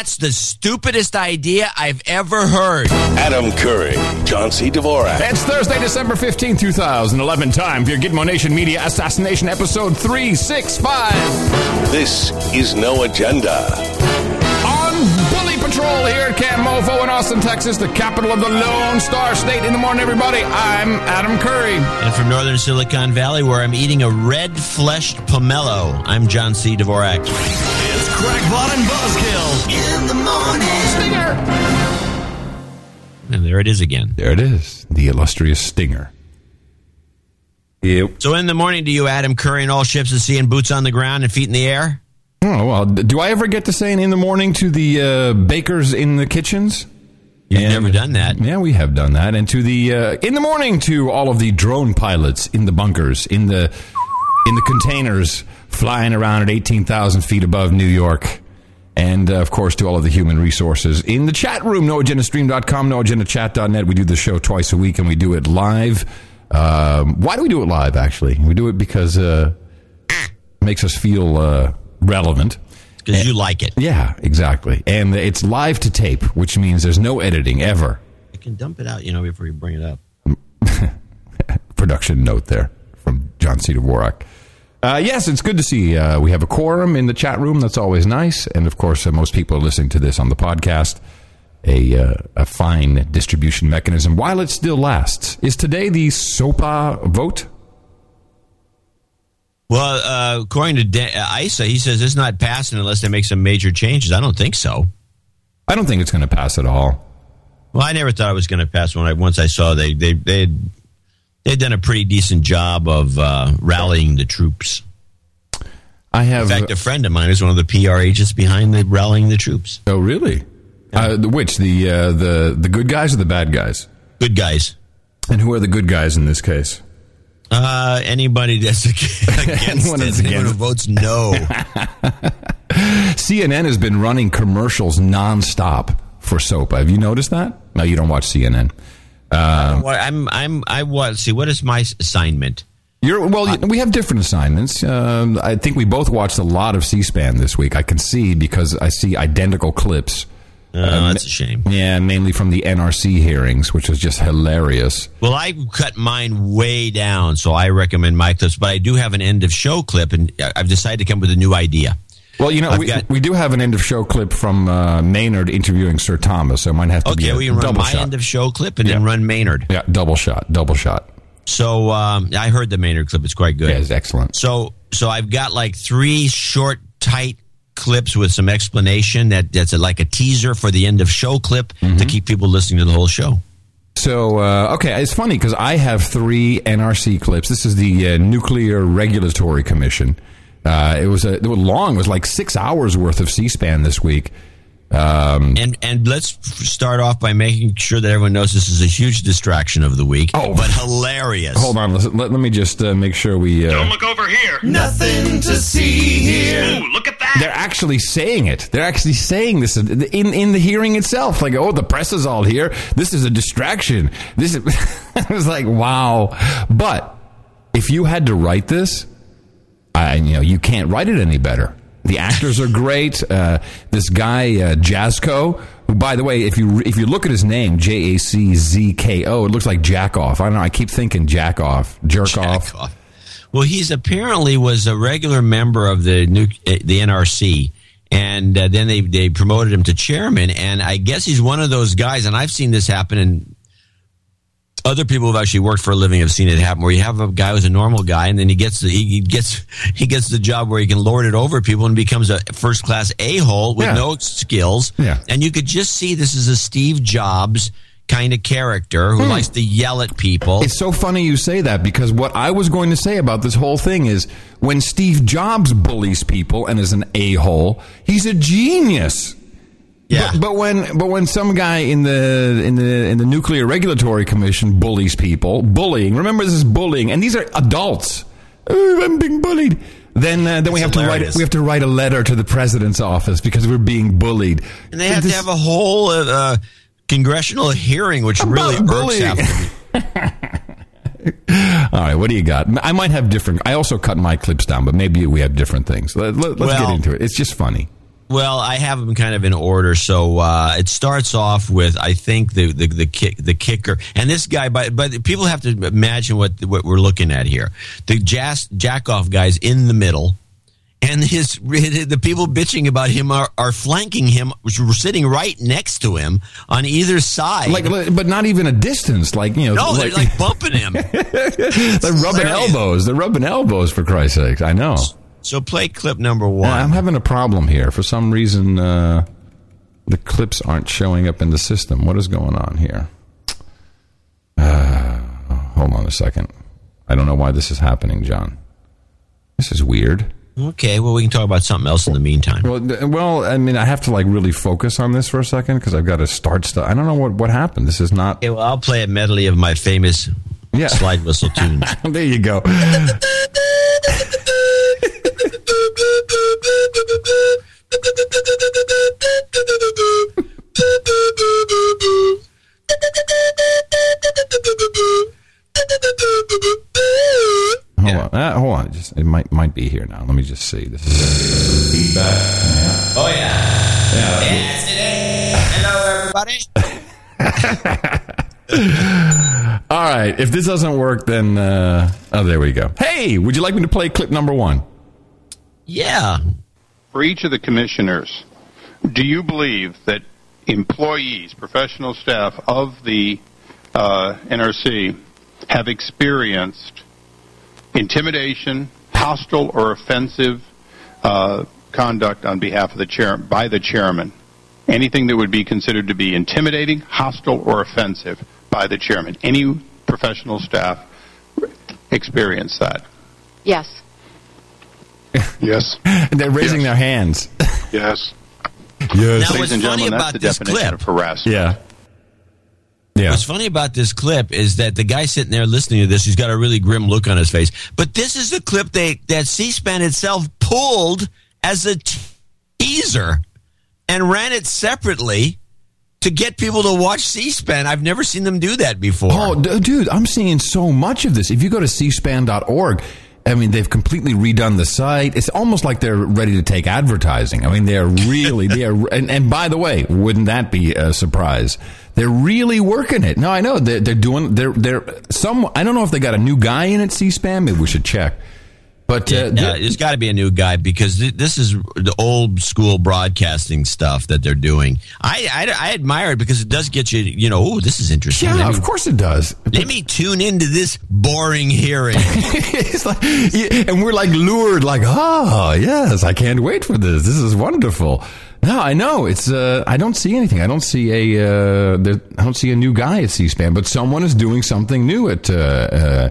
That's the stupidest idea I've ever heard. Adam Curry, John C. Dvorak. It's Thursday, December 15, 2011. Time for your Gitmo Nation Media Assassination Episode 365. This is No Agenda. On Bully Patrol here at Camp Mofo in Austin, Texas, the capital of the Lone Star State. In the morning, everybody, I'm Adam Curry. And from northern Silicon Valley, where I'm eating a red fleshed pomelo, I'm John C. Dvorak. It's Crackpot and Buzzkill in the morning. Stinger! And there it is again. There it is, the illustrious Stinger. Yep. So in the morning, do you Adam Curry and all ships at sea and boots on the ground and feet in the air? Oh, well, do I ever get to say in the morning to the uh, bakers in the kitchens? You've And- never done that. Yeah, we have done that. And to the uh, in the morning to all of the drone pilots in the bunkers, in the in the containers flying around at eighteen thousand feet above New York. And uh, of course, to all of the human resources in the chat room, noagendastream.com, noagendachat.net. We do the show twice a week and we do it live. Um, why do we do it live, actually? We do it because uh, it makes us feel uh, relevant. Because you like it. Yeah, exactly. And it's live to tape, which means there's no editing ever. You can dump it out, you know, before you bring it up. production note there from John C. Dvorak. Uh, yes, it's good to see uh, we have a quorum in the chat room. That's always nice. And of course, uh, most people are listening to this on the podcast. A, uh, a fine distribution mechanism while it still lasts. Is today the SOPA vote? Well, uh, according to De- Issa, he says it's not passing unless they make some major changes. I don't think so. I don't think it's going to pass at all. Well, I never thought it was going to pass when I once I saw they they they they'd done a pretty decent job of uh, rallying the troops. I have. In fact, a friend of mine is one of the PR agents behind the rallying the troops. oh, really? Uh, the, which the uh, the the good guys or the bad guys? Good guys. And who are the good guys in this case? Uh, anybody that's against Anyone it, anyone who votes no. CNN has been running commercials nonstop for soap. Have you noticed that? No, you don't watch CNN. Well, I'm I'm I was see what is my assignment? You're well. we have different assignments. Um, I think we both watched a lot of C-SPAN this week. I can see because I see identical clips. Uh, that's a shame. Yeah, mainly from the NRC hearings, which was just hilarious. Well, I cut mine way down, so I recommend my clips. But I do have an end of show clip, and I've decided to come with a new idea. Well, you know, I've we, got- we do have an end of show clip from uh, Maynard interviewing Sir Thomas, so it might have to be Okay, we can run my shot. end of show clip and then run Maynard. yeah, double shot, double shot. So um, I heard the Maynard clip; it's quite good. Yeah, it's excellent. So so I've got like three short, tight clips with some explanation that that's a, like a teaser for the end of show clip Mm-hmm. to keep people listening to the whole show. So uh, okay, it's funny because I have three NRC clips. This is the uh, Nuclear Regulatory Commission. Uh, it was a it was long. It was like six hours worth of C-SPAN this week. Um, And and let's start off by making sure that everyone knows this is a huge distraction of the week, Oh. but hilarious. hold on, let, let, let me just uh, make sure we. Uh, Look over here. Nothing to see here. Ooh, look at that. they're actually saying it. They're actually saying this in in the hearing itself. Like, oh, the press is all here. This is a distraction. This is. I was like, wow. But if you had to write this, I you know you can't write it any better. The actors are great. Uh, this guy uh, Jazzco, who by the way, if you if you look at his name, J A C Z K O, it looks like Jack Off. I don't know. I keep thinking Jack Off, Jerk Off. Well, he's apparently was a regular member of the new, uh, the NRC, and uh, then they they promoted him to chairman. And I guess he's one of those guys. And I've seen this happen, and other people who've actually worked for a living have seen it happen. Where you have a guy who's a normal guy, and then he gets the, he gets he gets the job where he can lord it over people and becomes a first class a hole with Yeah. no skills. Yeah. And you could just see this is a Steve Jobs kind of character who hmm. likes to yell at people. It's so funny you say that because what I was going to say about this whole thing is when Steve Jobs bullies people and is an a hole, he's a genius. Yeah. But, but when but when some guy in the in the in the Nuclear Regulatory Commission bullies people, bullying. Remember, this is bullying, and these are adults. "Oh, I'm being bullied. Then uh, then we have It's to write we have to write a letter to the president's office because we're being bullied. And they have This- to have a whole uh, uh, congressional hearing, which really irks bullying. the All right, what do you got? I might have different. I also cut my clips down, but maybe we have different things. Let, us Well- get into it. It's just funny. Well, I have them kind of in order. So uh, it starts off with I think the the the, kick, the kicker, and this guy. But but people have to imagine what what we're looking at here. The jazz, jack off guy's in the middle, and his the people bitching about him are, are flanking him, we're sitting right next to him on either side. Like, but not even a distance. Like you know, no, they're like bumping him. they're rubbing elbows. They're rubbing elbows for Christ's sake. I know. So play clip number one. Yeah, I'm having a problem here. For some reason, uh, the clips aren't showing up in the system. What is going on here? Uh, hold on a second. I don't know why this is happening, John. This is weird. Okay, well, we can talk about something else in the meantime. Well, well, I mean, I have to like really focus on this for a second because I've got to start stuff. I don't know what what happened. This is not. Okay, well, I'll play a medley of my famous yeah. slide whistle tunes. there you go. Hold on, uh, hold on. Just it might might be here now. Let me just see. This is feedback. Yeah. Oh yeah. Yeah. Yes, Hello, everybody. All right. If this doesn't work, then uh, oh, there we go. Hey, would you like me to play clip number one? Yeah. For each of the commissioners, do you believe that employees, professional staff of the uh, NRC, have experienced intimidation, hostile or offensive uh, conduct on behalf of the chair by the chairman? Anything that would be considered to be intimidating, hostile, or offensive by the chairman? Any professional staff experience that? Yes. Yes. and They're raising Yes. their hands. Yes. yes. Now, Ladies what's and funny gentlemen, that's about the this definition clip? of harassment. Yeah. Yeah. What's funny about this clip is that the guy sitting there listening to this, he's got a really grim look on his face. But this is the clip they, that C-SPAN itself pulled as a teaser and ran it separately to get people to watch C-SPAN. I've never seen them do that before. Oh, d- dude, I'm seeing so much of this. If you go to cspan.org, I mean, they've completely redone the site. It's almost like they're ready to take advertising. I mean, they're really, they are, and, and by the way, wouldn't that be a surprise? They're really working it. No, I know they're, they're doing, they're, they're, some, I don't know if they got a new guy in at C-SPAN. Maybe we should check. But, uh, there's got to be a new guy because th- this is the old school broadcasting stuff that they're doing. I, I, I admire it because it does get you, you know, oh, this is interesting. yeah, Let me- of course it does. Let me tune into this boring hearing. it's like, yeah, and we're like lured, like, oh yes, I can't wait for this. This is wonderful. No, I know it's. Uh, I don't see anything. I don't see a. Uh, there, I don't see a new guy at C-SPAN, but someone is doing something new at uh, uh,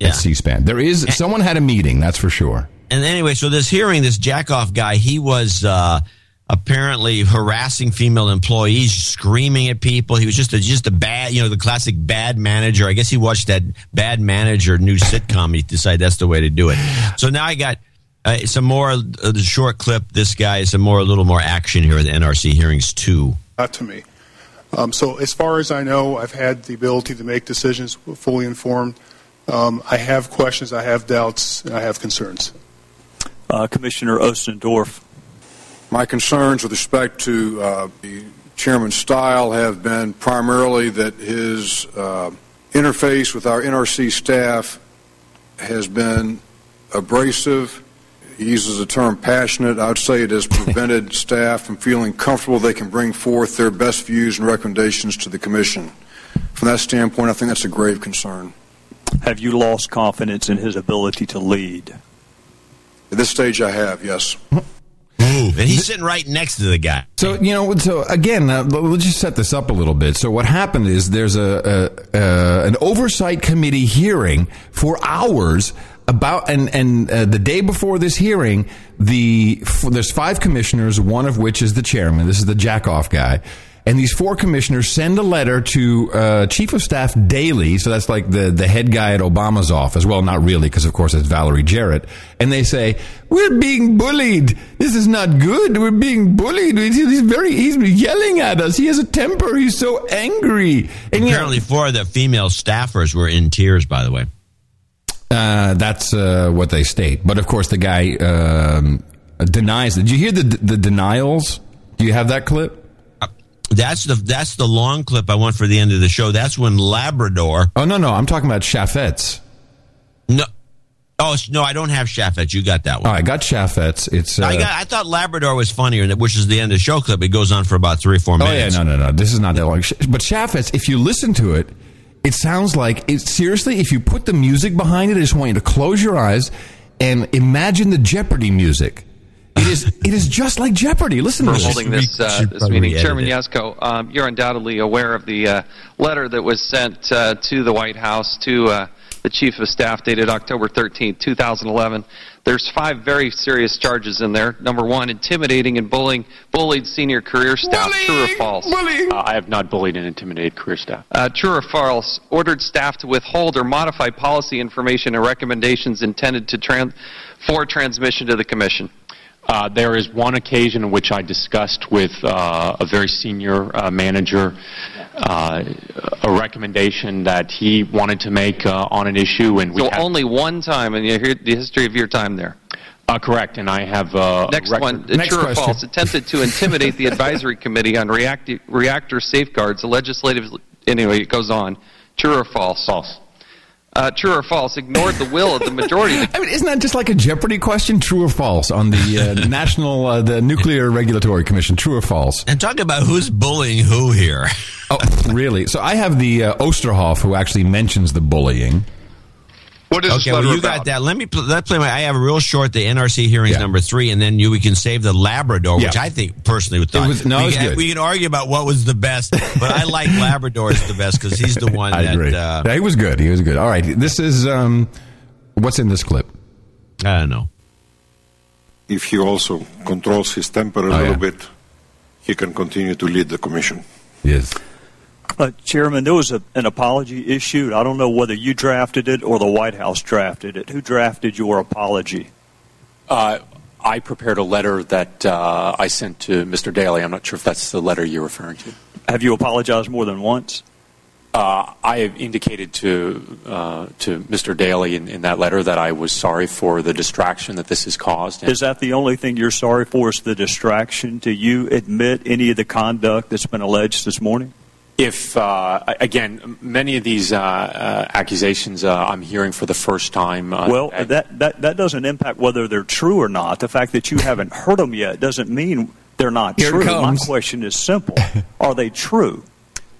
Yeah. at C-SPAN. There is someone had a meeting. That's for sure. And anyway, so this hearing, this jackoff guy, he was uh, apparently harassing female employees, screaming at people. He was just a just a bad, you know, the classic bad manager. I guess he watched that Bad Manager new sitcom. He decided that's the way to do it. So now I got uh, some more uh, the short clip. This guy, some more, a little more action here at the NRC hearings too. Not to me. Um, so, as far as I know, I've had the ability to make decisions fully informed. Um, I have questions, I have doubts, I have concerns. uh, Commissioner Ostendorff. My concerns with respect to uh, the chairman's style have been primarily that his uh, interface with our NRC staff has been abrasive. He uses the term passionate. I would say it has prevented staff from feeling comfortable they can bring forth their best views and recommendations to the commission. From that standpoint, I think that's a grave concern. Have you lost confidence in his ability to lead? At this stage, I have, yes. And he's sitting right next to the guy. So you know, so again, uh, let's just set this up a little bit. So what happened is there's a, a, a an oversight committee hearing for hours about and and uh, the day before this hearing, the f- there's five commissioners, one of which is the chairman. This is the jackoff guy. And these four commissioners send a letter to uh, Chief of Staff Daley, so that's like the, the head guy at Obama's office. Well, not really, because of course it's Valerie Jarrett. And they say, "We're being bullied. This is not good. We're being bullied. He's very he's yelling at us. He has a temper. He's so angry." And you know- Apparently, four of the female staffers were in tears. By the way, Uh, that's uh, what they state. But of course, the guy um, denies. Did you hear the the denials? Do you have that clip? That's the that's the long clip I want for the end of the show. That's when Labrador. Oh no, no, I'm talking about Chaffetz. No, oh no, I don't have Chaffetz. You got that one. Oh, I got Chaffetz. It's uh, I got. I thought Labrador was funnier, which is the end of the show clip. It goes on for about three or four Oh yeah, minutes. no, no, no. This is not that long. But Chaffetz, if you listen to it, it sounds like it. Seriously, if you put the music behind it, I just want you to close your eyes and imagine the Jeopardy music. It is. it is just like Jeopardy. Listen to for this. holding this, uh, this meeting. Chairman it. Jaczko, um, you're undoubtedly aware of the uh, letter that was sent uh, to the White House to uh, the Chief of Staff dated October 13, 2011. There's five very serious charges in there. Number one, intimidating and bullying bullied senior career staff. True or false? Uh, I have not bullied and intimidated career staff. Uh, true or false? Ordered staff to withhold or modify policy information and recommendations intended to tran- for transmission to the Commission. Uh, there is one occasion in which I discussed with uh, a very senior uh, manager uh, a recommendation that he wanted to make uh, on an issue, and we So only one time in your, the history of your time there. uh, correct. And I have uh, Next record- one, uh, Next true or false? Attempted to intimidate the advisory committee on reacti- reactor safeguards. The legislative. Anyway, it goes on. True or false? False. Uh, true or false? Ignored the will of the majority. Of the, I mean, isn't that just like a Jeopardy question? True or false on the uh, National uh, the Nuclear Regulatory Commission? True or false? And talk about who's bullying who here. Oh, really? So I have the uh, Osterhoff who actually mentions the bullying. What is Okay, this well, you about? got that. Let me pl- let play my. I have a real short. The NRC hearings Yeah. number three, and then you we can save the Labrador, which I think personally would thought was- no, we, it was can, good. we can argue about what was the best, but I like Labrador as the best because he's the one I that agree. uh, Yeah, he was good. He was good. All right, this is um, what's in this clip. I don't know. If he also controls his temper a Oh, little yeah. bit, he can continue to lead the commission. Yes. Uh, Chairman, there was a, an apology issued. I don't know whether you drafted it or the White House drafted it. Who drafted your apology? Uh, I prepared a letter that uh, I sent to Mr. Daley. I'm not sure if that's the letter you're referring to. Have you apologized more than once? Uh, I have indicated to uh, to Mr. Daley in, in that letter that I was sorry for the distraction that this has caused. Is that the only thing you're sorry for? Is the distraction? Do you admit any of the conduct that's been alleged this morning? If uh, again, many of these uh, uh, accusations uh, I'm hearing for the first time. Uh, Well, that, that, that doesn't impact whether they're true or not. The fact that you haven't heard them yet doesn't mean they're not Here it true. My question is simple. Are they true?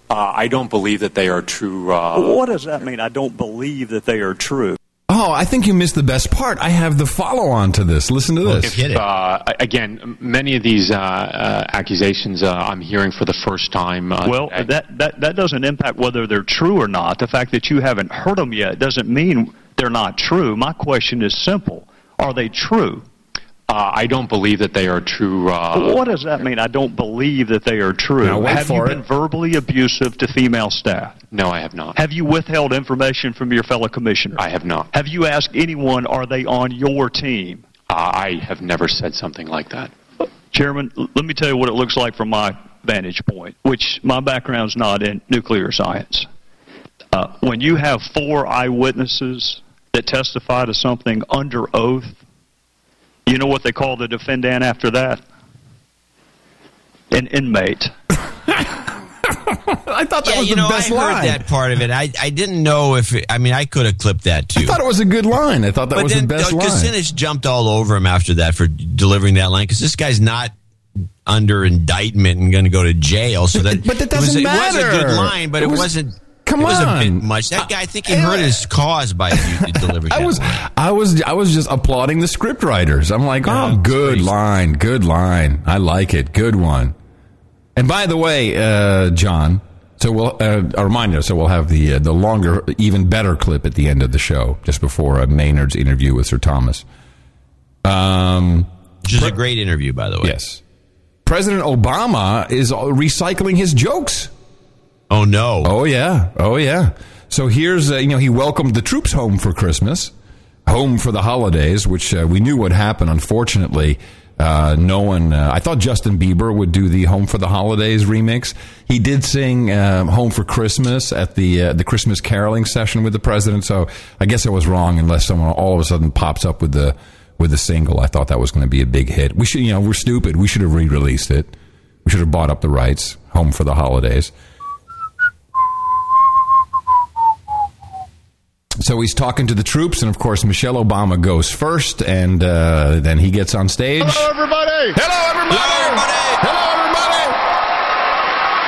uh, I don't believe that they are true. Uh, what does that mean? I don't believe that they are true. Oh, I think you missed the best part. I have the follow on to this. Listen to this. Get it. uh, again, many of these uh, uh, accusations uh, I'm hearing for the first time. Uh, Well, today. that, that, that doesn't impact whether they're true or not. The fact that you haven't heard them yet doesn't mean they're not true. My question is simple. Are they true? Uh, I don't believe that they are true. Uh, what does that mean? I don't believe that they are true. Now, have you for been verbally abusive to female staff? no, I have not. Have you withheld information from your fellow commissioners? I have not. Have you asked anyone, are they on your team? Uh, I have never said something like that. Chairman, l- let me tell you what it looks like from my vantage point, which my background's not in nuclear science. Uh, when you have four eyewitnesses that testify to something under oath, you know what they call the defendant after that? An inmate. I thought that yeah, was you the know, best I heard that part of it. I, I didn't know if it, I mean I could have clipped that too. I thought it was a good line. I thought that but was then the best line. Kucinich jumped all over him after that for delivering that line because this guy's not under indictment and going to go to jail. So that, But that it was, doesn't matter. It was a good line, but It it, was- wasn't. Come it was a on. bit much. That guy, I think he I- hurt his cause by delivering I was, line. I was, I was just applauding the script writers. I'm like, Yeah, oh, good line, good line. I like it, good one. And by the way, uh, John, so we'll uh, a reminder. So we'll have the uh, the longer, even better clip at the end of the show, just before uh, Maynard's interview with Sir Thomas. Um, Which is a great interview, by the way. yes, President Obama is recycling his jokes. Oh no. Oh yeah, oh yeah. So here's uh, you know he welcomed the troops home for Christmas, home for the holidays, which uh, we knew would happen. Unfortunately, uh, no one. Uh, I thought Justin Bieber would do the "Home for the Holidays" remix. He did sing um, "Home for Christmas" at the uh, the Christmas caroling session with the president. So I guess I was wrong, unless someone all of a sudden pops up with the with a single. I thought that was going to be a big hit. We should, you know, we're stupid. We should have re-released it. We should have bought up the rights. Home for the holidays. So he's talking to the troops, and of course, Michelle Obama goes first, and uh, then he gets on stage. Hello, everybody. Hello, everybody. Hello, everybody.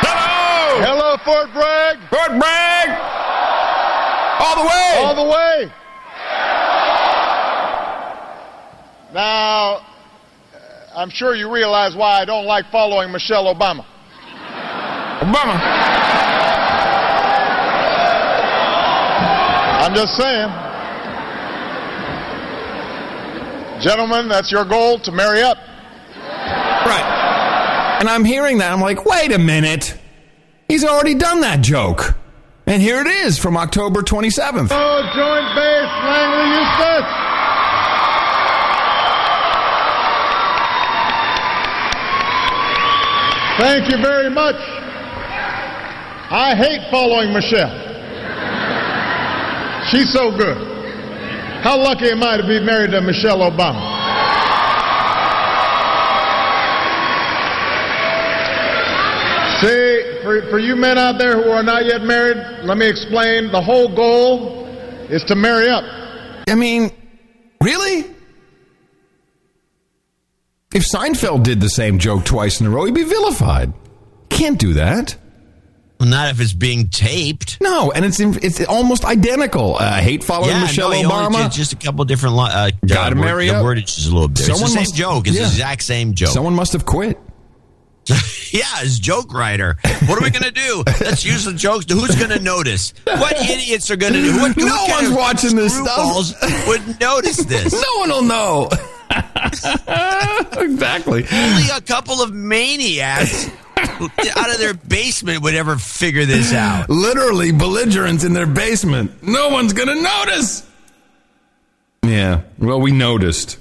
Hello. Hello, Fort Bragg. Fort Bragg. All the way. All the way. Now, I'm sure you realize why I don't like following Michelle Obama. Obama. I'm just saying. Gentlemen, that's your goal to marry up. Right. And I'm hearing that. I'm like, wait a minute. He's already done that joke. And here it is from October 27th. Oh, Joint Base Langley Eustis. Thank you very much. I hate following Michelle. She's so good. How lucky am I to be married to Michelle Obama? See, for, for you men out there who are not yet married, let me explain. The whole goal is to marry up. I mean, really? If Seinfeld did the same joke twice in a row, he'd be vilified. Can't do that. Well, not if it's being taped. No, and it's it's almost identical. Uh, I hate following yeah, Michelle no, he only Obama. just a couple different. li- Uh, Gotta uh, word- marry the wordage is a little bit. Someone it's the same must- joke. It's yeah. the exact same joke. Someone must have quit. yeah, as joke writer. What are we going to do? Let's use the jokes. Who's going to notice? What idiots are going to do? What, No what one's watching this stuff. would notice this? No one will know. exactly. Only a couple of maniacs out of their basement would ever figure this out. Literally belligerents in their basement. No one's going to notice. Yeah. Well, we noticed.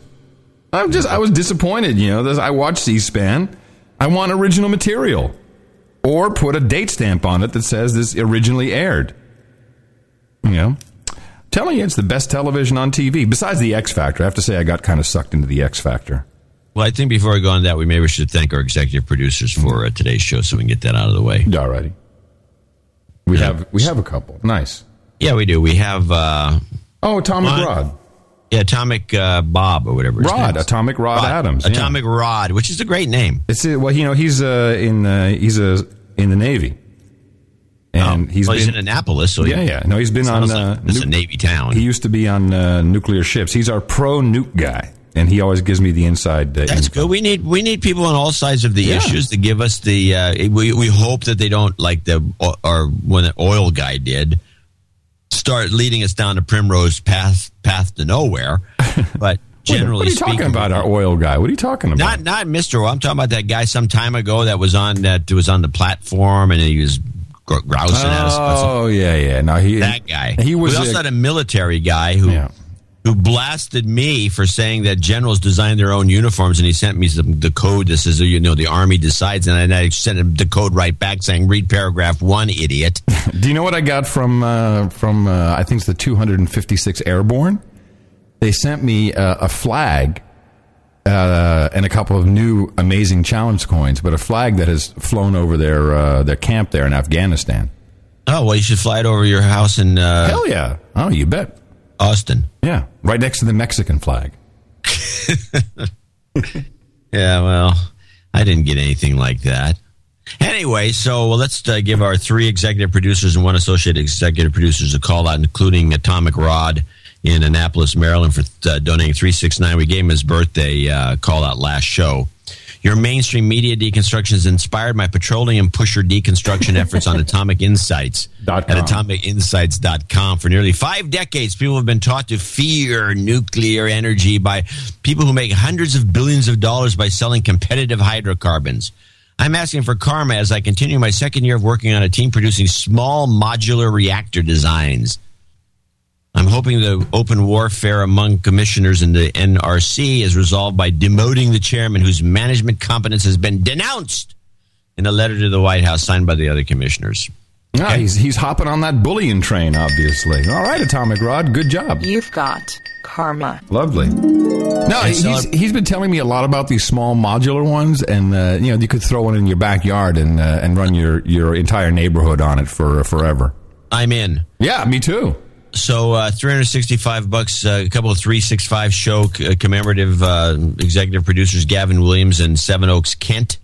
I'm just, I was disappointed. You know, I watched C SPAN. I want original material. Or put a date stamp on it that says this originally aired. You know? Telling you it's the best television on TV. Besides the X Factor. I have to say, I got kind of sucked into the X Factor. Well, I think before we go on that, we maybe should thank our executive producers for uh, today's show, so we can get that out of the way. Alrighty. We have we have a couple. Nice. Yeah, we do. We have uh, Oh, Atomic. Rod. yeah, Atomic uh, Bob or whatever. Rod. Atomic Rod, Adams. yeah. Atomic Rod, which is a great name. It's uh, well, you know, he's uh, in uh, he's uh, in the Navy, and Oh, he's well, been he's in Annapolis, so yeah, yeah. No, he's been on. sounds Uh, like it's a Navy town. He used to be on uh, nuclear ships. He's our pro nuke guy, and he always gives me the inside. That's info. good. We need we need people on all sides of the Yeah. issues to give us the. Uh, we we hope that they don't like the or when the oil guy did start leading us down the primrose path path to nowhere. But generally what are you speaking, talking about? Our oil guy? What are you talking about? Not not Mister. I'm talking about that guy some time ago that was on that was on the platform and he was gr- grousing at us. oh yeah, yeah. No, he that guy. He was. We also uh, had a military guy who Yeah. Who blasted me for saying that generals design their own uniforms, and he sent me some, the code. This is you know the army decides, and I sent him the code right back saying, "Read paragraph one, idiot." Do you know what I got from uh, from uh, I think it's the 256 Airborne? They sent me uh, a flag uh, and a couple of new amazing challenge coins, but a flag that has flown over their uh, their camp there in Afghanistan. oh well, you should fly it over your house and uh, Hell yeah! Oh, you bet. Austin. Yeah, right next to the Mexican flag. Yeah, well, I didn't get anything like that. Anyway, so well, let's uh, give our three executive producers and one associate executive producers a call out, including Atomic Rod in Annapolis, Maryland, for uh, donating three six nine. We gave him his birthday uh, call out last show. Your mainstream media deconstruction has inspired my petroleum pusher deconstruction efforts on Atomic Insights at atomicinsights.com. For nearly five decades, people have been taught to fear nuclear energy by people who make hundreds of billions of dollars by selling competitive hydrocarbons. I'm asking for karma as I continue my second year of working on a team producing small modular reactor designs. I'm hoping the open warfare among commissioners in the NRC is resolved by demoting the chairman whose management competence has been denounced in a letter to the White House signed by the other commissioners. Yeah, he's, he's hopping on that bullying train, obviously. All right, Atomic Rod, good job. You've got karma. Lovely. No, he's, saw- he's been telling me a lot about these small modular ones, and uh, you know you could throw one in your backyard and uh, and run your, your entire neighborhood on it for uh, forever. I'm in. Yeah, me too. So uh, 365 bucks. Uh, a couple of 365 show c- uh, commemorative uh, executive producers Gavin Williams and Seven Oaks Kent.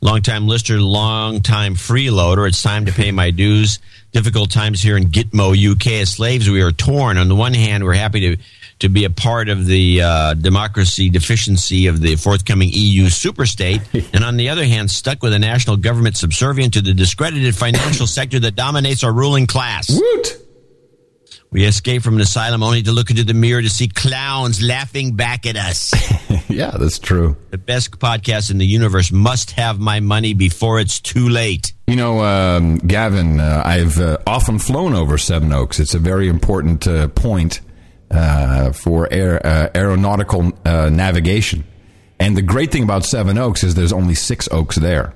Longtime listener, longtime freeloader. It's time to pay my dues. Difficult times here in Gitmo, UK. As slaves, we are torn. On the one hand, we're happy to to be a part of the uh, democracy deficiency of the forthcoming EU superstate, and on the other hand, stuck with a national government subservient to the discredited financial sector that dominates our ruling class. Woot! We escape from an asylum only to look into the mirror to see clowns laughing back at us. yeah, that's true. the best podcast in the universe must have my money before it's too late. You know, um, Gavin, uh, I've uh, often flown over Seven Oaks. It's a very important uh, point uh, for air, uh, aeronautical uh, navigation. And the great thing about Seven Oaks is there's only six oaks there.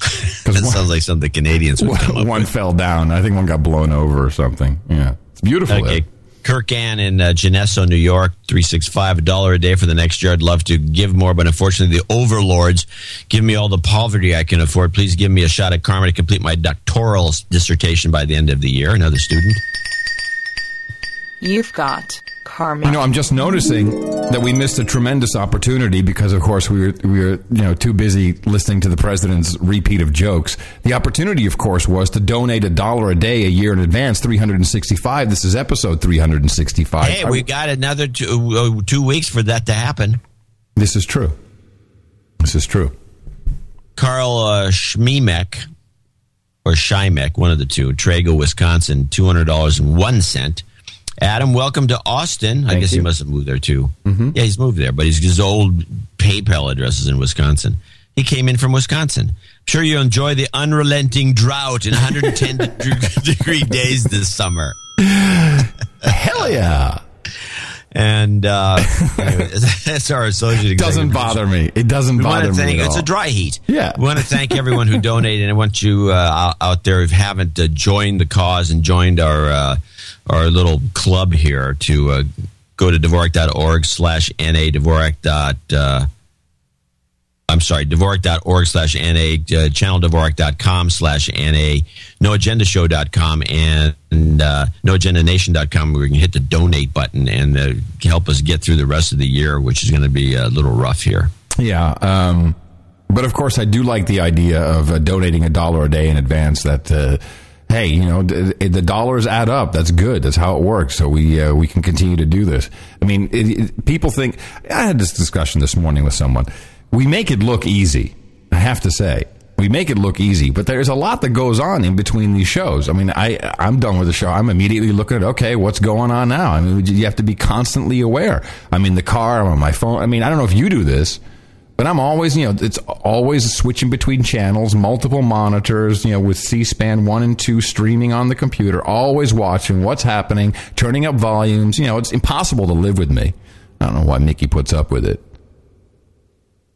That sounds like something Canadians would one with. fell down. I think one got blown over or something. Yeah, it's beautiful. Okay. there. Kirk Ann in uh, Geneseo, New York, 365, a dollar a day for the next year. I'd love to give more, but unfortunately, the overlords give me all the poverty I can afford. Please give me a shot at karma to complete my doctoral dissertation by the end of the year. Another student. You've got karma. You know, I'm just noticing that we missed a tremendous opportunity because, of course, we were we were you know too busy listening to the president's repeat of jokes. The opportunity, of course, was to donate a dollar a day a year in advance, 365. This is episode 365. Hey, we got another two, uh, two weeks for that to happen. This is true. This is true. Carl uh, Schmiemek or Shymek, one of the two, Trago, Wisconsin, two hundred dollars and one cent. Adam, welcome to Austin. I Thank guess he must have moved there too. Mhm. Yeah, he's moved there, but his, his old PayPal address is in Wisconsin. He came in from Wisconsin. I'm sure you enjoy the unrelenting drought and 110 degree days this summer. Hell yeah! And uh, anyway, that's our associate. It doesn't bother me. It doesn't we bother to me It's all. a dry heat. Yeah. We want to thank everyone who donated, and I want you uh, out- out there who haven't uh, joined the cause and joined our uh, our little club here to uh, go to Dvorak.org slash na Dvorak dot. Uh, I'm sorry, Dvorak.org slash NA, uh, channeldvorak.com slash NA, noagendashow.com, and uh, noagendanation.com where you can hit the donate button and uh, help us get through the rest of the year, which is going to be a little rough here. Yeah. Um, but of course, I do like the idea of uh, donating a dollar a day in advance. That uh, hey, you know, d- the dollars add up. That's good. That's how it works. So we uh, we can continue to do this. I mean, it, it- people think I had this discussion this morning with someone. We make it look easy. I have to say. We make it look easy, but there's a lot that goes on in between these shows. I mean, I I'm done with the show. I'm immediately looking at okay, what's going on now? I mean, you have to be constantly aware. I'm in the car. I'm on my phone. I mean, I don't know if you do this, but I'm always, you know, it's always switching between channels, multiple monitors, you know, with C-SPAN 1 and 2 streaming on the computer, always watching what's happening, turning up volumes. You know, it's impossible to live with me. I don't know why Mickey puts up with it.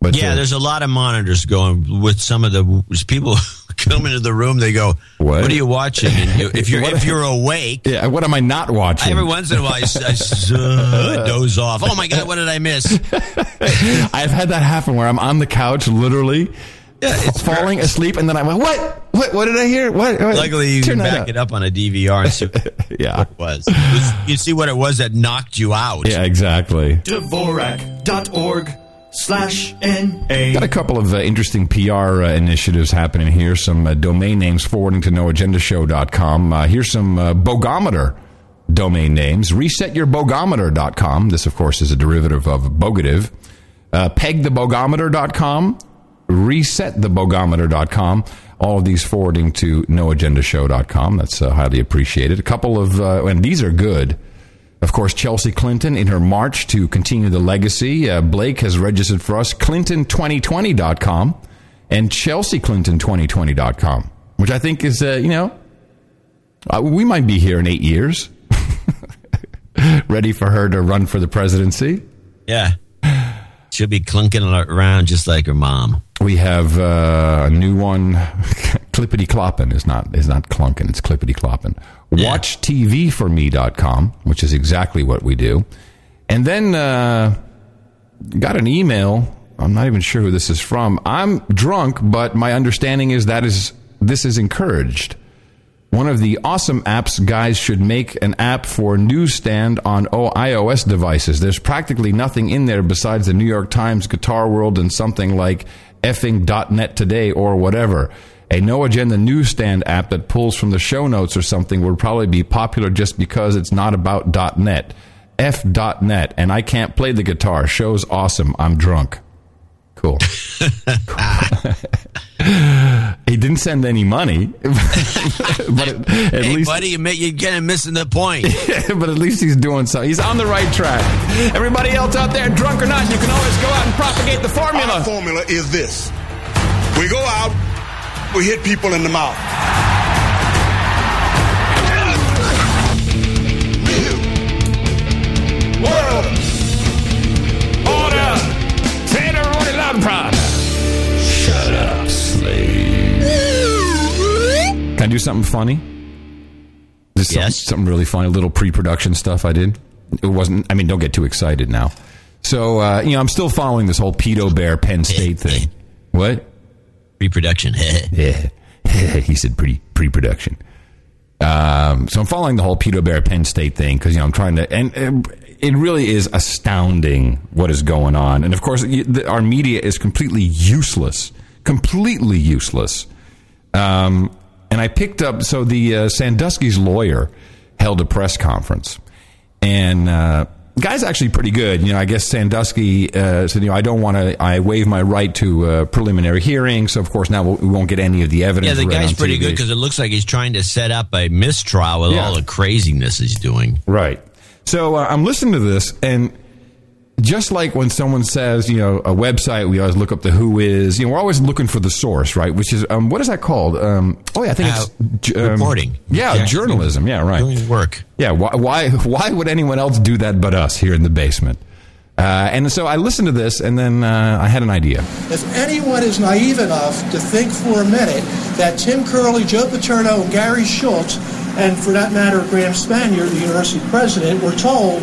But yeah, uh, there's a lot of monitors going with some of the people come into the room. They go, "What, are you watching?" And you, if you're if you're awake, yeah, what am I not watching? every once in a while I uh, doze off. Oh my god, what did I miss? I've had that happen where I'm on the couch, literally it's falling asleep, and then I'm like, "What? What? What did I hear? What?" what? Luckily, you Turn can back up. it up on a DVR and see yeah. what it was. You s- You see what it was that knocked you out. Yeah, exactly. Dvorak.org slash N-A. Got a couple of uh, interesting PR uh, initiatives happening here. Some uh, domain names forwarding to noagendashow.com. Uh, here's some uh, bogometer domain names. Resetyourbogometer.com. This, of course, is a derivative of bogative. Uh, pegthebogometer.com. Resetthebogometer.com. All of these forwarding to noagendashow.com. That's uh, highly appreciated. A couple of, uh, and these are good. Of course, Chelsea Clinton in her march to continue the legacy. Uh, Blake has registered for us Clinton2020.com and ChelseaClinton2020.com, which I think is, uh, you know, uh, we might be here in eight years, ready for her to run for the presidency. Yeah. She'll be clunking around just like her mom. We have uh, a new one, clippity clopping. It's not it's not clunking. It's clippity clopping. WatchTVForMe.com, which is exactly what we do. And then uh, got an email. I'm not even sure who this is from. I'm drunk, but my understanding is that is this is encouraged. One of the awesome apps guys should make an app for newsstand on iOS devices. There's practically nothing in there besides the New York Times, Guitar World, and something like effing.net today or whatever. A no agenda newsstand app that pulls from the show notes or something would probably be popular just because it's not about .net. F.net, and I can't play the guitar. Show's awesome. I'm drunk. Cool. he didn't send any money, but at, at hey, least buddy, you may- you're kind of missing the point. but at least he's doing something. He's on the right track. Everybody else out there, drunk or not, you can always go out and propagate the formula. Our formula is this: we go out, we hit people in the mouth. Can I do something funny? This is something, something really funny, little pre-production stuff I did. It wasn't. I mean, don't get too excited now. So uh, you know, I'm still following this whole pedo bear Penn State thing. What? Pre-production. yeah, he said pre pre-production. Um, so I'm following the whole pedo bear Penn State thing because you know I'm trying to, and uh, it really is astounding what is going on. And of course, the, our media is completely useless, completely useless. Um, and I picked up so the uh, Sandusky's lawyer held a press conference, and uh, the guy's actually pretty good. You know, I guess Sandusky uh, said, you know, I don't want to, I waive my right to uh, preliminary hearing. So of course now we won't get any of the evidence. Yeah, the guy's pretty TV. good because it looks like he's trying to set up a mistrial with Yeah. all the craziness he's doing. Right. So uh, I'm listening to this, and just like when someone says, you know, a website, we always look up the who is. You know, we're always looking for the source, right? Which is um, what is that called? Um, oh yeah, I think Uh, it's j- um, reporting. Yeah, Yeah. journalism. Yeah, right. Doing work. Yeah. Why, why? Why would anyone else do that but us here in the basement? Uh, and so I listened to this, and then uh, I had an idea. If anyone is naive enough to think for a minute that Tim Curley, Joe Paterno, and Gary Schultz, and for that matter, Graham Spanier, the university president, were told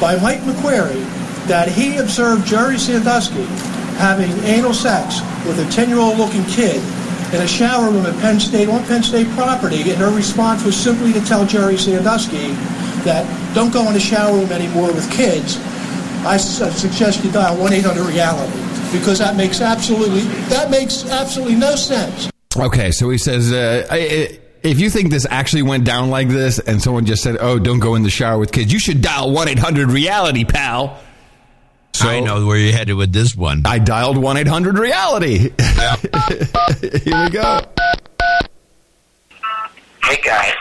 by Mike McQueary that he observed Jerry Sandusky having anal sex with a 10-year-old looking kid in a shower room at Penn State on Penn State property, and her response was simply to tell Jerry Sandusky that don't go in the shower room anymore with kids. I suggest you dial 1-800-REALITY because that makes absolutely that makes absolutely no sense. Okay, so he says, uh, I, I, if you think this actually went down like this, and someone just said, "Oh, don't go in the shower with kids," you should dial one eight hundred reality, pal. So I know where you're headed with this one. I dialed one eight hundred reality. Here we go. Hey guys,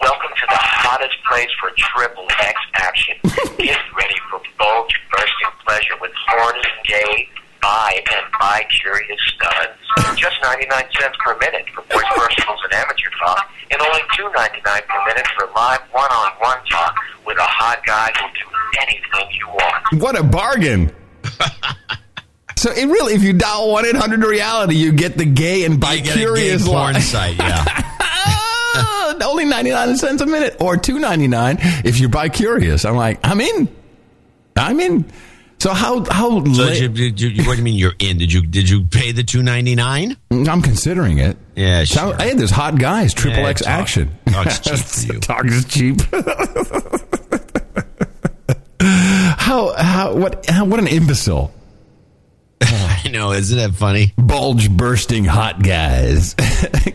welcome to the hottest place for triple X action. Get ready for bulge bursting pleasure with horny, gay, bi, and bi-curious studs. Just 99 cents per minute for boys personals and amateur talk, and only 2.99 per minute for live one-on-one talk with a hot guy who'll do anything you want. What a bargain! so it really, if you dial one eight hundred reality, you get the gay and You bi get a gay curious porn site. yeah. Only ninety nine cents a minute, or two ninety nine if you're bi curious. I'm like, I'm in. I'm in. So how how So late- did you, did you, what do you mean you're in? Did you did you pay the two ninety nine? Mm, I'm considering it. Yeah, So, sure. hey, there's hot guys, triple Yeah, X talk- action. talk's cheap for you. Talk is cheap. how how what how, what an imbecile. I know, isn't that funny? Bulge bursting hot guys.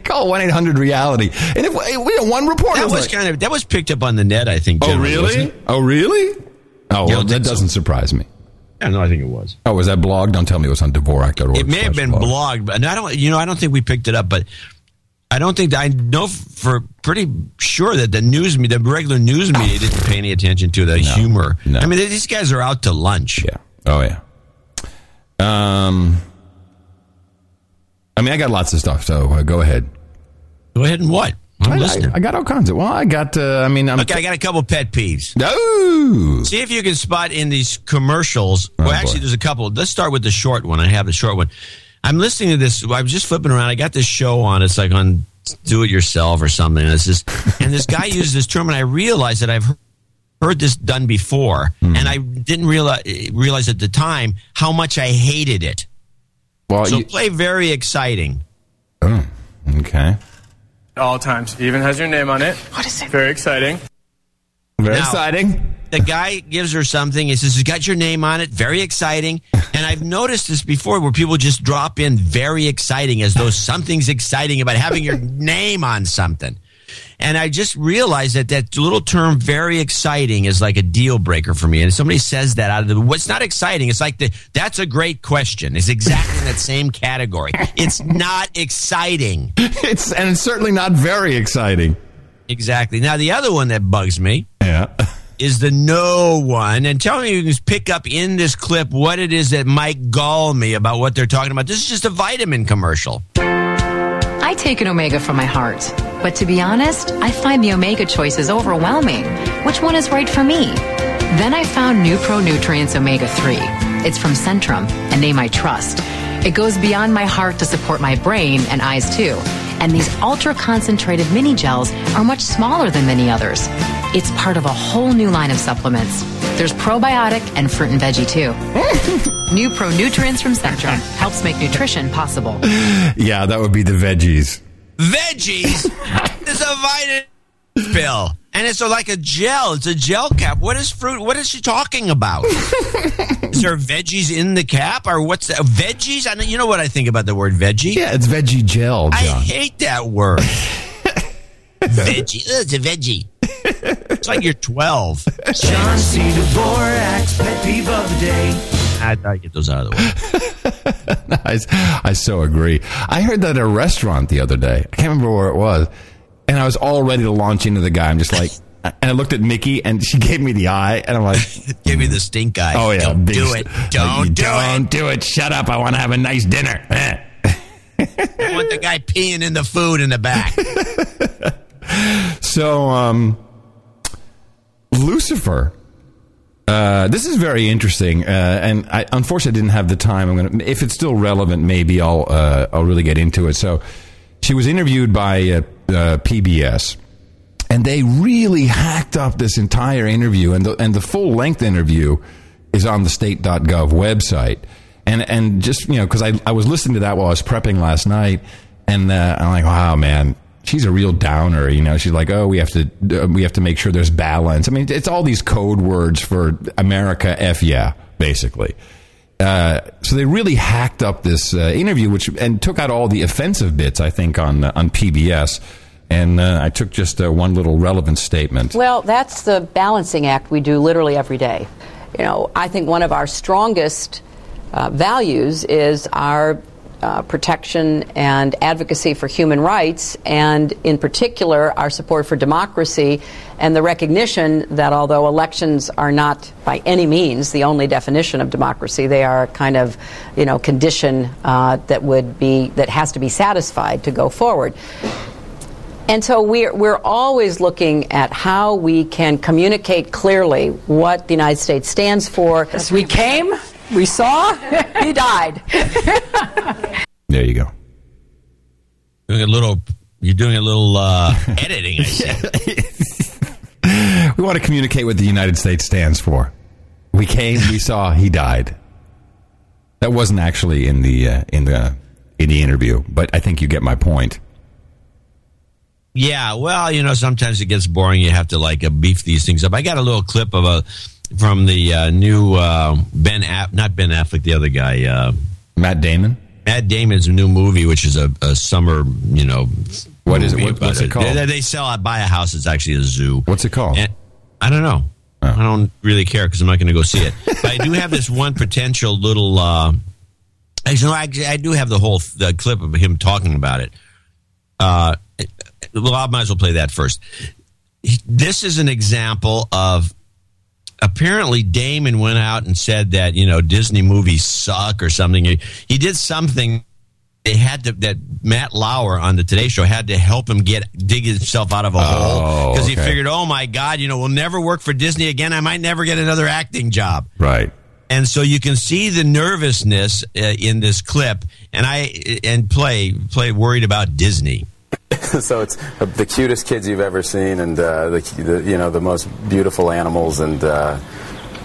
Call one eight hundred reality. And if we had one reporter That was like, kind of that was picked up on the net. I think. oh really? Oh really? Oh well, that doesn't surprise me. Yeah, no, I think it was. Oh, was that blog? Don't tell me it was on Dvorak.org. It may have been blogged, but I don't. You know, I don't think we picked it up, but I don't think I know for pretty sure that the news, me- the regular news media, didn't pay any attention to the humor. I mean, these guys are out to lunch. Yeah. Oh yeah. Um. I mean, I got lots of stuff, so uh, go ahead. Go ahead and what? I'm I, listening. I, I got all kinds of. Well, I got. Uh, I mean, I'm. Okay, I got a couple pet peeves. No. See if you can spot in these commercials. well, Oh, actually, there's a couple. Let's start with the short one. I have the short one. I'm listening to this. I was just flipping around. I got this show on. It's like on do it yourself or something. And it's just, and this guy uses this term, and I realized that I've heard this done before, Hmm. and I didn't realize realize at the time how much I hated it. Well, so you- play very exciting. Oh, okay. All times. It even has your name on it. What is it? Very exciting. Very Now, exciting. The guy gives her something. He says, "It's got your name on it. Very exciting." And I've noticed this before, where people just drop in "very exciting" as though something's exciting about having your name on something. And I just realized that that little term "very exciting" is like a deal breaker for me. And if somebody says that out of the, what's not exciting? It's like the that's a great question. It's exactly in that same category. It's not exciting. It's and it's certainly not very exciting. Exactly. Now the other one that bugs me. Yeah. is the no one. And tell me, you can pick up in this clip what it is that might gall me about what they're talking about. This is just a vitamin commercial. I take an omega from my heart. But to be honest, I find the omega choices overwhelming. Which one is right for me? Then I found new Pro Nutrients Omega 3. It's from Centrum, a name I trust. It goes beyond my heart to support my brain and eyes too. And these ultra concentrated mini gels are much smaller than many others. It's part of a whole new line of supplements. There's probiotic and fruit and veggie too. new Pro Nutrients from Centrum helps make nutrition possible. Yeah, that would be the veggies. Veggies it's a vitamin pill. And it's a, like a gel. It's a gel cap. What is fruit? What is she talking about? is there veggies in the cap, or what's that? Veggies? I know, you know what I think about the word veggie. Yeah, it's veggie gel, I hate that word. veggie. Ugh, it's a veggie. It's like you're 12. John C. Dvorak's pet peeve of the day. I thought I'd get those out of the way. I, I so agree. I heard that at a restaurant the other day. I can't remember where it was. And I was all ready to launch into the guy. I'm just like, and I looked at Mickey and she gave me the eye. And I'm like, Give me the stink eye. oh, yeah. Don't do st- it. Don't you do don't do it. Shut up. I want to have a nice dinner. I want the guy peeing in the food in the back. So, um, Lucifer. Uh, this is very interesting, uh, and I unfortunately didn't have the time. I'm gonna, if it's still relevant, maybe I'll uh, I'll really get into it. So, she was interviewed by uh, PBS, and they really hacked up this entire interview, and the, and the full length interview is on the state.gov website. And and just you know, because I I was listening to that while I was prepping last night, and uh, I'm like, wow, man, she's a real downer. You know, she's like, oh, we have to uh, we have to make sure there's balance. I mean, it's all these code words for America. F yeah, basically. Uh, so they really hacked up this uh, interview, which and took out all the offensive bits. I think on uh, on PBS, and uh, I took just uh, one little relevant statement. Well, that's the balancing act we do literally every day. You know, I think one of our strongest uh, values is our uh, protection and advocacy for human rights, and in particular, our support for democracy and the recognition that although elections are not by any means the only definition of democracy, they are a kind of, you know, condition uh, that would be that has to be satisfied to go forward. And so we're, we're always looking at how we can communicate clearly what the United States stands for. We came, we saw, he died. There you go. Doing a little, you're doing a little uh, editing. I see. We want to communicate what the United States stands for. We came, we saw, he died. That wasn't actually in the uh, in the in the interview, but I think you get my point. Yeah, well, you know, sometimes it gets boring. You have to like uh, beef these things up. I got a little clip of a from the uh, new uh, Ben Aff, not Ben Affleck, the other guy, uh, Matt Damon. Matt Damon's new movie, which is a, a summer, you know, What is it? What- what's about it called? They, they sell, buy a house. It's actually a zoo. What's it called? And I don't know. I don't really care because I'm not going to go see it. but I do have this one potential little. Uh, actually, no, actually, I do have the whole the clip of him talking about it. Uh, well, I might as well play that first. This is an example of apparently Damon went out and said that you know Disney movies suck or something. He, he did something. They had to that Matt Lauer on the Today Show had to help him get dig himself out of a hole Oh, because he okay. figured, oh my God, you know, we'll never work for Disney again. I might never get another acting job. Right. And so you can see the nervousness uh, in this clip, and I and play play worried about Disney. so it's the cutest kids you've ever seen, and uh, the, the you know the most beautiful animals, and uh,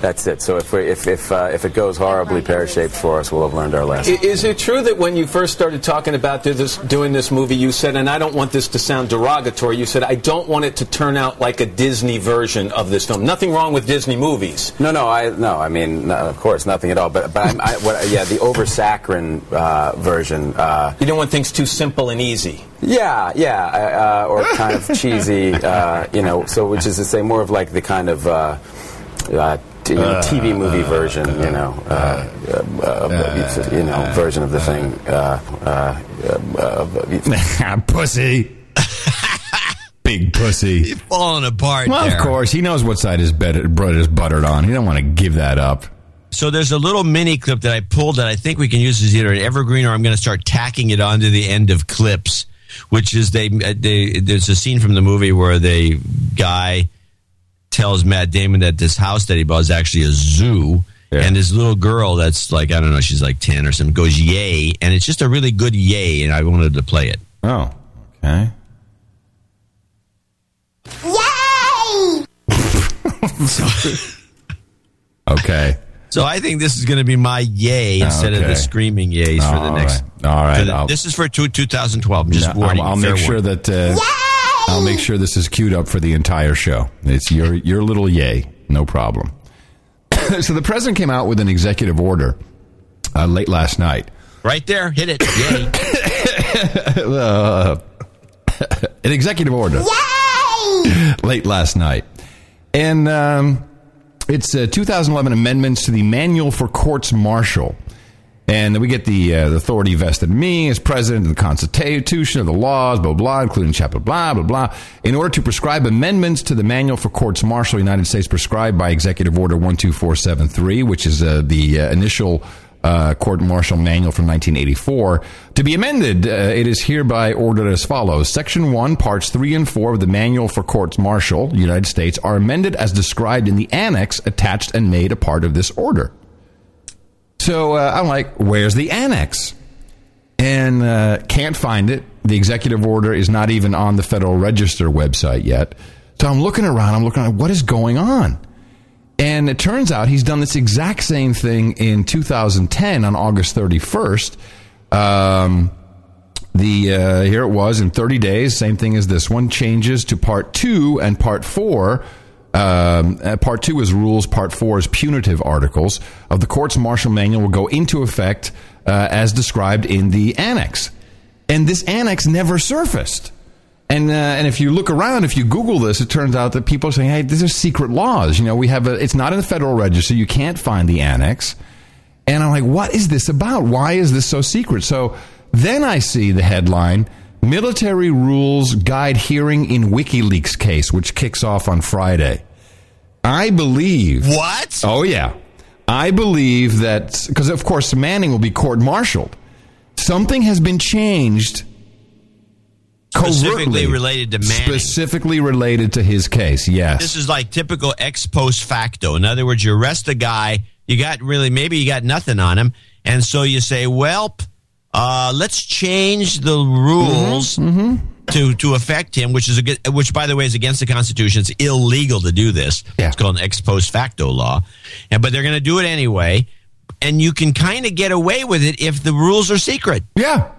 that's it. So if we, if if, uh, if it goes horribly pear shaped for us, we'll have learned our lesson. Is it true that when you first started talking about this, doing this movie, you said, and I don't want this to sound derogatory, you said, I don't want it to turn out like a Disney version of this film. Nothing wrong with Disney movies. No, no, I no, I mean, no, of course, nothing at all. But but I'm, I, what, yeah, the over saccharine uh, version. Uh, you don't want things too simple and easy. Yeah, yeah, uh, or kind of cheesy, uh, you know. So which is to say, more of like the kind of. Uh, uh, t- you know, TV movie version, you know, uh, uh, uh, you know, version of the thing. Uh, uh, uh, uh, pussy. Big pussy. falling apart Well, there. of course, he knows what side his bed- bread is buttered on. He don't want to give that up. So there's a little mini clip that I pulled that I think we can use as either an evergreen or I'm going to start tacking it onto the end of clips, which is they, they there's a scene from the movie where the guy tells Matt Damon that this house that he bought is actually a zoo. And this little girl that's like, I don't know, she's like 10 or something, goes yay. And it's just a really good yay. And I wanted to play it. Oh, okay. Yay! okay. So I think this is going to be my yay instead of the screaming yays for the All next. right. All right. the- this is for two, 2012. I'm just No, warning. I'll, I'll make sure warning. that uh, I'll make sure this is queued up for the entire show. It's your your little yay, no problem. so the president came out with an executive order uh, late last night. Right there, hit it. Yay. Uh, an executive order Yay! late last night, and um, it's uh, 2011 amendments to the Manual for Courts Martial. And we get the, uh, the authority vested in me as president of the Constitution, of the laws, blah, blah, including chapter blah, blah, blah, in order to prescribe amendments to the Manual for Courts Martial, United States, prescribed by Executive Order 12473, which is uh, the uh, initial uh, court martial manual from 1984. To be amended, uh, it is hereby ordered as follows. Section 1, parts 3 and 4 of the Manual for Courts Martial, United States, are amended as described in the annex attached and made a part of this order. So uh, I'm like, where's the annex? And uh, can't find it. The executive order is not even on the Federal Register website yet. So I'm looking around. I'm looking around. What is going on? And it turns out he's done this exact same thing in 2010 on August 31st. Um, the uh, here it was in 30 days, same thing as this one. Changes to Part Two and Part Four. Um, uh, part two is rules. Part four is punitive articles of the court's martial manual will go into effect uh, as described in the annex. And this annex never surfaced. And uh, and if you look around, if you Google this, it turns out that people are saying, "Hey, these are secret laws." You know, we have a. It's not in the Federal Register. You can't find the annex. And I'm like, "What is this about? Why is this so secret?" So then I see the headline: "Military Rules Guide Hearing in WikiLeaks Case," which kicks off on Friday. I believe what? Oh yeah, I believe that because of course Manning will be court-martialed. Something has been changed Specifically related to Manning. Specifically related to his case, yes. This is like typical ex post facto. In other words, you arrest a guy, you got really, maybe you got nothing on him, and so you say, well, uh, let's change the rules to to affect him, which is a, which, by the way, is against the Constitution. It's illegal to do this. It's called an ex post facto law, and but they're going to do it anyway, and you can kind of get away with it if the rules are secret. Yeah.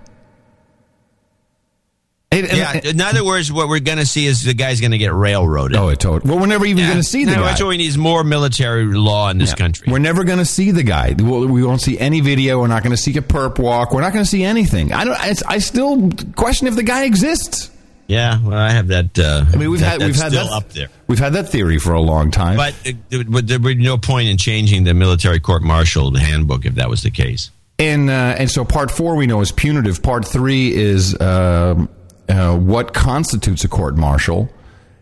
Yeah. In other words, what we're going to see is the guy's going to get railroaded. Oh, it totally. Well, we're never even going to see the no, guy. That's why we need more military law in this Yeah. country. We're never going to see the guy. We'll, we won't see any video. We're not going to see a perp walk. We're not going to see anything. I don't. It's, I still question if the guy exists. Yeah, well, I have that. Uh, I mean, we've that- had we've had still that up there. We've had that theory for a long time. But, uh, there- but there would be no point in changing the military court martial handbook if that was the case. And uh, and so part four we know is punitive. Part three is um uh, what constitutes a court martial.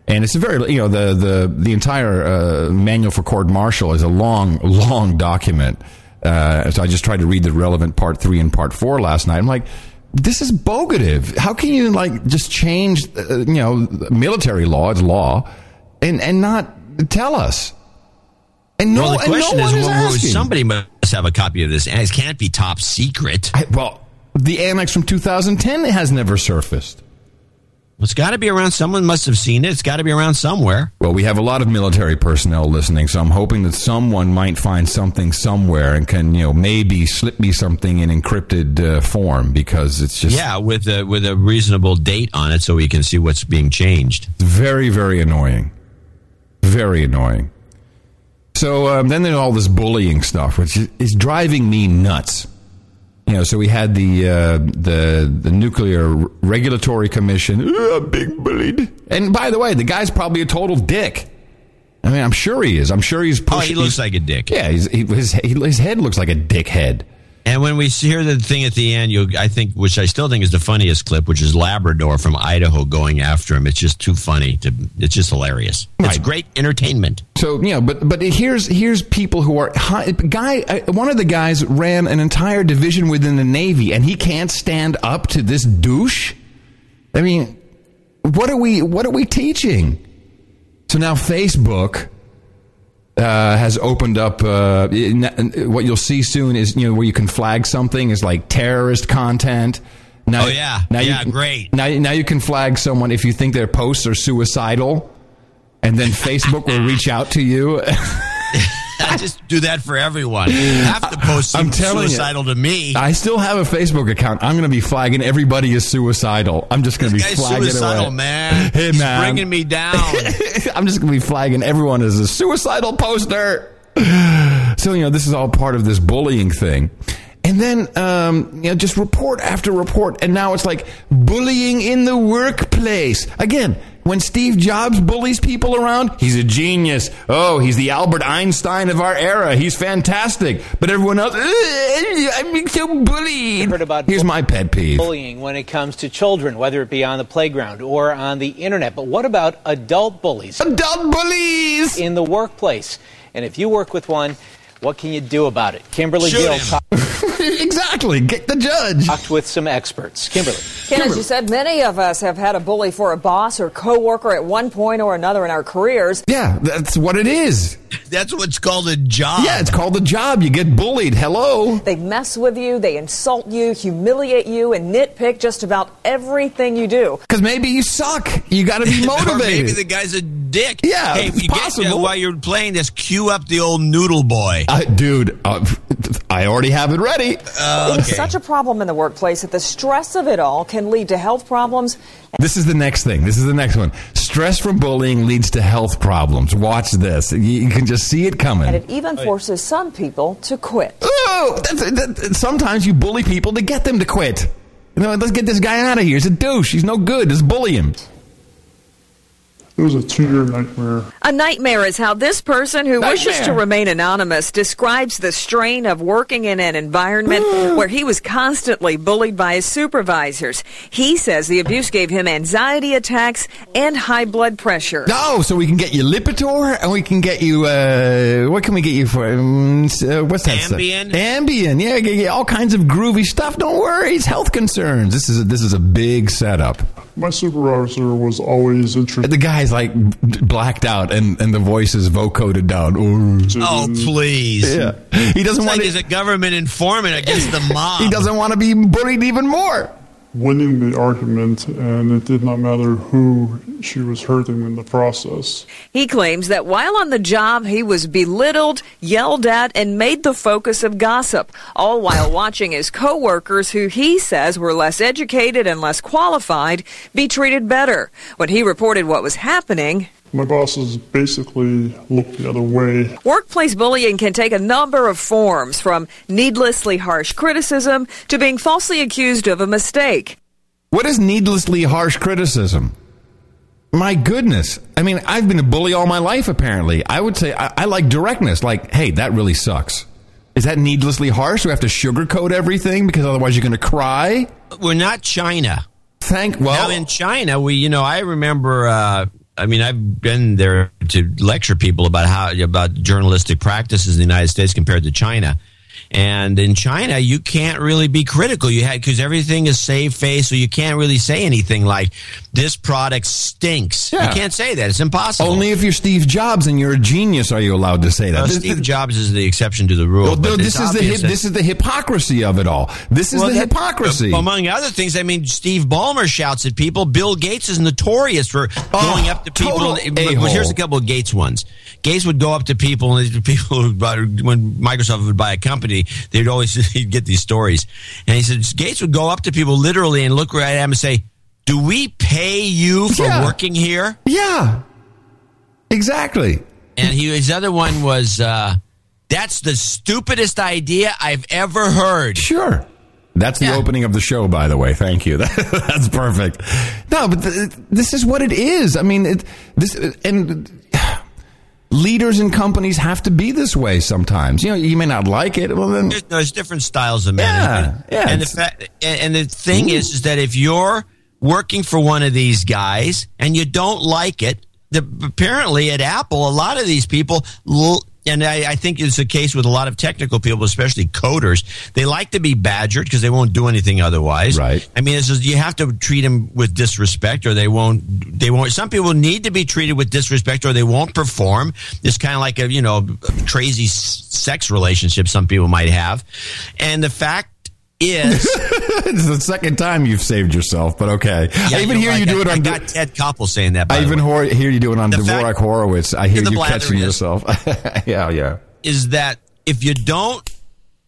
And it's a very you know the the the entire uh, manual for court martial is a long long document. Uh, so I just tried to read the relevant part three and part four last night. I'm like, this is bogative. How can you like just change uh, you know military law? It's law, and and not tell us. And no, well, the and no question one is, is well, somebody must have a copy of this, and it can't be top secret. I, well, the annex from 2010 has never surfaced. It's got to be around. Someone must have seen it. It's got to be around somewhere. Well, we have a lot of military personnel listening, so I'm hoping that someone might find something somewhere and can, you know, maybe slip me something in encrypted uh, form because it's just Yeah, with a with a reasonable date on it, so we can see what's being changed. very, very annoying. Very annoying. So um, then there's all this bullying stuff, which is, is driving me nuts. You know, so we had the uh, the the nuclear regulatory commission. "Uh, big bullied. And by the way, the guy's probably a total dick. I mean, I'm sure he is. I'm sure he's. Oh, Pushing, he looks like a dick. Yeah, he's, he, his his head looks like a dick head. And when we hear the thing at the end, you I think, which I still think is the funniest clip, which is Labrador from Idaho going after him. It's just too funny. To, it's just hilarious. It's great entertainment. So you know, but but here's here's people who are high, guy. uh, One of the guys ran an entire division within the Navy, and he can't stand up to this douche. I mean, what are we what are we teaching? So now Facebook uh, has opened up. Uh, what you'll see soon is you know where you can flag something is like terrorist content. Now, Oh, yeah. now you Yeah, can- great. Now, now you can flag someone if you think their posts are suicidal, and then Facebook will reach out to you. I just do that for everyone. Half the posts seem I'm telling suicidal you, to me. I still have a Facebook account. I'm going to be flagging everybody is suicidal. I'm just going to be flagging suicidal, away. man. Hey, He's man. bringing me down. I'm just going to be flagging everyone as a suicidal poster. So you know, this is all part of this bullying thing. And then, um, you know, just report after report, and now it's like bullying in the workplace again. When Steve Jobs bullies people around, he's a genius. Oh, he's the Albert Einstein of our era. He's fantastic. But everyone else, "Ugh, I'm being so bullied. Heard about Here's my pet peeve. bullying when it comes to children, whether it be on the playground or on the internet. But what about adult bullies? Adult bullies in the workplace. And if you work with one, what can you do about it? Kimberly Shoot Gill him. exactly. Get the judge. Talked with some experts. Kimberly. Ken, as you said, many of us have had a bully for a boss or coworker at one point or another in our careers. Yeah, that's what it is. That's what's called a job. Yeah, it's called a job. You get bullied. Hello. They mess with you, they insult you, humiliate you, and nitpick just about everything you do. Because maybe you suck. You got to be or maybe the guy's a dick. Yeah, hey, it's you get, possible. uh, while you're playing this, cue up the old noodle boy. Uh, dude, uh, I already have it ready. Uh, It's such a problem in the workplace that the stress of it all can lead to health problems. This is the next thing. This is the next one. Stress from bullying leads to health problems. Watch this. You, can just see it coming. And it even forces some people to quit. Oh, that, sometimes you bully people to get them to quit. You know, let's get this guy out of here. He's a douche. He's no good. Just bully him. It was a two-year nightmare. A nightmare is how this person who wishes to remain anonymous describes the strain of working in an environment where he was constantly bullied by his supervisors. He says the abuse gave him anxiety attacks and high blood pressure. No, so we can get you Lipitor, and we can get you. Uh, what can we get you for? Um, uh, what's that? stuff? Ambien? Ambien. Yeah, get you all kinds of groovy stuff. Don't worry, it's health concerns. This is a, this is a big setup. My supervisor was always interested. The guy's like blacked out, and, and the voice is vocoded down. Oh, please. Yeah, he doesn't It's want like to. he's a government informant against the mob. He doesn't want to be bullied even more. Winning the argument, and it did not matter who she was hurting in the process. He claims that while on the job, he was belittled, yelled at, and made the focus of gossip, all while watching his coworkers, who he says were less educated and less qualified, be treated better. When he reported what was happening, My bosses basically looked the other way. Workplace bullying can take a number of forms, from needlessly harsh criticism to being falsely accused of a mistake. What is needlessly harsh criticism? My goodness. I mean, I've been a bully all my life, apparently. I would say I, I like directness, like, hey, that really sucks. Is that needlessly harsh? Do we have to sugarcoat everything because otherwise you're going to cry? We're not China. Thank well. now in China, we you know I remember. Uh, I mean, I've been there to lecture people about how about journalistic practices in the United States compared to China. And in China, you can't really be critical. You had because everything is save face, so you can't really say anything like this product stinks. Yeah. You can't say that; it's impossible. Only if you're Steve Jobs and you're a genius are you allowed to say that. Well, This- Steve Jobs is the exception to the rule. No, no, this is the hip, this is the hypocrisy of it all. This is Well, the that- hypocrisy. Uh, among other things, I mean, Steve Ballmer shouts at people. Bill Gates is notorious for oh, going up to people. Well, here's a couple of Gates ones. Gates would go up to people, and people buy, when Microsoft would buy a company, they'd always he'd get these stories. And he said Gates would go up to people literally and look right at them and say, "Do we pay you for Yeah. working here?" Yeah, exactly. And he his other one was, uh, "That's the stupidest idea I've ever heard." Sure. That's the opening of the show, by the way. Thank you. That's perfect. No, but th- this is what it is. I mean, it, this and leaders and companies have to be this way sometimes. You know, you may not like it. Well, then There's, there's different styles of management. Yeah, yeah, and the fact, and, the thing is, is that if you're working for one of these guys and you don't like it, the, apparently at Apple, a lot of these people. l- And I, I think it's the case with a lot of technical people, especially coders. They like to be badgered because they won't do anything otherwise. Right. I mean, it's just, you have to treat them with disrespect, or they won't. They won't. Some people need to be treated with disrespect, or they won't perform. It's kind of like a you know crazy s- sex relationship some people might have, and the fact is. it's the second time you've saved yourself, but okay. Yeah, I even hear you right. do it on. I got Ted Koppel saying that. I even way. hear you do it on The Dvorak fact- Horowitz. I hear you catching is- yourself. yeah, yeah. is that if you don't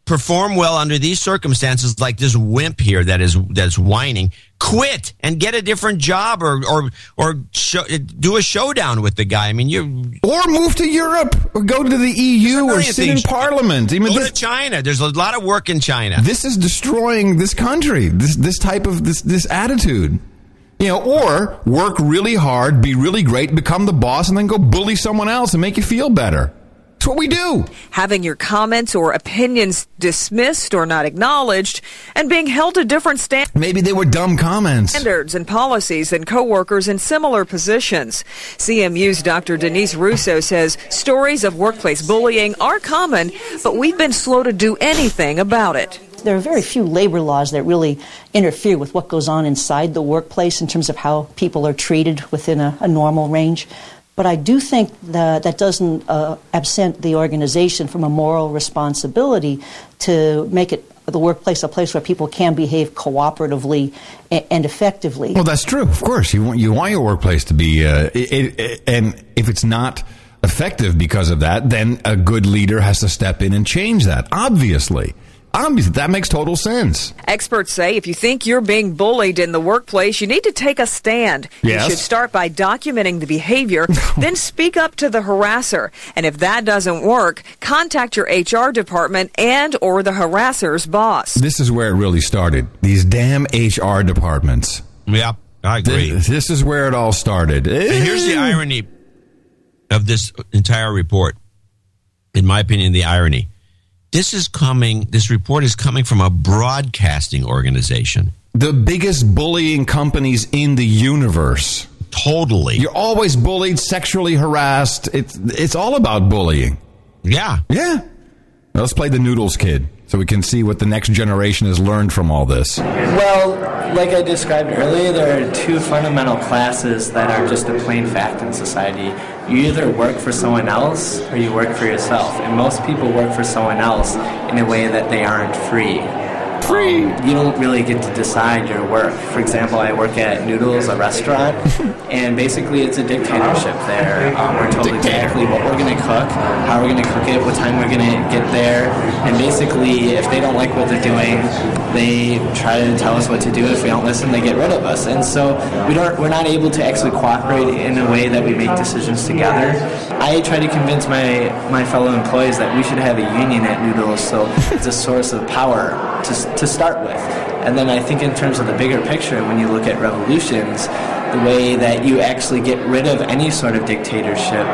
perform well under these circumstances, like this wimp here that is that's whining, quit and get a different job or or or show, do a showdown with the guy. I mean, you or move to Europe or go to the EU or sit in. Parliament. Even go this- to China. There's a lot of work in China. This is destroying this country. This this type of this this attitude. You know, or work really hard, be really great, become the boss, and then go bully someone else and make you feel better. That's what we do. Having your comments or opinions dismissed or not acknowledged, and being held to different standards. Maybe they were dumb comments. Standards and policies and coworkers in similar positions. CMU's Dr. Denise Rousseau says stories of workplace bullying are common, but we've been slow to do anything about it. There are very few labor laws that really interfere with what goes on inside the workplace in terms of how people are treated within a, a normal range. But I do think that that doesn't uh, absent the organization from a moral responsibility to make it the workplace a place where people can behave cooperatively and, effectively. Well, that's true. Of course, you want you want your workplace to be, uh, it, it, and if it's not effective because of that, then a good leader has to step in and change that. Obviously, obviously, that makes total sense. Experts say if you think you're being bullied in the workplace, you need to take a stand. Yes. You should start by documenting the behavior, then speak up to the harasser. And if that doesn't work, contact your HR department and or the harasser's boss. This is where it really started. These damn HR departments. Yeah, I agree. This, this is where it all started. And here's the eh. irony of this entire report. In my opinion, the irony. This is coming, this report is coming from a broadcasting organization. The biggest bullying companies in the universe. Totally. You're always bullied, sexually harassed. It's it's all about bullying. Yeah. Yeah. Now let's play the Noodles Kid so we can see what the next generation has learned from all this. Well, like I described earlier, there are two fundamental classes that are just a plain fact in society. You either work for someone else or you work for yourself. And most people work for someone else in a way that they aren't free. Free. you don't really get to decide your work. For example, I work at Noodles, a restaurant, and basically it's a dictatorship there. Um, we're told exactly what we're going to cook, how we're going to cook it, what time we're going to get there, and basically, if they don't like what they're doing, they try to tell us what to do. If we don't listen, they get rid of us. And so we don't, we're not able to actually cooperate in a way that we make decisions together. I try to convince my, my fellow employees that we should have a union at Noodles so it's a source of power to, to start with. And then I think in terms of the bigger picture, when you look at revolutions, the way that you actually get rid of any sort of dictatorship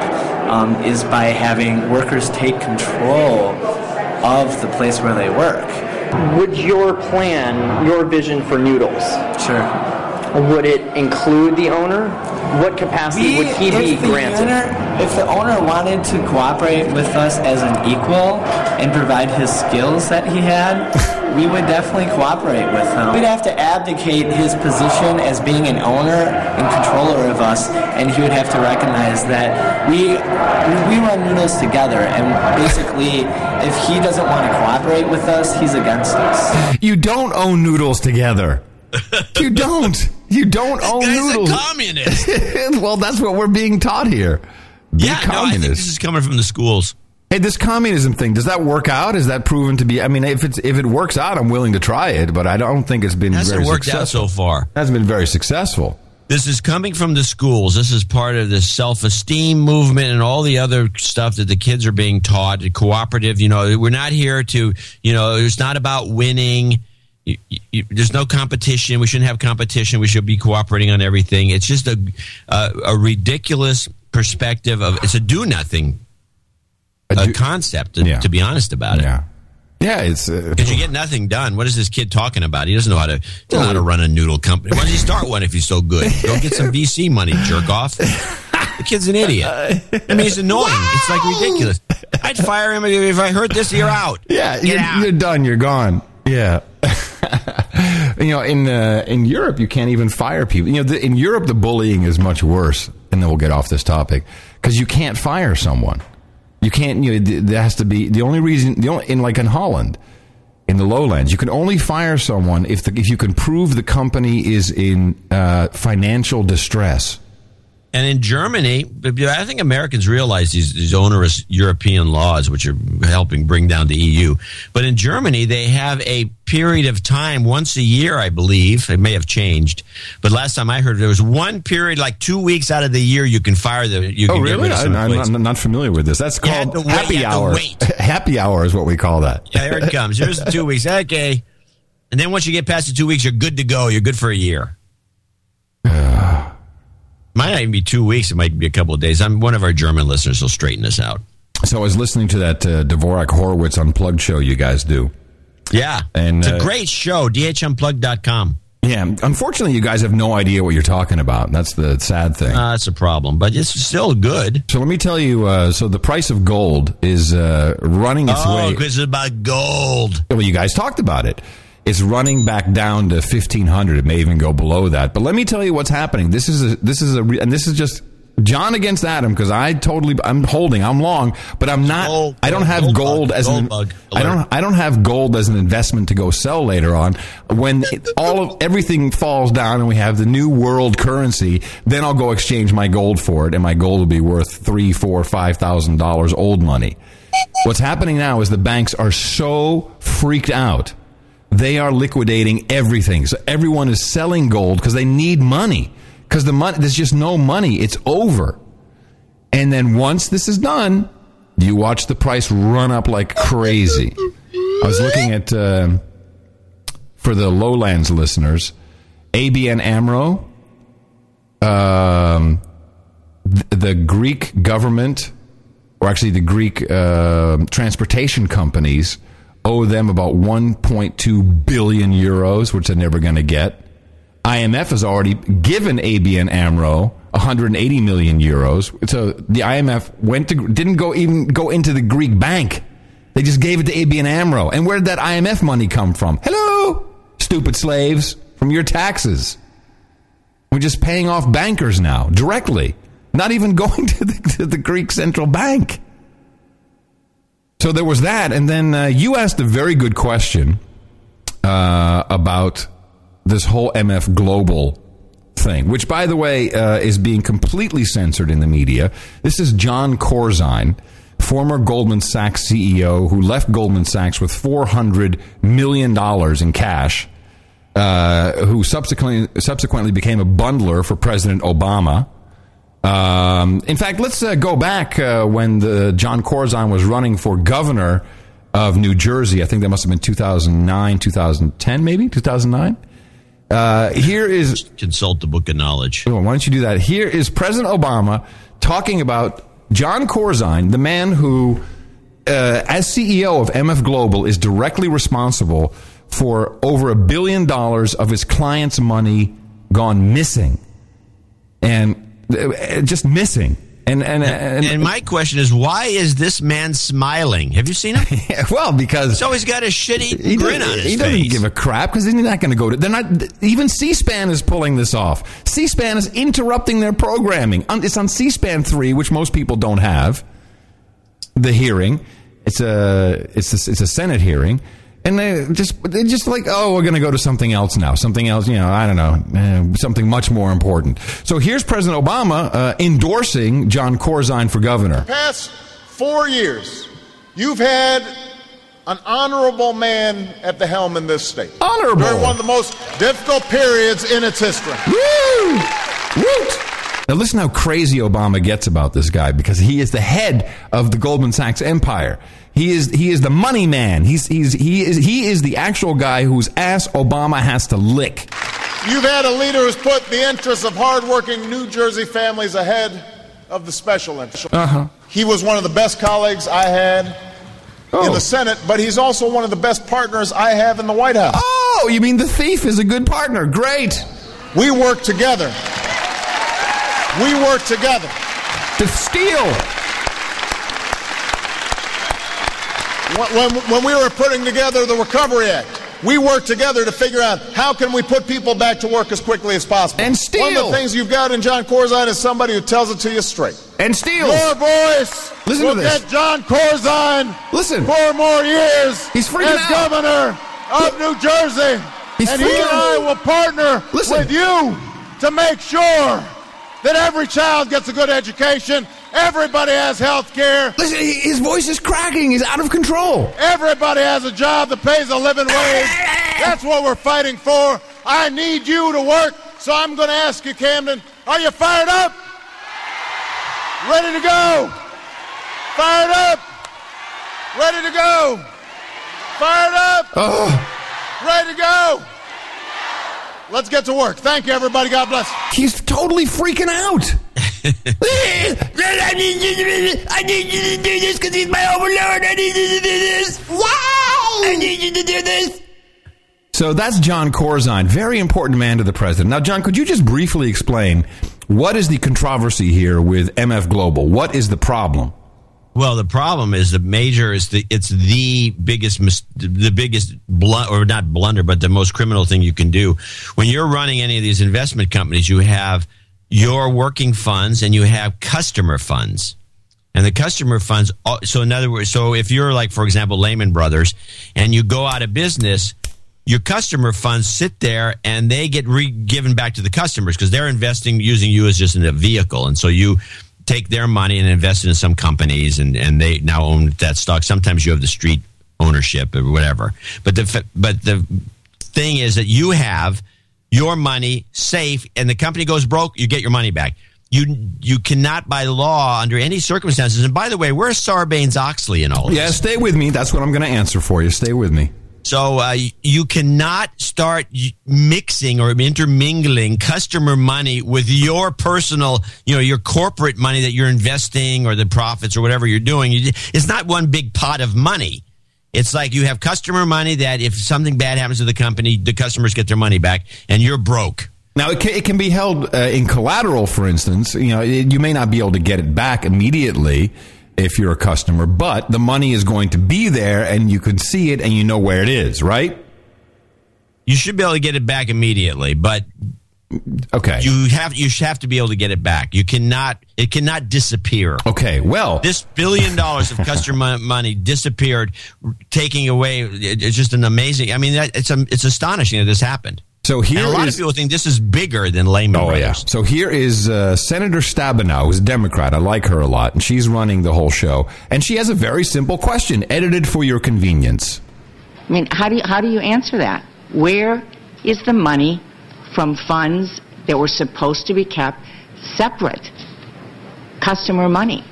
um, is by having workers take control of the place where they work. Would your plan, your vision for Noodles, Sure. Would it include the owner? What capacity would he be granted? Owner, if the owner wanted to cooperate with us as an equal and provide his skills that he had, we would definitely cooperate with him. We'd have to abdicate his position as being an owner and controller of us, and he would have to recognize that we we run Noodles together, and basically, if he doesn't want to cooperate with us, he's against us. You don't own noodles together. you don't. You don't own guy's a noodles. communist. well, that's what we're being taught here. Be yeah, no, I think this is coming from the schools. Hey, this communism thing, does that work out? Is that proven to be? I mean, if it's if it works out, I'm willing to try it, but I don't think it's been Hasn't very worked out successful. so far. Hasn't been very successful. This is coming from the schools. This is part of the self-esteem movement and all the other stuff that the kids are being taught. Cooperative, you know, we're not here to, you know, it's not about winning. You, you, there's no competition. We shouldn't have competition. We should be cooperating on everything. It's just a a, a ridiculous perspective of it's a do nothing a concept. To, to be honest about it. Yeah. Yeah, it's uh, because you get nothing done. What is this kid talking about? He doesn't know how to doesn't know how to run a noodle company. Why does he start one if he's so good? Go get some VC money, jerk off. The kid's an idiot. I mean, he's annoying. It's like ridiculous. I'd fire him if I heard this. You're out. Yeah, you're, out. you're done. You're gone. Yeah. you know, in uh, in Europe, you can't even fire people. You know, the, in Europe, the bullying is much worse. And then we'll get off this topic because you can't fire someone. You can't. You know, there has to be the only reason. The only in like in Holland, in the lowlands, you can only fire someone if the, if you can prove the company is in uh, financial distress. And in Germany, I think Americans realize these, these onerous European laws, which are helping bring down the EU. But in Germany, they have a period of time once a year, I believe. It may have changed, but last time I heard, there was one period, like two weeks out of the year, you can fire the. You oh, really? I, am not, familiar with this. That's called wait- happy you had to hour. happy hour is what we call that. Yeah, here it comes. Here's the two weeks. Okay. And then once you get past the two weeks, you're good to go. You're good for a year. Might not even be two weeks. It might be a couple of days. I'm one of our German listeners will straighten this out. So I was listening to that uh, Dvorak Horowitz unplugged show you guys do. Yeah. And it's uh, a great show. DHunplugged.com. Yeah, unfortunately, you guys have no idea what you're talking about. That's the sad thing. Uh, that's a problem, but it's still good. So let me tell you. Uh, so the price of gold is uh, running its Oh, way. because it's about gold. Well, you guys talked about it. It's running back down to fifteen hundred. It may even go below that. But let me tell you what's happening. This is a, this is a re- and this is just John against Adam because I totally I'm holding. I'm long, but I'm not. I don't have gold gold, bug, as gold an. bug I don't. I don't have gold as an investment to go sell later on. When it, all of everything falls down and we have the new world currency, then I'll go exchange my gold for it, and my gold will be worth three, four, five thousand dollars old money. What's happening now is the banks are so freaked out. They are liquidating everything. So everyone is selling gold because they need money. Because the money, there's just no money. It's over. And then once this is done, you watch the price run up like crazy. I was looking at uh, for the lowlands listeners, ABN Amro, um, th- the Greek government, or actually the Greek uh, transportation companies, owe them about 1.2 billion euros, which they're never going to get. IMF has already given ABN Amro 180 million euros. So the IMF went to didn't go even go into the Greek bank. They just gave it to ABN Amro. And where did that IMF money come from? Hello, stupid slaves, from your taxes. We're just paying off bankers now directly, not even going to the, to the Greek central bank. So there was that, and then uh, you asked a very good question uh, about this whole MF Global thing, which, by the way, uh, is being completely censored in the media. This is John Corzine, former Goldman Sachs CEO, who left Goldman Sachs with four hundred million dollars in cash. Uh, who subsequently subsequently became a bundler for President Obama. Um, in fact, let's uh, go back uh, when the John Corzine was running for governor of New Jersey. I think that must have been 2009, 2010, maybe 2009. Uh, here is consult the book of knowledge. Why don't you do that? Here is President Obama talking about John Corzine, the man who, uh, as CEO of MF Global, is directly responsible for over a billion dollars of his clients' money gone missing, and Uh, just missing. And and, and And my question is, why is this man smiling? Have you seen him? well, because so he's got a shitty he grin on his face. he face. doesn't give a crap because he's not going to go to. They're not. Even C-SPAN is pulling this off. C-SPAN is interrupting their programming. On- It's on C-SPAN three, which most people don't have. The hearing. It's a it's a, it's a Senate hearing, and they just they just like oh we're going to go to something else now, something else. You know I don't know eh, something much more important. So here's President Obama uh, endorsing John Corzine for governor. past four years, you've had an honorable man at the helm in this state. Honorable. During one of the most difficult periods in its history. Woo! Woot! Now listen how crazy Obama gets about this guy because he is the head of the Goldman Sachs empire. He is he is the money man. He's he's he is he is the actual guy whose ass Obama has to lick. You've had a leader who's put the interests of hardworking New Jersey families ahead of the special interest. Uh-huh. He was one of the best colleagues I had in Oh. the Senate, but he's also one of the best partners I have in the White House. Oh, you mean the thief is a good partner? Great. We work together. We work together. To steal. When, when, we were putting together the Recovery Act, we worked together to figure out how can we put people back to work as quickly as possible. And steal. One of the things you've got in John Corzine is somebody who tells it to you straight. And steal. Your voice Listen will to this. get John Corzine Listen. four more years He's freaking as out. governor of New Jersey. He's and he and I will partner Listen. with you to make sure that every child gets a good education, everybody has health care, Listen, he- his voice is cracking. He's out of control. Everybody has a job that pays a living wage. That's what we're fighting for. I need you to work, so I'm going to ask you, Camden, are you fired up? Ready to go? Fired up? Ready to go? Fired up? Oh, Ready to go? Let's get to work. Thank you, everybody. God bless. he's totally freaking out. I need you to, do this because he's my overlord. I need you to do this. Wow! I need you to do this. So that's John Corzine, very important man to the president. Now, John, could you just briefly explain what is the controversy here with MF Global? What is the problem? Well, the problem is the major is the it's the biggest the biggest blunt or not blunder, but the most criminal thing you can do when you're running any of these investment companies. You have your working funds and you have customer funds. And the customer funds, uh, so in other words, so if you're like, for example, Lehman Brothers, and you go out of business, your customer funds sit there and they get re- given back to the customers because they're investing using you as just a vehicle. And so you take their money and invest it in some companies and, and they now own that stock. Sometimes you have the street ownership or whatever. But the, but the thing is that you have your money safe and the company goes broke, you get your money back. You, you cannot by law under any circumstances. And by the way, where's Sarbanes Oxley and all of Yeah, stay with me. That's what I'm going to answer for you. Stay with me. So uh, you cannot start mixing or intermingling customer money with your personal, you know, your corporate money that you're investing or the profits or whatever you're doing. It's not one big pot of money. It's like you have customer money that if something bad happens to the company, the customers get their money back, and you're broke. Now, it can, it can be held uh, in collateral, for instance. You know, it, you may not be able to get it back immediately if you're a customer, but the money is going to be there and you can see it and you know where it is, right? You should be able to get it back immediately, but Okay. you have you have to be able to get it back. You cannot it cannot disappear. Okay, well, this billion dollars of customer money disappeared, taking away. It's just an amazing. I mean, that, it's um, it's astonishing that this happened. So here and a lot is- of people think this is bigger than Lehman Oh, Brothers. yeah. So here is uh, Senator Stabenow, who's a Democrat. I like her a lot, and she's running the whole show. And she has a very simple question, edited for your convenience. I mean, how do you, how do you answer that? Where is the money from funds that were supposed to be kept separate? Customer money.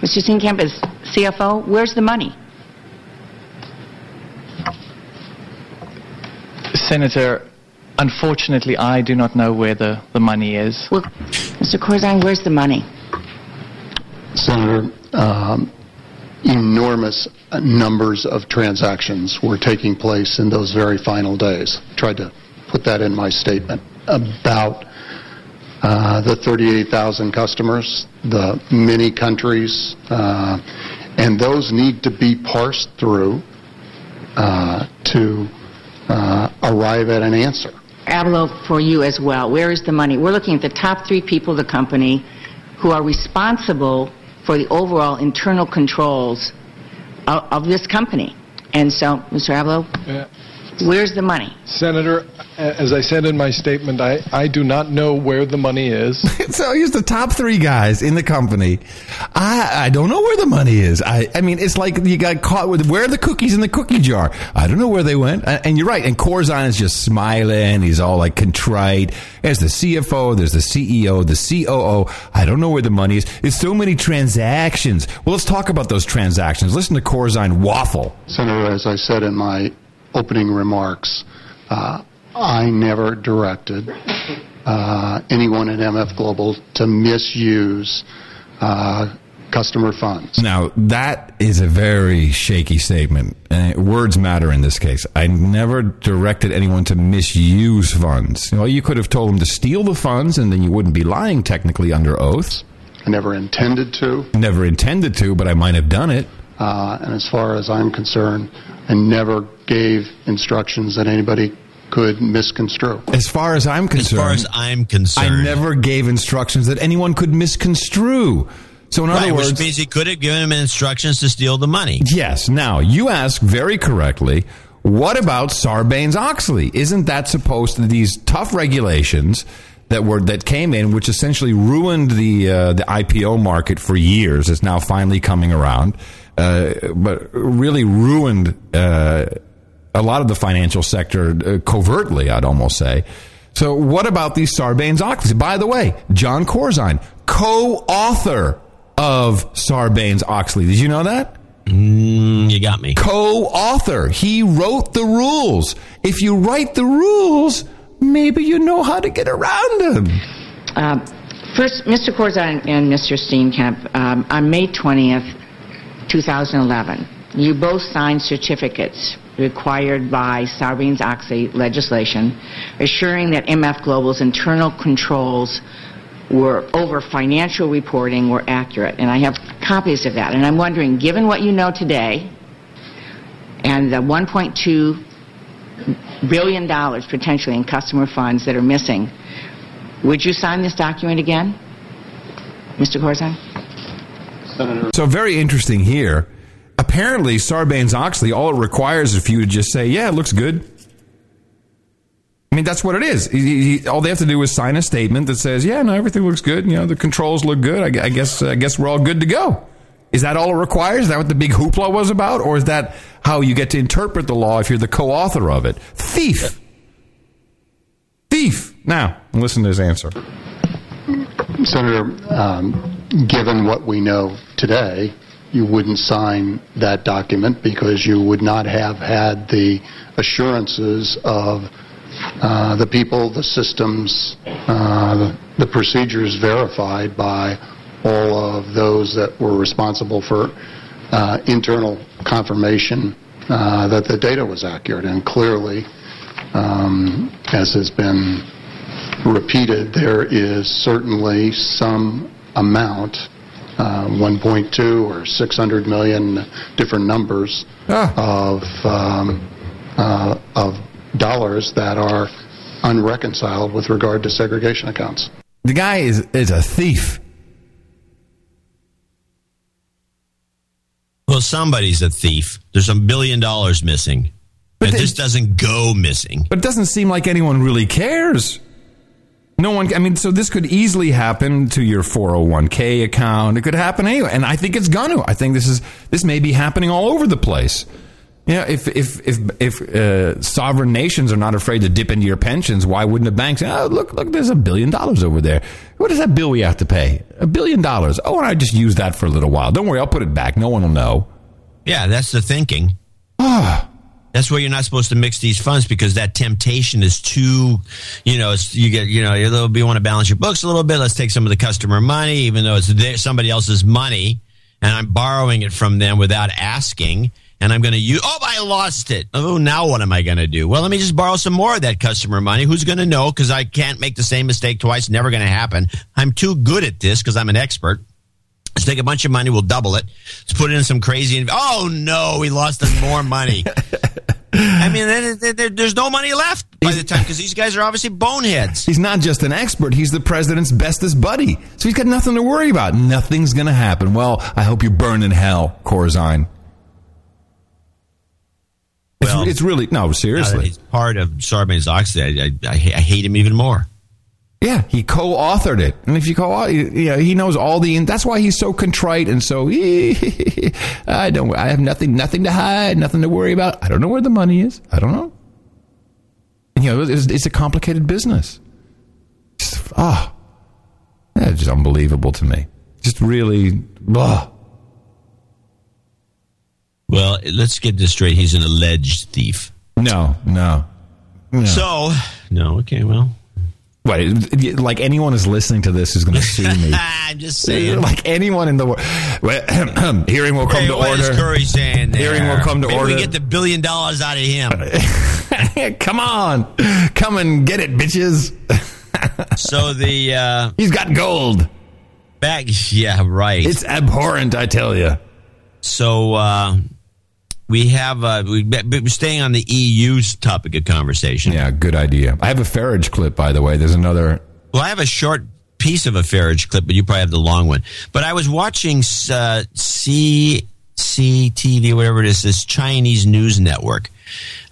Mr. Steenkamp is CFO. Where's the money? Senator, unfortunately, I do not know where the, the money is. Well, Mr. Corzine, where's the money? Senator, um, enormous numbers of transactions were taking place in those very final days. Tried to put that in my statement about uh, the 38,000 customers, the many countries, uh, and those need to be parsed through uh, to uh, arrive at an answer. Abelow, for you as well, where is the money? We're looking at the top three people of the company who are responsible for the overall internal controls of, of this company. And so, Mr. Abelow, Yeah. Where's the money? Senator, as I said in my statement, I, I do not know where the money is. so here's the top three guys in the company. I I don't know where the money is. I I mean, it's like you got caught with where are the cookies in the cookie jar. I don't know where they went. A- And you're right. And Corzine is just smiling. He's all like contrite. There's the CFO. There's the CEO. The COO. I don't know where the money is. It's so many transactions. Well, let's talk about those transactions. Listen to Corzine waffle. Senator, as I said in my opening remarks, uh, I never directed uh, anyone at MF Global to misuse uh, customer funds. Now, that is a very shaky statement. Uh, words matter in this case. I never directed anyone to misuse funds. Well, you could have told them to steal the funds, and then you wouldn't be lying technically under oath. I never intended to. Never intended to, but I might have done it. Uh, and as far as I'm concerned, I never gave instructions that anybody could misconstrue. As far as I'm concerned, as far as I'm concerned, I never gave instructions that anyone could misconstrue. So, in right, other words, which means he could have given him instructions to steal the money. Yes. Now, you ask very correctly, what about Sarbanes Oxley? Isn't that supposed to these tough regulations that were that came in, which essentially ruined the uh, the IPO market for years, is now finally coming around, but really ruined uh, a lot of the financial sector uh, covertly, I'd almost say. So, what about these Sarbanes Oxley? By the way, John Corzine, co-author of Sarbanes Oxley. Did you know that? Mm, you got me. Co-author. He wrote the rules. If you write the rules, maybe you know how to get around them. Uh, first, Mr. Corzine and Mr. Steenkamp, um, on May 20th, 2011, you both signed certificates required by Sarbanes-Oxley legislation assuring that MF Global's internal controls were over financial reporting were accurate. And I have copies of that. And I'm wondering, given what you know today and the 1.2 billion dollars potentially in customer funds that are missing, would you sign this document again, Mr. Corzine? So very interesting here. Apparently, Sarbanes Oxley, all it requires is for you to just say, "Yeah, it looks good." I mean, that's what it is. He- he- all they have to do is sign a statement that says, "Yeah, no, everything looks good. You know, the controls look good. I, I guess, I guess we're all good to go." Is that all it requires? Is that what the big hoopla was about, or is that how you get to interpret the law if you're the co-author of it? Thief, thief. Now, listen to his answer. Senator, um, given what we know today, you wouldn't sign that document because you would not have had the assurances of uh, the people, the systems, uh, the, procedures verified by all of those that were responsible for uh, internal confirmation uh, that the data was accurate. And clearly, um, as has been repeated, there is certainly some amount, uh, 1.2 or 600 million different numbers of um, uh, of dollars that are unreconciled with regard to segregation accounts. The guy is is a thief. Well, somebody's a thief. There's a billion dollars missing. But this doesn't go missing. But it doesn't seem like anyone really cares. No one, I mean, so this could easily happen to your 401k account. It could happen anyway. And I think it's going to. I think this is, this may be happening all over the place. Yeah, if if if if uh, sovereign nations are not afraid to dip into your pensions, why wouldn't a bank say, "Oh, look, look, there's a billion dollars over there. What is that bill we have to pay? A billion dollars. Oh, and I just use that for a little while. Don't worry, I'll put it back. No one will know." Yeah, that's the thinking. That's why you're not supposed to mix these funds because that temptation is too, you know, you get, you know, you little, you want to balance your books a little bit. Let's take some of the customer money, even though it's somebody else's money, and I'm borrowing it from them without asking. and I'm going to use. Oh, I lost it. Oh, now what am I going to do? Well, let me just borrow some more of that customer money. Who's going to know? Because I can't make the same mistake twice. Never going to happen. I'm too good at this because I'm an expert. Let's take a bunch of money. We'll double it. Let's put it in some crazy. Oh no, we lost more money. I mean, there's no money left by the time because these guys are obviously boneheads. He's not just an expert, he's the president's bestest buddy. So he's got nothing to worry about. Nothing's going to happen. Well, I hope you burn in hell, Corzine. It's, Well, it's really, no, seriously. he's part of Sarbanes Oxley. I, I, I hate him even more. Yeah, he co-authored it, and if you co, yeah, he knows all the. That's why he's so contrite and so. I don't. I have nothing, nothing to hide, nothing to worry about. I don't know where the money is. I don't know. And, you know, it's, it's a complicated business. Ah, that's just unbelievable to me. Just really, ugh. Well, let's get this straight. He's an alleged thief. No, no. no. So, no, okay, well. Wait, like anyone is listening to this is going to sue me. I'm just saying. Like anyone in the world. Hearing will come Hey, to what is order. Curry saying there? Hearing will come to Maybe order. we get the billion dollars out of him. Come on, come and get it, bitches. so the uh, he's got gold. Back, yeah, right. It's abhorrent, I tell you. So uh, we have uh, we we're staying on the EU's topic of conversation. Yeah, good idea. I have a Farage clip, by the way. There's another. Well, I have a short piece of a Farage clip, but you probably have the long one. But I was watching uh, CCTV, whatever it is, this Chinese news network.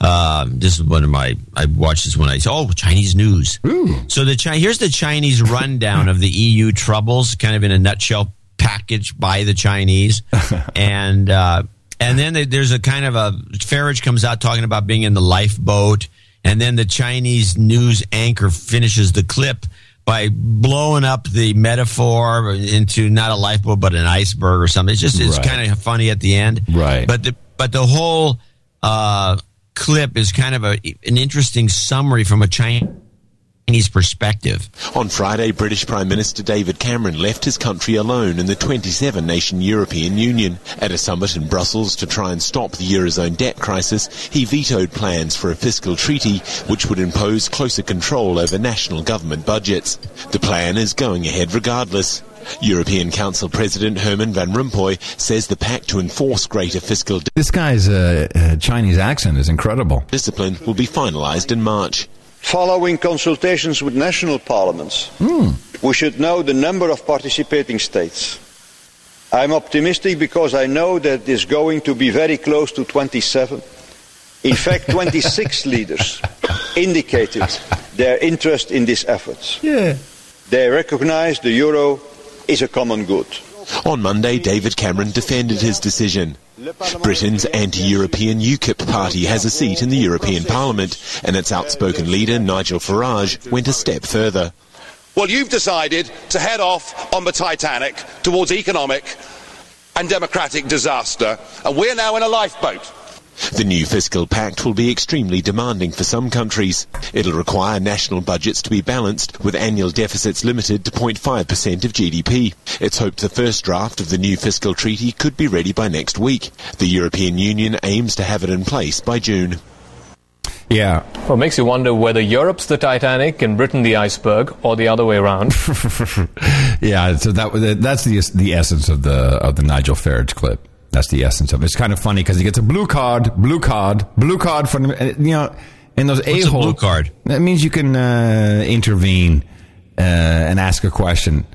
Um, this is one of my. I watched this when I said, "Oh, Chinese news." Ooh. So the Chi- here's the Chinese rundown of the EU troubles, kind of in a nutshell, packaged by the Chinese, and uh, and then there- there's a kind of a Farage comes out talking about being in the lifeboat, and then the Chinese news anchor finishes the clip by blowing up the metaphor into not a lifeboat but an iceberg or something. It's just it's Right. kind of funny at the end, Right. But the but the whole uh, clip is kind of a an interesting summary from a Chinese perspective. On Friday, British Prime Minister David Cameron left his country alone in the 27 nation European Union. At a summit in Brussels to try and stop the Eurozone debt crisis, he vetoed plans for a fiscal treaty which would impose closer control over national government budgets. The plan is going ahead regardless. European Council President Herman Van Rompuy says the pact to enforce greater fiscal This guy's uh, uh, Chinese accent is incredible. discipline will be finalized in March. Following consultations with national parliaments, hmm. we should know the number of participating states. I'm optimistic because I know that it is going to be very close to 27. In fact, 26 leaders indicated their interest in these efforts. Yeah. They recognize the euro is a common good. On Monday, David Cameron defended his decision. Britain's anti-European UKIP party has a seat in the European Parliament, and its outspoken leader, Nigel Farage, went a step further. Well, you've decided to head off on the Titanic towards economic and democratic disaster, and we're now in a lifeboat. The new fiscal pact will be extremely demanding for some countries. It'll require national budgets to be balanced, with annual deficits limited to 0.5% of GDP. It's hoped the first draft of the new fiscal treaty could be ready by next week. The European Union aims to have it in place by June. Yeah. Well, it makes you wonder whether Europe's the Titanic and Britain the iceberg, or the other way around. yeah, so that that's the the essence of the of the Nigel Farage clip. That's the essence of it. It's kind of funny because he gets a blue card, blue card, blue card from you know, and those a a hole blue card? That means you can uh, intervene uh, and ask a question,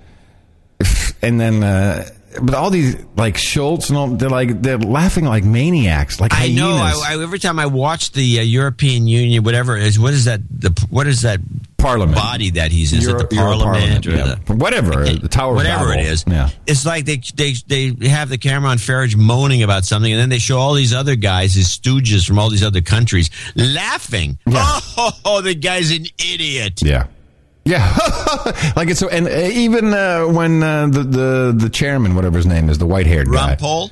and then. Uh, but all these like Schulz and all, they're like they're laughing like maniacs, like I hyenas. know. I, I, every time I watch the uh, European Union, whatever it is, what is that? The what is that Parliament body that he's in? Is Euro- it the Euro Parliament, Parliament, or yeah. the, whatever the Tower whatever Babel. it is? Yeah. It's like they they they have the camera on Farage moaning about something, and then they show all these other guys, his stooges from all these other countries, laughing. Oh, the guy's an idiot. Yeah. Yeah, like it's so, and uh, even uh, when uh, the the the chairman, whatever his name is, the white haired guy. Paul.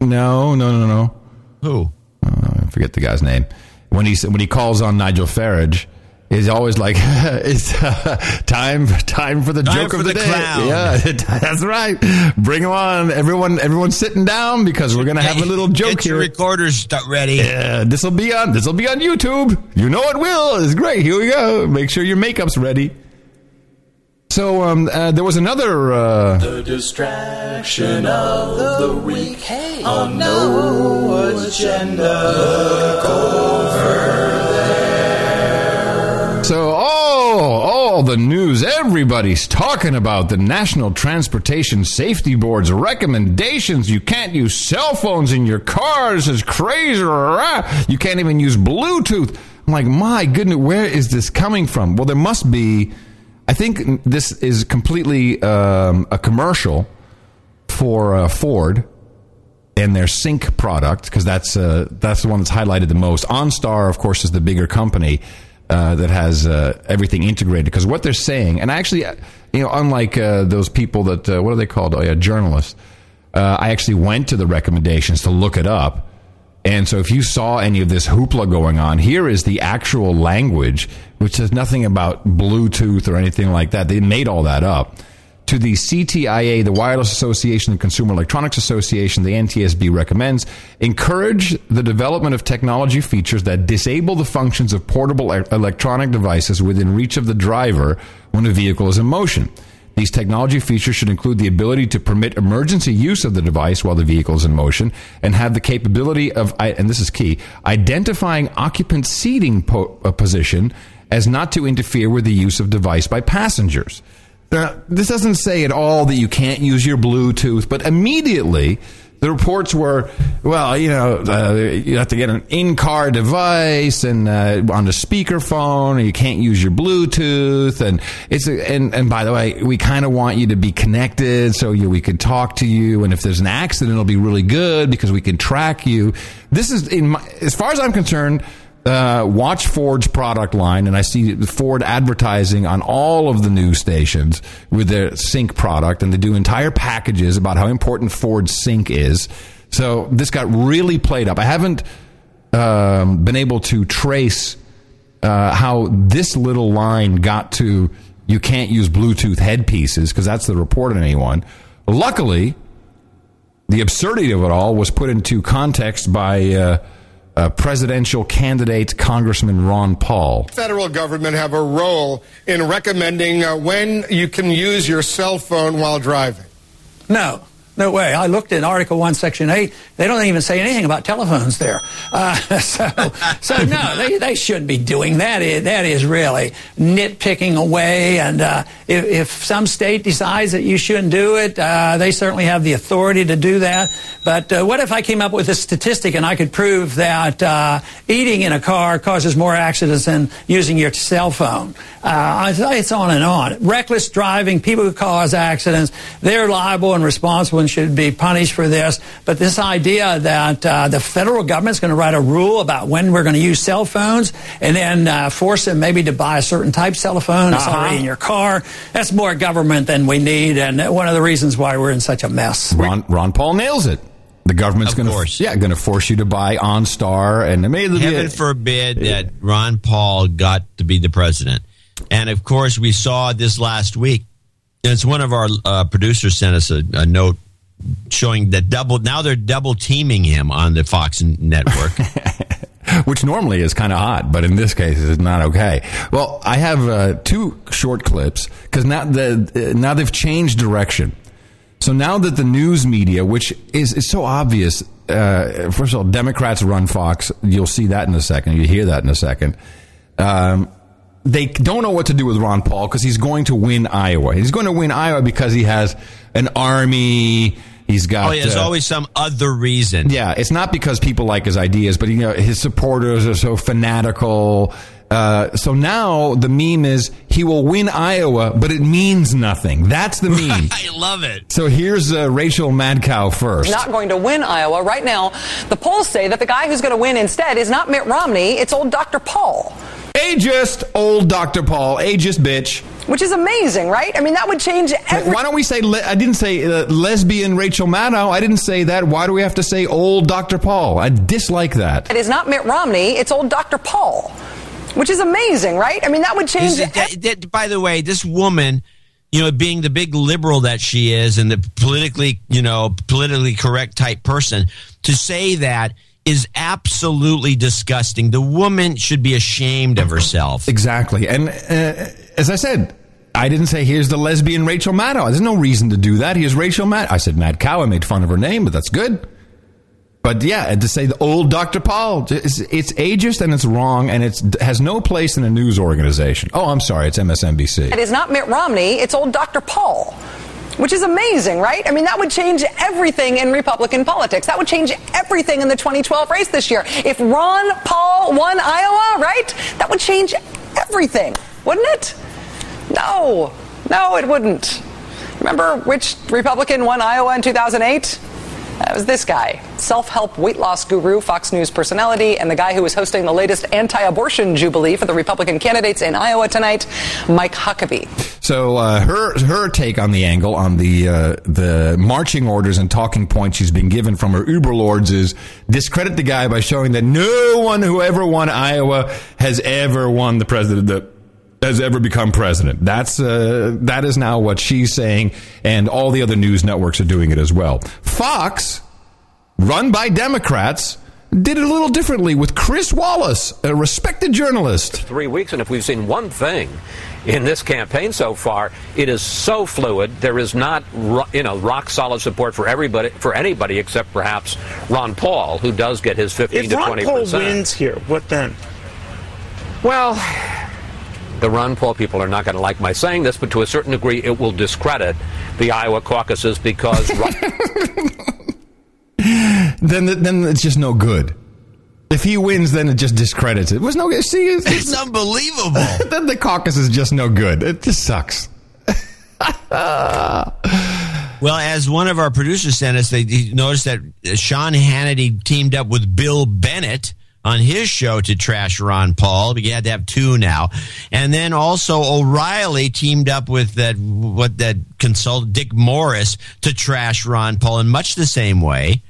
No, no, no, no. Who? Uh, I forget the guy's name. When he when he calls on Nigel Farage, is always like it's uh, time time for the Time joke for of the, the day. clown. Yeah, that's right. Bring 'em on, everyone. Everyone's sitting down because we're gonna have a little joke Get your here. recorders ready. Yeah, this will be on. This will be on YouTube. You know it will. It's great. Here we go. Make sure your makeup's ready. So um, uh, there was another. Uh, The distraction of the week on no agenda. The news, everybody's talking about the National Transportation Safety Board's recommendations. You can't use cell phones in your cars. It's crazy. You can't even use Bluetooth. I'm like, my goodness, where is this coming from? Well, there must be. I think this is completely um, a commercial for uh, Ford and their Sync product because that's uh, that's the one that's highlighted the most. OnStar, of course, is the bigger company uh, that has uh, everything integrated. Because what they're saying, and I actually, uh, you know, unlike uh, those people that uh, what are they called? Oh yeah, journalists. I actually went to the recommendations to look it up. And so, if you saw any of this hoopla going on, here is the actual language, which says nothing about Bluetooth or anything like that. They made all that up. To the CTIA, the Wireless Association and Consumer Electronics Association, the NTSB recommends encourage the development of technology features that disable the functions of portable electronic devices within reach of the driver when a vehicle is in motion. These technology features should include the ability to permit emergency use of the device while the vehicle is in motion and have the capability of, and this is key, identifying occupant seating po- uh, position as not to interfere with the use of device by passengers. Now, this doesn't say at all that you can't use your Bluetooth, but immediately the reports were, well, you know, uh, you have to get an in-car device and uh, on the speakerphone, you can't use your Bluetooth, and it's a, and and by the way, we kind of want you to be connected so you, we can talk to you, and if there's an accident, it'll be really good because we can track you. This is, in my, as far as I'm concerned uh, watch Ford's product line, and I see Ford advertising on all of the news stations with their Sync product, and they do entire packages about how important Ford Sync is. So this got really played up. I haven't um, been able to trace uh, how this little line got to you can't use Bluetooth headpieces because that's the report on anyone. Luckily, the absurdity of it all was put into context by. Uh, uh, presidential candidate Congressman Ron Paul. federal government have a role in recommending uh, when you can use your cell phone while driving? No. No way. I looked in Article 1, Section 8. They don't even say anything about telephones there. Uh, so, so, no, they, they shouldn't be doing that. That is really nitpicking away. And uh, if, if some state decides that you shouldn't do it, uh, they certainly have the authority to do that. But uh, what if I came up with a statistic and I could prove that uh, eating in a car causes more accidents than using your cell phone? Uh, it's on and on. Reckless driving, people who cause accidents, they're liable and responsible should be punished for this. But this idea that uh, the federal government's going to write a rule about when we're going to use cell phones and then uh, force them maybe to buy a certain type cell phone that's Uh-huh. already in your car, that's more government than we need. And one of the reasons why we're in such a mess. Ron, Ron Paul nails it. The government's going to, yeah, going to force you to buy OnStar, and it may be Heaven forbid that Ron Paul got to be the president. And of course, we saw this last week. It's one of our uh, producers sent us a, a note showing that double. Now they're double teaming him on the Fox network. which normally is kind of hot, but in this case is not okay. Well, I have uh, two short clips because now the uh, now they've changed direction. So now that the news media, which is, is so obvious, uh, first of all, Democrats run Fox. You'll see that in a second. You hear that in a second. Um, they don't know what to do with Ron Paul because he's going to win Iowa. He's going to win Iowa because he has an army. He's got. oh, yeah, there's uh, always some other reason. yeah, it's not because people like his ideas, but you know his supporters are so fanatical. Uh, so now the meme is he will win Iowa, but it means nothing. That's the meme. I love it. So here's uh, Rachel Madcow first. Not going to win Iowa. Right now, the polls say that the guy who's going to win instead is not Mitt Romney, it's old Dr. Paul. Ageist, old Dr. Paul, ageist bitch. Which is amazing, right? I mean, that would change every. Why don't we say, le- I didn't say uh, lesbian Rachel Maddow. I didn't say that. Why do we have to say old Dr. Paul? I dislike that. It is not Mitt Romney, it's old Dr. Paul. Which is amazing, right? I mean, that would change. Is it- that- that- by the way, this woman, you know, being the big liberal that she is and the politically, you know, politically correct type person, to say that is absolutely disgusting. The woman should be ashamed of herself. Exactly. And uh, as I said, I didn't say here's the lesbian Rachel Maddow. There's no reason to do that. Here's Rachel Maddow. I said Mad Cow. I made fun of her name, but that's good. But yeah, to say the old Dr. Paul, it's, it's ageist and it's wrong and it has no place in a news organization. Oh, I'm sorry, it's MSNBC. It is not Mitt Romney, it's old Dr. Paul. Which is amazing, right? I mean, that would change everything in Republican politics. That would change everything in the 2012 race this year. If Ron Paul won Iowa, right? That would change everything, wouldn't it? No, no, it wouldn't. Remember which Republican won Iowa in 2008? That was this guy, self help weight loss guru, Fox News personality, and the guy who was hosting the latest anti abortion jubilee for the Republican candidates in Iowa tonight, Mike Huckabee. So uh, her her take on the angle on the uh, the marching orders and talking points she's been given from her Uber lords is discredit the guy by showing that no one who ever won Iowa has ever won the president that has ever become president. That's uh, that is now what she's saying, and all the other news networks are doing it as well. Fox, run by Democrats. Did it a little differently with Chris Wallace, a respected journalist. three weeks, and if we've seen one thing in this campaign so far, it is so fluid. There is not, you know, rock solid support for everybody, for anybody except perhaps Ron Paul, who does get his 15 If to Ron 20 Paul wins here, what then? Well, the Ron Paul people are not going to like my saying this, but to a certain degree, it will discredit the Iowa caucuses because. then then it's just no good. If he wins, then it just discredits it. It was no good. See, it's, It's unbelievable. then the caucus is just no good. It just sucks. Well, as one of our producers sent us, they he noticed that Sean Hannity teamed up with Bill Bennett on his show to trash Ron Paul. But He had to have two now, and then also O'Reilly teamed up with that what that consultant Dick Morris to trash Ron Paul in much the same way.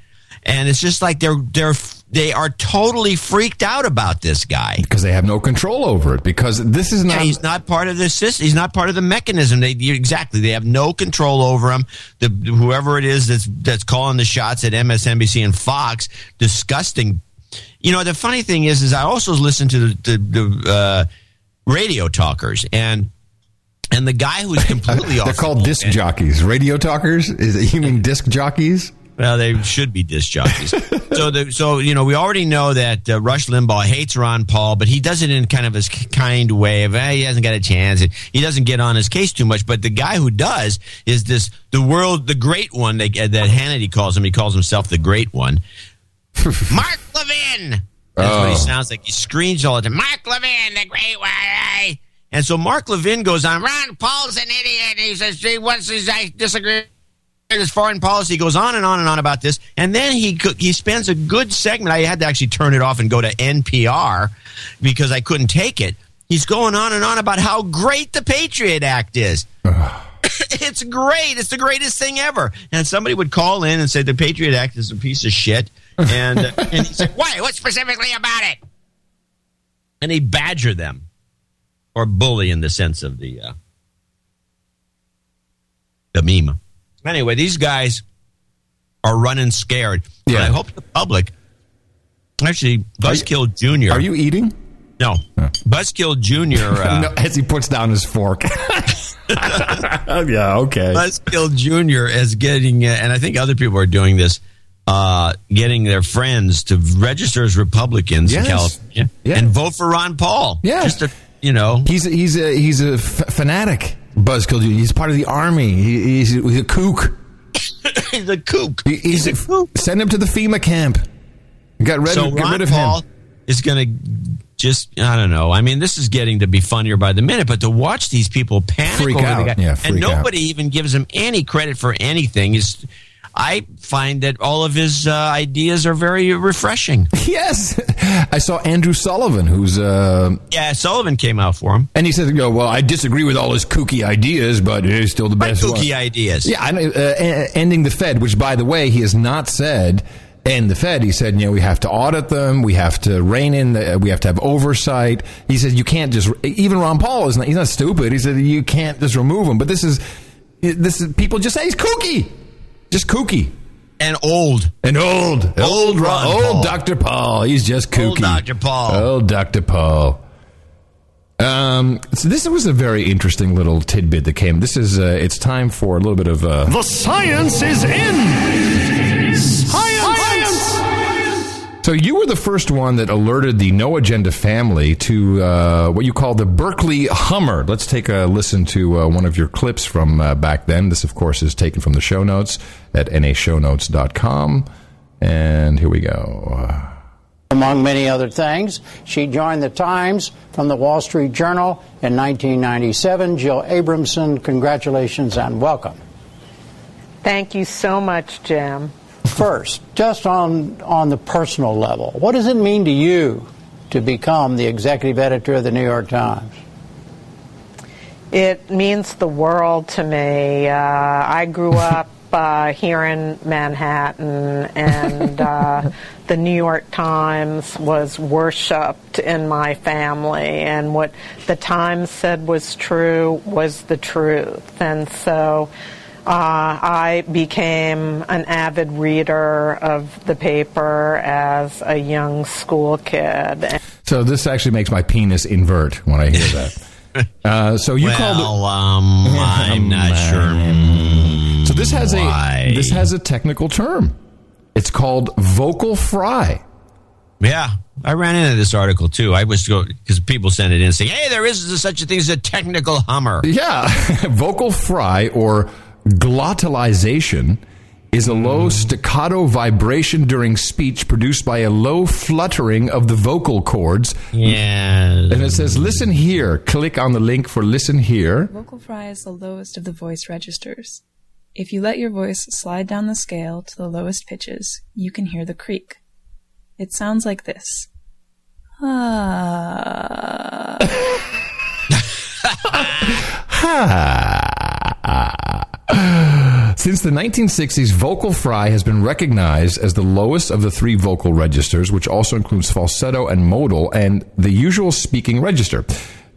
And it's just like they're they're they are totally freaked out about this guy because they have no control over it. Because this is not. Yeah, he's not part of the system. He's not part of the mechanism. They exactly. They have no control over him. The whoever it is that's that's calling the shots at MSNBC and Fox, disgusting. You know, the funny thing is, is I also listen to the, the, the uh, radio talkers and and the guy who's completely off. They're called disc jockeys. Radio talkers? Is it, you mean disc jockeys? Well, they should be disc jockeys. so, the, so you know, we already know that uh, Rush Limbaugh hates Ron Paul, but he does it in kind of his kind way of eh, he hasn't got a chance. He doesn't get on his case too much. But the guy who does is this the world, the great one that, that Hannity calls him. He calls himself the great one. Mark Levin. That's what he Oh. sounds like. He screams all the time. Mark Levin, the great one. eh?" And so Mark Levin goes on. Ron Paul's an idiot. He says he wants his I disagree with his foreign policy. He goes on and on and on about this, and then he he spends a good segment. I had to actually turn it off and go to NPR because I couldn't take it. He's going on and on about how great the Patriot Act is. it's great. It's the greatest thing ever. And somebody would call in and say the Patriot Act is a piece of shit. And uh, and he said, "Why? What specifically about it?" And he badger them, or bully in the sense of the uh, the meme. Anyway, these guys are running scared. Yeah. I hope the public. Actually, Buzzkill Jr. Are you eating? No. Buzzkill Jr. Uh, no, as he puts down his fork. yeah, okay. Buzzkill Jr. is getting, uh, and I think other people are doing this, uh, getting their friends to register as Republicans Yes. in California and vote for Ron Paul. Yeah. Just to, you know. He's a, he's a he's a f- fanatic. Buzzkill. He's part of the army. He, he's, he's a kook. he's a kook. He- he's, a kook. Send him to the FEMA camp. Get rid, so rid of Paul him. is going to just, I don't know. I mean, this is getting to be funnier by the minute, but to watch these people panic Freak over out. the guy, Yeah, and freak out. nobody even gives him any credit for anything is. I find that all of his uh, ideas are very refreshing. Yes, I saw Andrew Sullivan, who's uh, Yeah, Sullivan came out for him. and he said, "Go well. I disagree with all his kooky ideas, but he's still the best one." Kooky ideas. Yeah, I uh, ending the Fed, which by the way he has not said and the Fed. He said, you know, we have to audit them, we have to rein in, the, we have to have oversight. He said, you can't just. Even Ron Paul is not. He's not stupid. He said you can't just remove him. But this is this is people just say he's kooky, just kooky. And old. And old. Old, Old Ron old Paul. Dr. Paul. He's just kooky. Old Dr. Paul. Old Dr. Paul. Um, so this was a very interesting little tidbit that came. This is, uh, it's time for a little bit of, uh, The science is in. Science. So you were the first one that alerted the No Agenda family to uh, what you call the Berkeley Hummer. Let's take a listen to uh, one of your clips from uh, back then. This, of course, is taken from the show notes at nashownotes.com. And here we go. Among many other things, she joined the Times from the Wall Street Journal in 1997. Jill Abramson, congratulations and welcome. Thank you so much, Jim. First, just on, on the personal level, what does it mean to you to become the executive editor of the New York Times? It means the world to me. Uh, I grew up uh, here in Manhattan, and uh, the New York Times was worshipped in my family, and what the Times said was true was the truth. And so I became an avid reader of the paper as a young school kid. So this actually makes my penis invert when I hear that. Uh, so you well, called it. um, I'm not sure. So this has Why? a this has a technical term. It's called vocal fry. Yeah, I ran into this article too. I was go because people sent it in saying, "Hey, there is such a thing as a technical Hummer." Yeah, vocal fry or glottalization is a low staccato vibration during speech produced by a low fluttering of the vocal cords. Yeah. And it says, listen here. Click on the link for listen here. Vocal fry is the lowest of the voice registers. If you let your voice slide down the scale to the lowest pitches, you can hear the creak. It sounds like this. Ah. Since the 1960s, vocal fry has been recognized as the lowest of the three vocal registers, which also includes falsetto and modal, and the usual speaking register.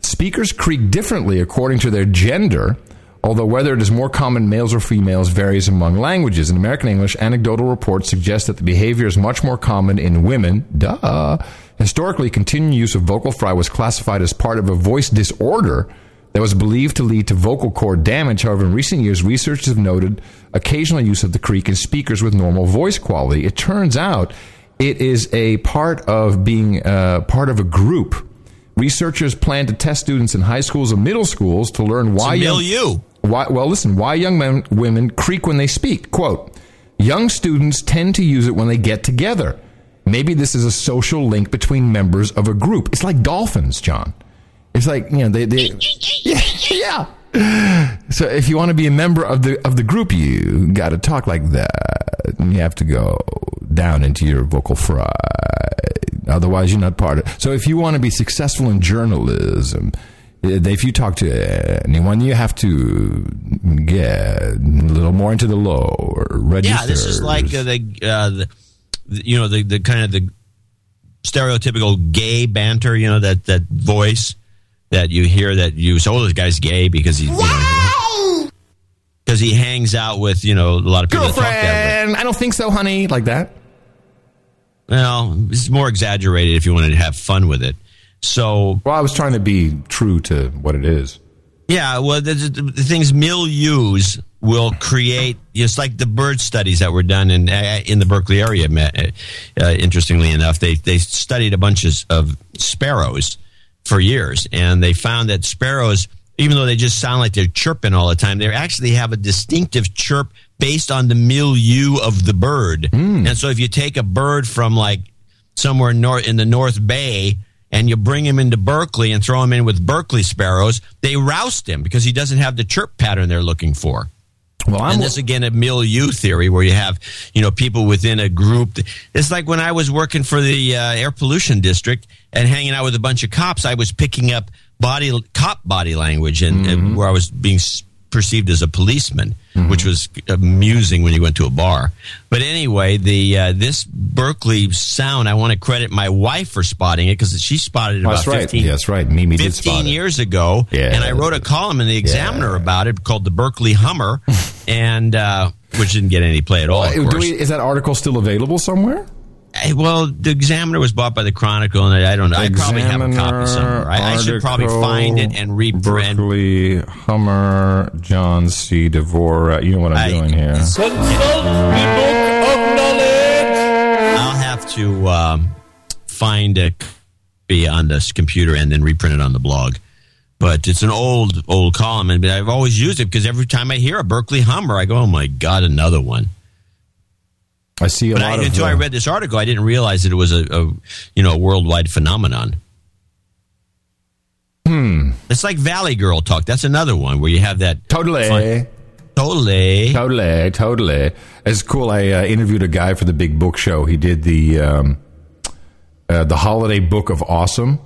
Speakers creak differently according to their gender, although whether it is more common males or females varies among languages. In American English, anecdotal reports suggest that the behavior is much more common in women. Duh. Historically, continued use of vocal fry was classified as part of a voice disorder that was believed to lead to vocal cord damage. However, in recent years, researchers have noted occasional use of the creak in speakers with normal voice quality. It turns out it is a part of being uh, part of a group. Researchers plan to test students in high schools and middle schools to learn why young, milieu. why, well, listen, why young men, women creak when they speak. Quote, young students tend to use it when they get together. Maybe this is a social link between members of a group. It's like dolphins, John. It's like, you know, they, they yeah, yeah. So if you want to be a member of the of the group, you got to talk like that. You have to go down into your vocal fry. Otherwise, you're not part of. So if you want to be successful in journalism, if you talk to anyone, you have to get a little more into the lower registers. Yeah, this is like uh, the, uh, the, the you know the the kind of the stereotypical gay banter. You know that that voice that you hear that you say, "Oh, this guy's gay because he." because he hangs out with you know a lot of people that talk that way. girlfriend. I don't think so, honey. Like that. Well, it's more exaggerated if you want to have fun with it. So, well, I was trying to be true to what it is. Yeah, well, the, the, the things milieus will create. It's like the bird studies that were done in uh, in the Berkeley area. Uh, interestingly enough, they they studied a bunch of, of sparrows for years, and they found that sparrows, even though they just sound like they're chirping all the time, they actually have a distinctive chirp based on the milieu of the bird. Hmm. And so, if you take a bird from like somewhere north in the North Bay and you bring him into Berkeley and throw him in with Berkeley sparrows, they roust him because he doesn't have the chirp pattern they're looking for. Well, I'm and this again a milieu theory where you have you know people within a group. It's like when I was working for the uh, air pollution district and hanging out with a bunch of cops. I was picking up body cop body language and, and where I was being perceived as a policeman, Mm-hmm. which was amusing when you went to a bar. But anyway, the uh, this Berkeley sound, I want to credit my wife for spotting it because she spotted it Oh, about right. 15, Yeah, that's right. Mimi did 15 spot it. years ago. Yeah. And I wrote a column in the Examiner about it called the Berkeley Hummer, and uh, which didn't get any play at all. of Do we, is that article still available somewhere? Well, the Examiner was bought by the Chronicle, and I, I don't know. I probably have a copy somewhere. I, I should probably find it and reprint. Berkeley Hummer, John C. Dvorak. You know what I'm doing here. I'll have to um, find a copy on this computer and then reprint it on the blog. But it's an old, old column, and I've always used it because every time I hear a Berkeley Hummer, I go, "Oh my god, another one!" I see a But lot I, of. until I uh, read this article, I didn't realize that it was a, a you know, a worldwide phenomenon. Hmm. It's like Valley Girl talk. That's another one where you have that Totally. fun- totally, Totally, totally. It's cool. I uh, interviewed a guy for the Big Book Show. He did the um, uh, the Holiday Book of Awesome,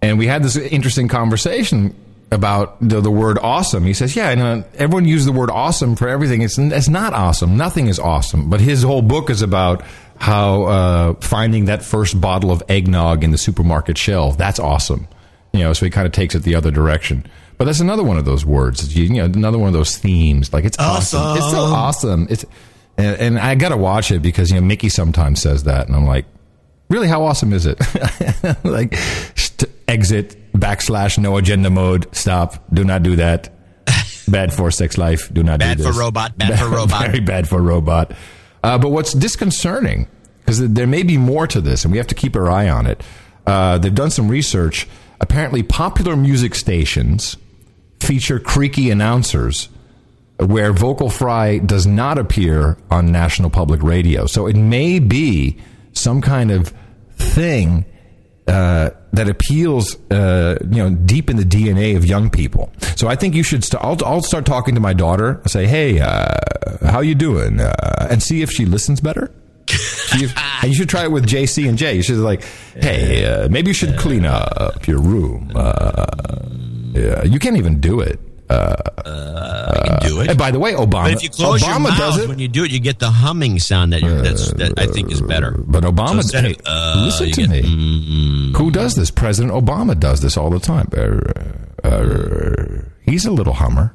and we had this interesting conversation about the, the word awesome. He says, "Yeah, I know everyone uses the word awesome for everything. It's it's not awesome. Nothing is awesome. But his whole book is about how uh, finding that first bottle of eggnog in the supermarket shelf. That's awesome. You know, so he kind of takes it the other direction." But that's another one of those words. You, know, another one of those themes. Like it's awesome. It's so awesome. It's and, and I got to watch it because you know Mickey sometimes says that, and I'm like, really, how awesome is it? like, st- exit backslash no agenda mode. Stop. Do not do that. Bad for sex life. Do not Bad do for this. robot, bad for robot. Very bad for robot. Uh, but what's disconcerting because there may be more to this, and we have to keep our eye on it. Uh, they've done some research. Apparently, popular music stations feature creaky announcers where vocal fry does not appear on national public radio. So it may be some kind of thing uh, that appeals, uh, you know, deep in the DNA of young people. So I think you should. St- I'll, I'll start talking to my daughter. Say, hey, uh, how you doing? Uh, and see if she listens better. And you should try it with JC and J. You should like, hey, uh, maybe you should clean up your room. Yeah, you can't even do it. Uh, I can do it. And by the way, Obama, But if you close your Obama mouth does it. when you do it, you get the humming sound that you're, that's that I think is better. But Obama, So instead hey, of, uh, listen to get, me. mm, Who does this? President Obama does this all the time. Uh, uh, he's a little hummer.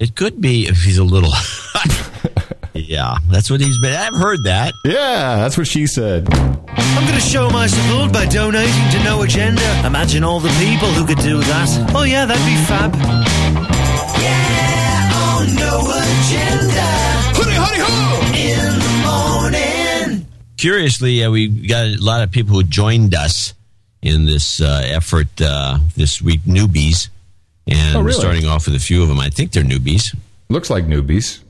It could be if he's a little. yeah, that's what he's been. I've heard that. Yeah, that's what she said. I'm going to show my support by donating to No Agenda. Imagine all the people who could do that. Oh, yeah, that'd be fab. Yeah, on No Agenda. Hoodie, hoodie, ho! In the morning. Curiously, uh, we got a lot of people who joined us in this uh, effort uh, this week. Newbies, and Oh, we're starting off with a few of them. I think they're newbies. Looks like newbies.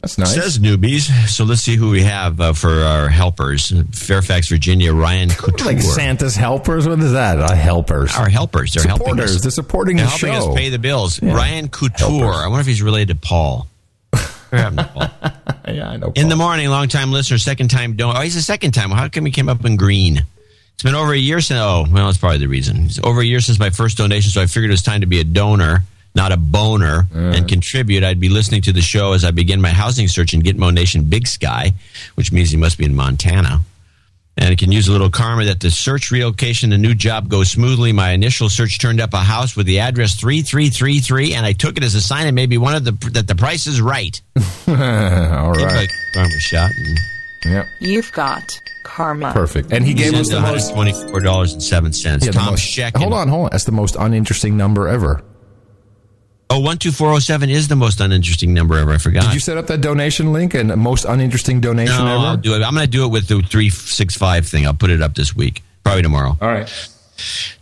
That's nice. Says newbies. So let's see who we have uh, for our helpers. Fairfax, Virginia, Ryan Couture. like Santa's helpers. What is that? Uh, helpers. Our helpers. They're helping supporters. us. They're supporting They're the helping show. us pay the bills. Yeah. Ryan Couture. I wonder if he's related to Paul. Whatever happened to Paul? yeah, I know. In the morning, long time listener, second time don't. Oh, he's a second time. How come he came up in green? It's been over a year since. Oh, well, that's probably the reason. It's over a year since my first donation, so I figured it was time to be a donor, not a boner, and contribute. I'd be listening to the show as I begin my housing search in Gitmo Nation Big Sky, which means he must be in Montana. And it can use a little karma that the search relocation, the new job goes smoothly. My initial search turned up a house with the address 3333, and I took it as a sign of maybe one of the that the price is right. all Gave right. a karma shot. And Yep. You've got karma. Perfect. And he gave us the most. twenty-four dollars and seven cents. Yeah, the Tom most- Sheck. Hold on, hold on. That's the most uninteresting number ever. Oh, one two four zero seven is the most uninteresting number ever. I forgot. Did you set up that donation link and the most uninteresting donation no, ever? I'll do it. I'm going to do it with the three six five thing. I'll put it up this week, probably tomorrow. All right.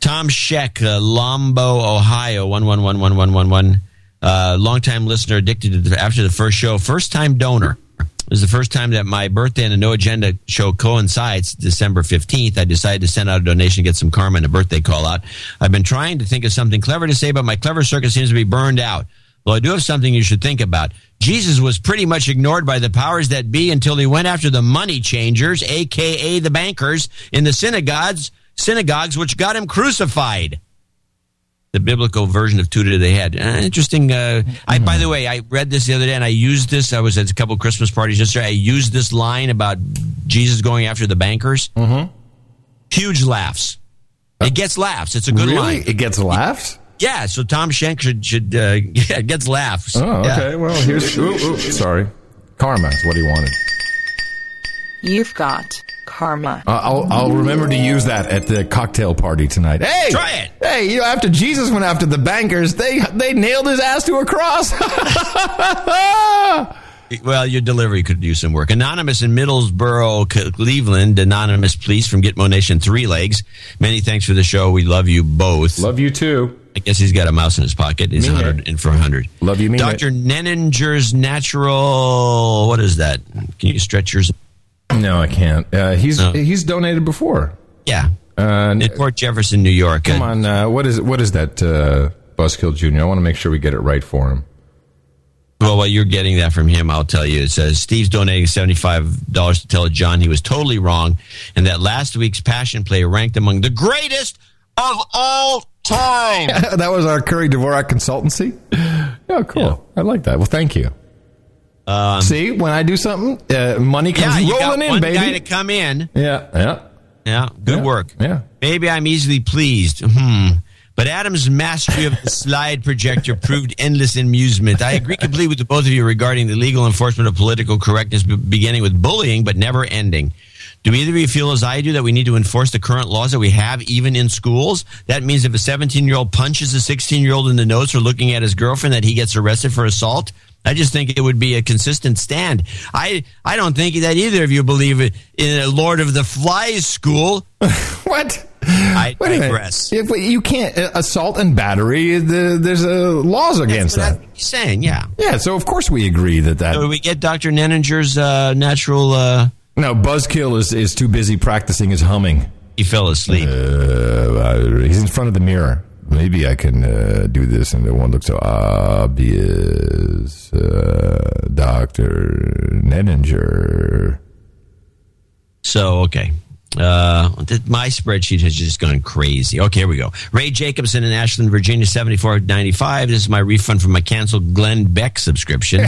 Tom Sheck, uh, Lombo, Ohio, one one one one one one one. Uh, longtime listener, addicted to the, after the first show, first time donor. It was the first time that my birthday and the No Agenda show coincides, December 15th. I decided to send out a donation, to get some karma and a birthday call out. I've been trying to think of something clever to say, but my clever circuit seems to be burned out. Well, I do have something you should think about. Jesus was pretty much ignored by the powers that be until he went after the money changers, aka the bankers, in the synagogues, synagogues which got him crucified. The biblical version of tuta they had. Uh, interesting. Uh, I, by the way, I read this the other day and I used this. I was at a couple Christmas parties yesterday. I used this line about Jesus going after the bankers. Mm-hmm. Huge laughs. It gets laughs. It's a good Really? line. It gets laughs? Yeah, so Tom Shank should should uh, yeah, gets laughs. Oh, Yeah. okay. Well, here's. Ooh, ooh, sorry. Karma is what he wanted. You've got karma. Uh, I'll, I'll remember to use that at the cocktail party tonight. Hey, Try it. Hey, you know, after Jesus went after the bankers, they they nailed his ass to a cross. Well, your delivery could do some work. Anonymous in Middlesboro, Cleveland. Anonymous, please, from Gitmo Nation Three Legs. Many thanks for the show. We love you both. Love you too. I guess he's got a mouse in his pocket. He's Mean 100 in for 100. Love you, mean Dr. Nenninger's Natural. What is that? Can you stretch yours? No, I can't. Uh, he's No. he's donated before. Yeah. Uh, In Port Jefferson, New York. come on, uh, what is what is that? Uh, Buzzkill Junior. I want to make sure we get it right for him. Well, while you're getting that from him, I'll tell you. It says Steve's donating $75 to tell John he was totally wrong and that last week's Passion Play ranked among the greatest of all time. that was our Curry Dvorak consultancy. Oh, cool. I like that. Well, thank you. Um, See, when I do something, uh, money comes yeah, rolling in, one baby. guy to come in. yeah, yeah. Yeah, good Yeah, work. yeah. Maybe I'm easily pleased. Hmm. But Adam's mastery of the slide projector proved endless amusement. I agree completely with the both of you regarding the legal enforcement of political correctness, beginning with bullying but never ending. Do either of you feel as I do that we need to enforce the current laws that we have even in schools? That means if a 17 year old punches a 16 year old in the nose for looking at his girlfriend, that he gets arrested for assault? I just think it would be a consistent stand. I I don't think that either of you believe in a Lord of the Flies school. What? I Wait digress. If you can't uh, assault and battery, the, there's uh, laws against that. He's saying, yeah. Yeah, so of course we agree that that. So we get Dr. Nenninger's uh, natural? Uh, no, Buzzkill is is too busy practicing his humming. he fell asleep. Uh, he's in front of the mirror. Maybe I can uh, do this, and it won't look so obvious. Uh, Doctor Nenninger. So okay. Uh, my spreadsheet has just gone crazy. Okay, here we go. Ray Jacobson in Ashland, Virginia, seventy four ninety five. This is my refund from my canceled Glenn Beck subscription.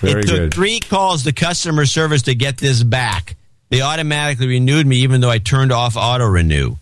Very it took good. three calls to customer service to get this back. They automatically renewed me, even though I turned off auto renew.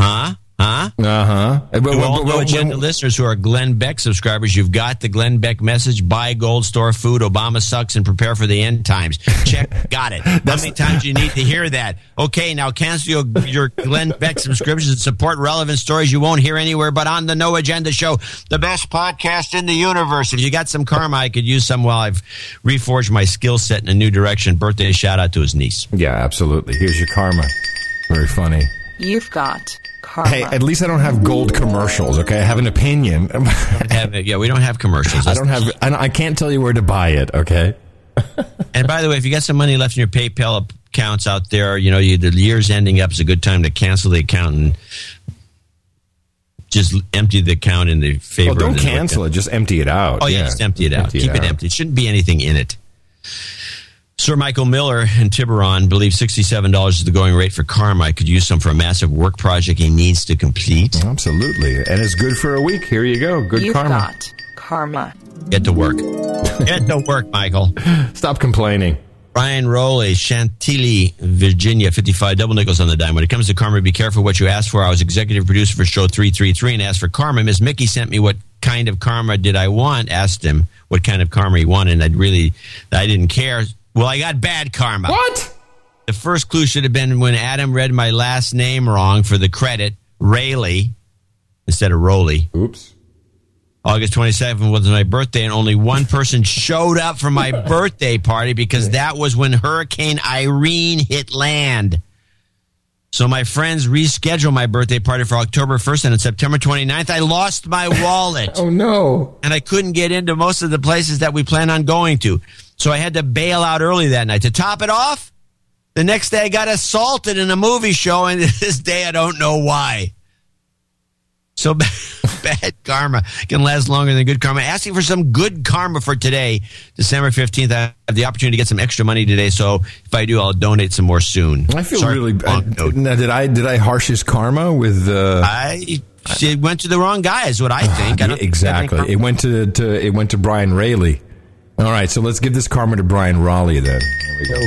Huh? Huh? Uh huh. To all no agenda listeners who are Glenn Beck subscribers, you've got the Glenn Beck message: buy gold, store food, Obama sucks, and prepare for the end times. Check, got it. How many times do you need to hear that? Okay, now cancel your, your Glenn Beck subscriptions and support relevant stories you won't hear anywhere but on the No Agenda Show, the best podcast in the universe. If you got some karma, I could use some while I've reforged my skill set in a new direction. Birthday shout out to his niece. Yeah, absolutely. Here's your karma. Very funny. You've got karma. Hey, at least I don't have gold commercials. Okay, I have an opinion. Have- yeah, we don't have commercials. I don't have. I, can't tell you where to buy it. Okay. And by the way, if you got some money left in your PayPal accounts out there, you know, you, the year's ending up is a good time to cancel the account and just empty the account in the favor. Well, don't of the cancel it. Just empty it out. Oh, yeah, just empty it out. Keep it empty. It shouldn't be anything in it. Sir Michael Miller and Tiburon believe $67 is the going rate for karma. I could use some for a massive work project he needs to complete. Absolutely, and it's good for a week. Here you go. Good You've karma. got karma. Get to work. Get to work, Michael. Stop complaining. Brian Rowley, Chantilly, Virginia, 55 double nickels on the dime. When it comes to karma, be careful what you ask for. I was executive producer for show 333 and asked for karma. Miss Mickey sent me what kind of karma did I want, asked him what kind of karma he wanted, and I'd really, I didn't care. Well, I got bad karma. What? The first clue should have been when Adam read my last name wrong for the credit, Rayleigh, instead of Rowley. Oops. August 27th was my birthday, and only one person showed up for my birthday party because that was when Hurricane Irene hit land. So my friends rescheduled my birthday party for October 1st, and on September 29th, I lost my wallet. oh, no. And I couldn't get into most of the places that we plan on going to. So I had to bail out early that night. To top it off, the next day I got assaulted in a movie show, and to this day I don't know why. So bad, bad karma can last longer than good karma. Asking for some good karma for today, December 15th. I have the opportunity to get some extra money today. So if I do, I'll donate some more soon. I feel Sorry, really. bad. I, now, did I did I harsh his karma with? Uh, I she went to the wrong guy, is what I think. I don't think exactly. It went to, to it went to Brian Rayleigh. All right, so let's give this karma to Brian Raleigh then. There we go.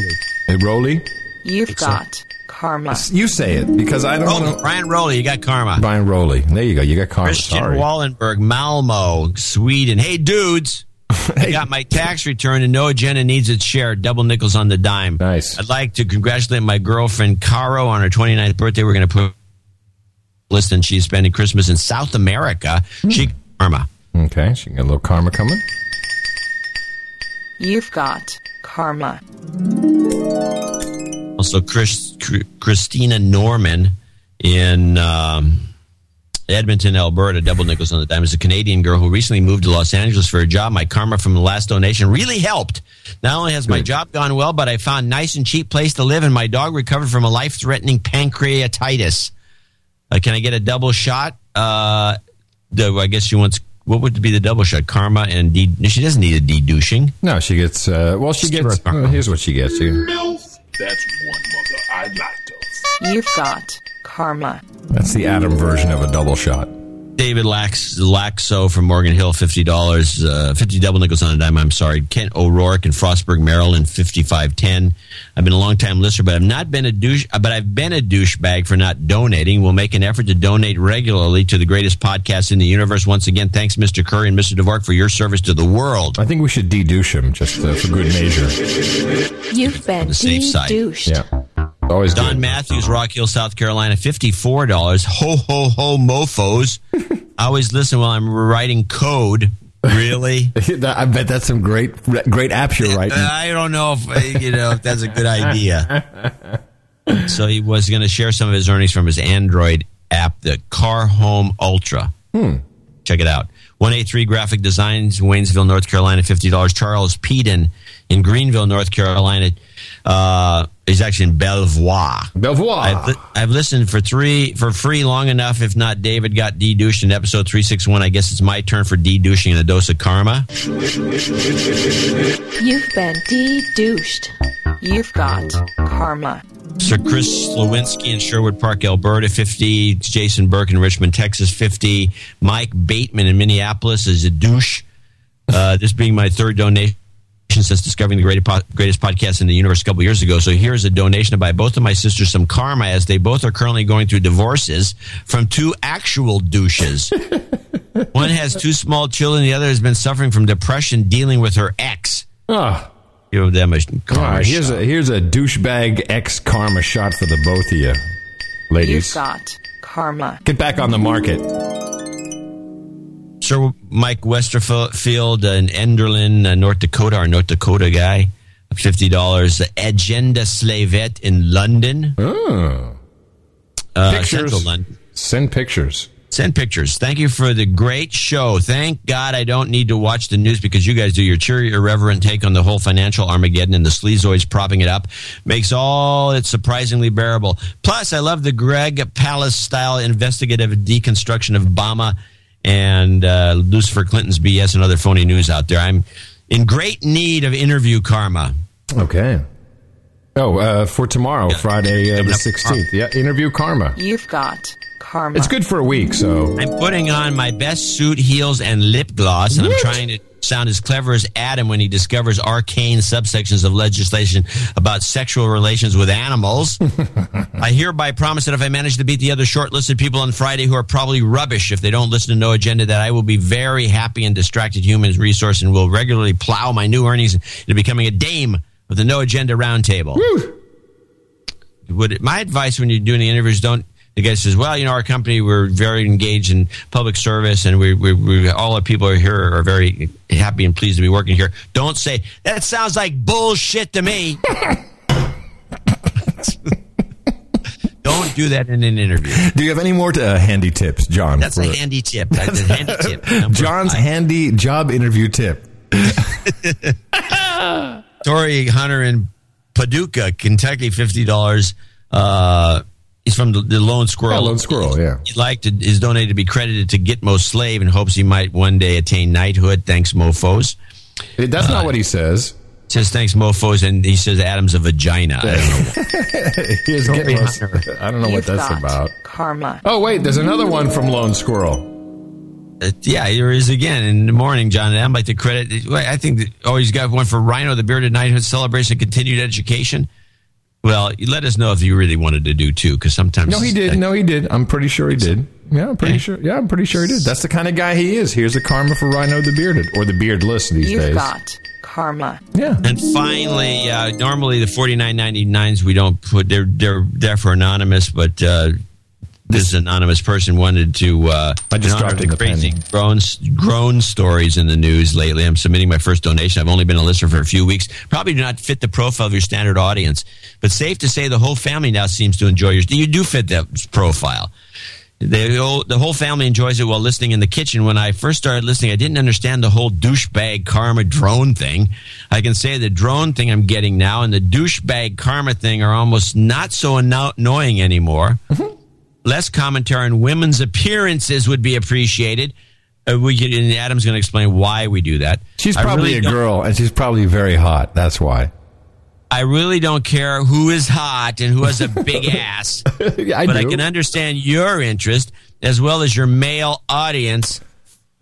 Hey, Rowley, You've got karma. you say it because I don't Rowley, want to. Brian Rowley, you got karma. Brian Rowley. There you go. You got karma. Christian Sorry. Wallenberg, Malmo, Sweden. Hey, dudes. I got my tax return and no agenda needs its share. Double nickels on the dime. Nice. I'd like to congratulate my girlfriend, Caro, on her 29th birthday. We're going to put list and she's spending Christmas in South America. Hmm. She karma. Okay, she got a little karma coming. You've got karma. Also, Chris, Christina Norman in um, Edmonton, Alberta. Double nickels on the dime is a Canadian girl who recently moved to Los Angeles for a job. My karma from the last donation really helped. Not only has my job gone well, but I found a nice and cheap place to live, and my dog recovered from a life-threatening pancreatitis. Uh, can I get a double shot? Uh, I guess she wants. What would be the double shot? Karma and de- she doesn't need a de-douching. No, she gets. Uh, well, she Just gets. uh, here's what she gets. Here. That's one mother I'd like to. You've got karma. That's the Adam version of a double shot. David Lax, Laxo from Morgan Hill, fifty dollars, uh, fifty double nickels on a dime. I'm sorry, Kent O'Rourke in Frostburg, Maryland, fifty five ten. I've been a long time listener, but I've not been a douche. But I've been a douchebag for not donating. We'll make an effort to donate regularly to the greatest podcast in the universe. Once again, thanks, Mr. Curry and Mr. Dvorak, for your service to the world. I think we should de-douche him just uh, for good measure. You've been the safe de-douched. Yeah, always Don good. Matthews, Rock Hill, South Carolina, fifty-four dollars. Ho ho ho, mofo's. I always listen while I'm writing code. Really? I bet that's some great, great apps you're writing. I don't know if uh, you know if that's a good idea. So he was going to share some of his earnings from his Android app, the Car Home Ultra. Hmm. Check it out. One eight three Graphic Designs, Waynesville, North Carolina, fifty dollars. Charles Peden in Greenville, North Carolina. Uh, he's actually in Belvoir. Belvoir. I've, li- I've listened for three for free long enough. If not, David got de-douched in episode three six one. I guess it's my turn for de-douching and a dose of karma. You've been de-douched. You've got karma. Sir Chris Lewinsky in Sherwood Park, Alberta, 50. Jason Burke in Richmond, Texas, 50. Mike Bateman in Minneapolis is a douche. Uh, this being my third donation since discovering the greatest, greatest podcast in the universe a couple years ago. So here's a donation to buy both of my sisters some karma as they both are currently going through divorces from two actual douches. One has two small children, the other has been suffering from depression dealing with her ex. Ah. Give them a karma right, here's shot. a here's a douchebag ex karma shot for the both of you, ladies. You've got karma. Get back on the market. Sir Mike Westerfield in Enderlin, uh, North Dakota, our North Dakota guy, fifty dollars. Agenda Slavette in London, Oh. uh, Pictures. London. Send pictures. Send pictures. Thank you for the great show. Thank God I don't need to watch the news because you guys do your cheery, irreverent take on the whole financial Armageddon and the sleazoids propping it up. Makes all it surprisingly bearable. Plus, I love the Greg Palast style investigative deconstruction of Obama and uh, Lucifer Clinton's BS and other phony news out there. I'm in great need of interview karma. Okay. Oh, uh, for tomorrow, Friday uh, the sixteenth. Yeah, interview karma. You've got karma. It's good for a week, so I'm putting on my best suit, heels, and lip gloss, and I'm trying to sound as clever as Adam when he discovers arcane subsections of legislation about sexual relations with animals. I hereby promise that if I manage to beat the other shortlisted people on Friday who are probably rubbish if they don't listen to No Agenda, that I will be very happy and distracted human resource and will regularly plow my new earnings into becoming a dame of the No Agenda Roundtable. Would my advice when you're doing the interviews, don't the guy says, "Well, you know, our company we're very engaged in public service, and we, we, we all our people are here are very happy and pleased to be working here." Don't say that sounds like bullshit to me. don't do that in an interview. Do you have any more uh, handy tips, John? That's a handy tip. That's a handy tip. John's five. handy job interview tip. Tori Hunter in Paducah, Kentucky, fifty dollars. Uh, He's from the, the Lone Squirrel. Yeah, Lone Squirrel, yeah. He'd like to, is donated to be credited to Gitmo Slave and hopes he might one day attain knighthood. Thanks, mofos. That's not what he says. Says thanks, mofos, and he says Adam's a vagina. I don't know. Here's Gitmo. I don't know what You've that's about. Karma. Oh, wait, there's another one from Lone Squirrel. Uh, yeah, here is again in the morning, John. And I'd like to credit. I think. That, oh, he's got one for Rhino, the Bearded Knighthood Celebration, continued education. Well, let us know if you really wanted to do too, because sometimes No, he did. No, he did. I'm pretty sure he did. Yeah, I'm pretty sure. Yeah, I'm pretty sure he did. That's the kind of guy he is. Here's a karma for Rhino the Bearded, or the Beardless these You've days. got karma. Yeah. And finally, uh, normally the forty nine ninety nines we don't put. They're they're there for anonymous, but uh, this anonymous person wanted to. Uh, I just dropped the crazy penny. grown grown stories in the news lately. I'm submitting my first donation. I've only been a listener for a few weeks. Probably do not fit the profile of your standard audience, but safe to say the whole family now seems to enjoy yours. You do fit that profile. The whole, the whole family enjoys it while listening in the kitchen. When I first started listening, I didn't understand the whole douchebag karma drone thing. I can say the drone thing I'm getting now and the douchebag karma thing are almost not so anno- annoying anymore. Less commentary on women's appearances would be appreciated. Uh, we and Adam's going to explain why we do that. She's probably really a girl, and she's probably very hot. That's why. I really don't care who is hot and who has a big ass. I but I can understand your interest as well as your male audience.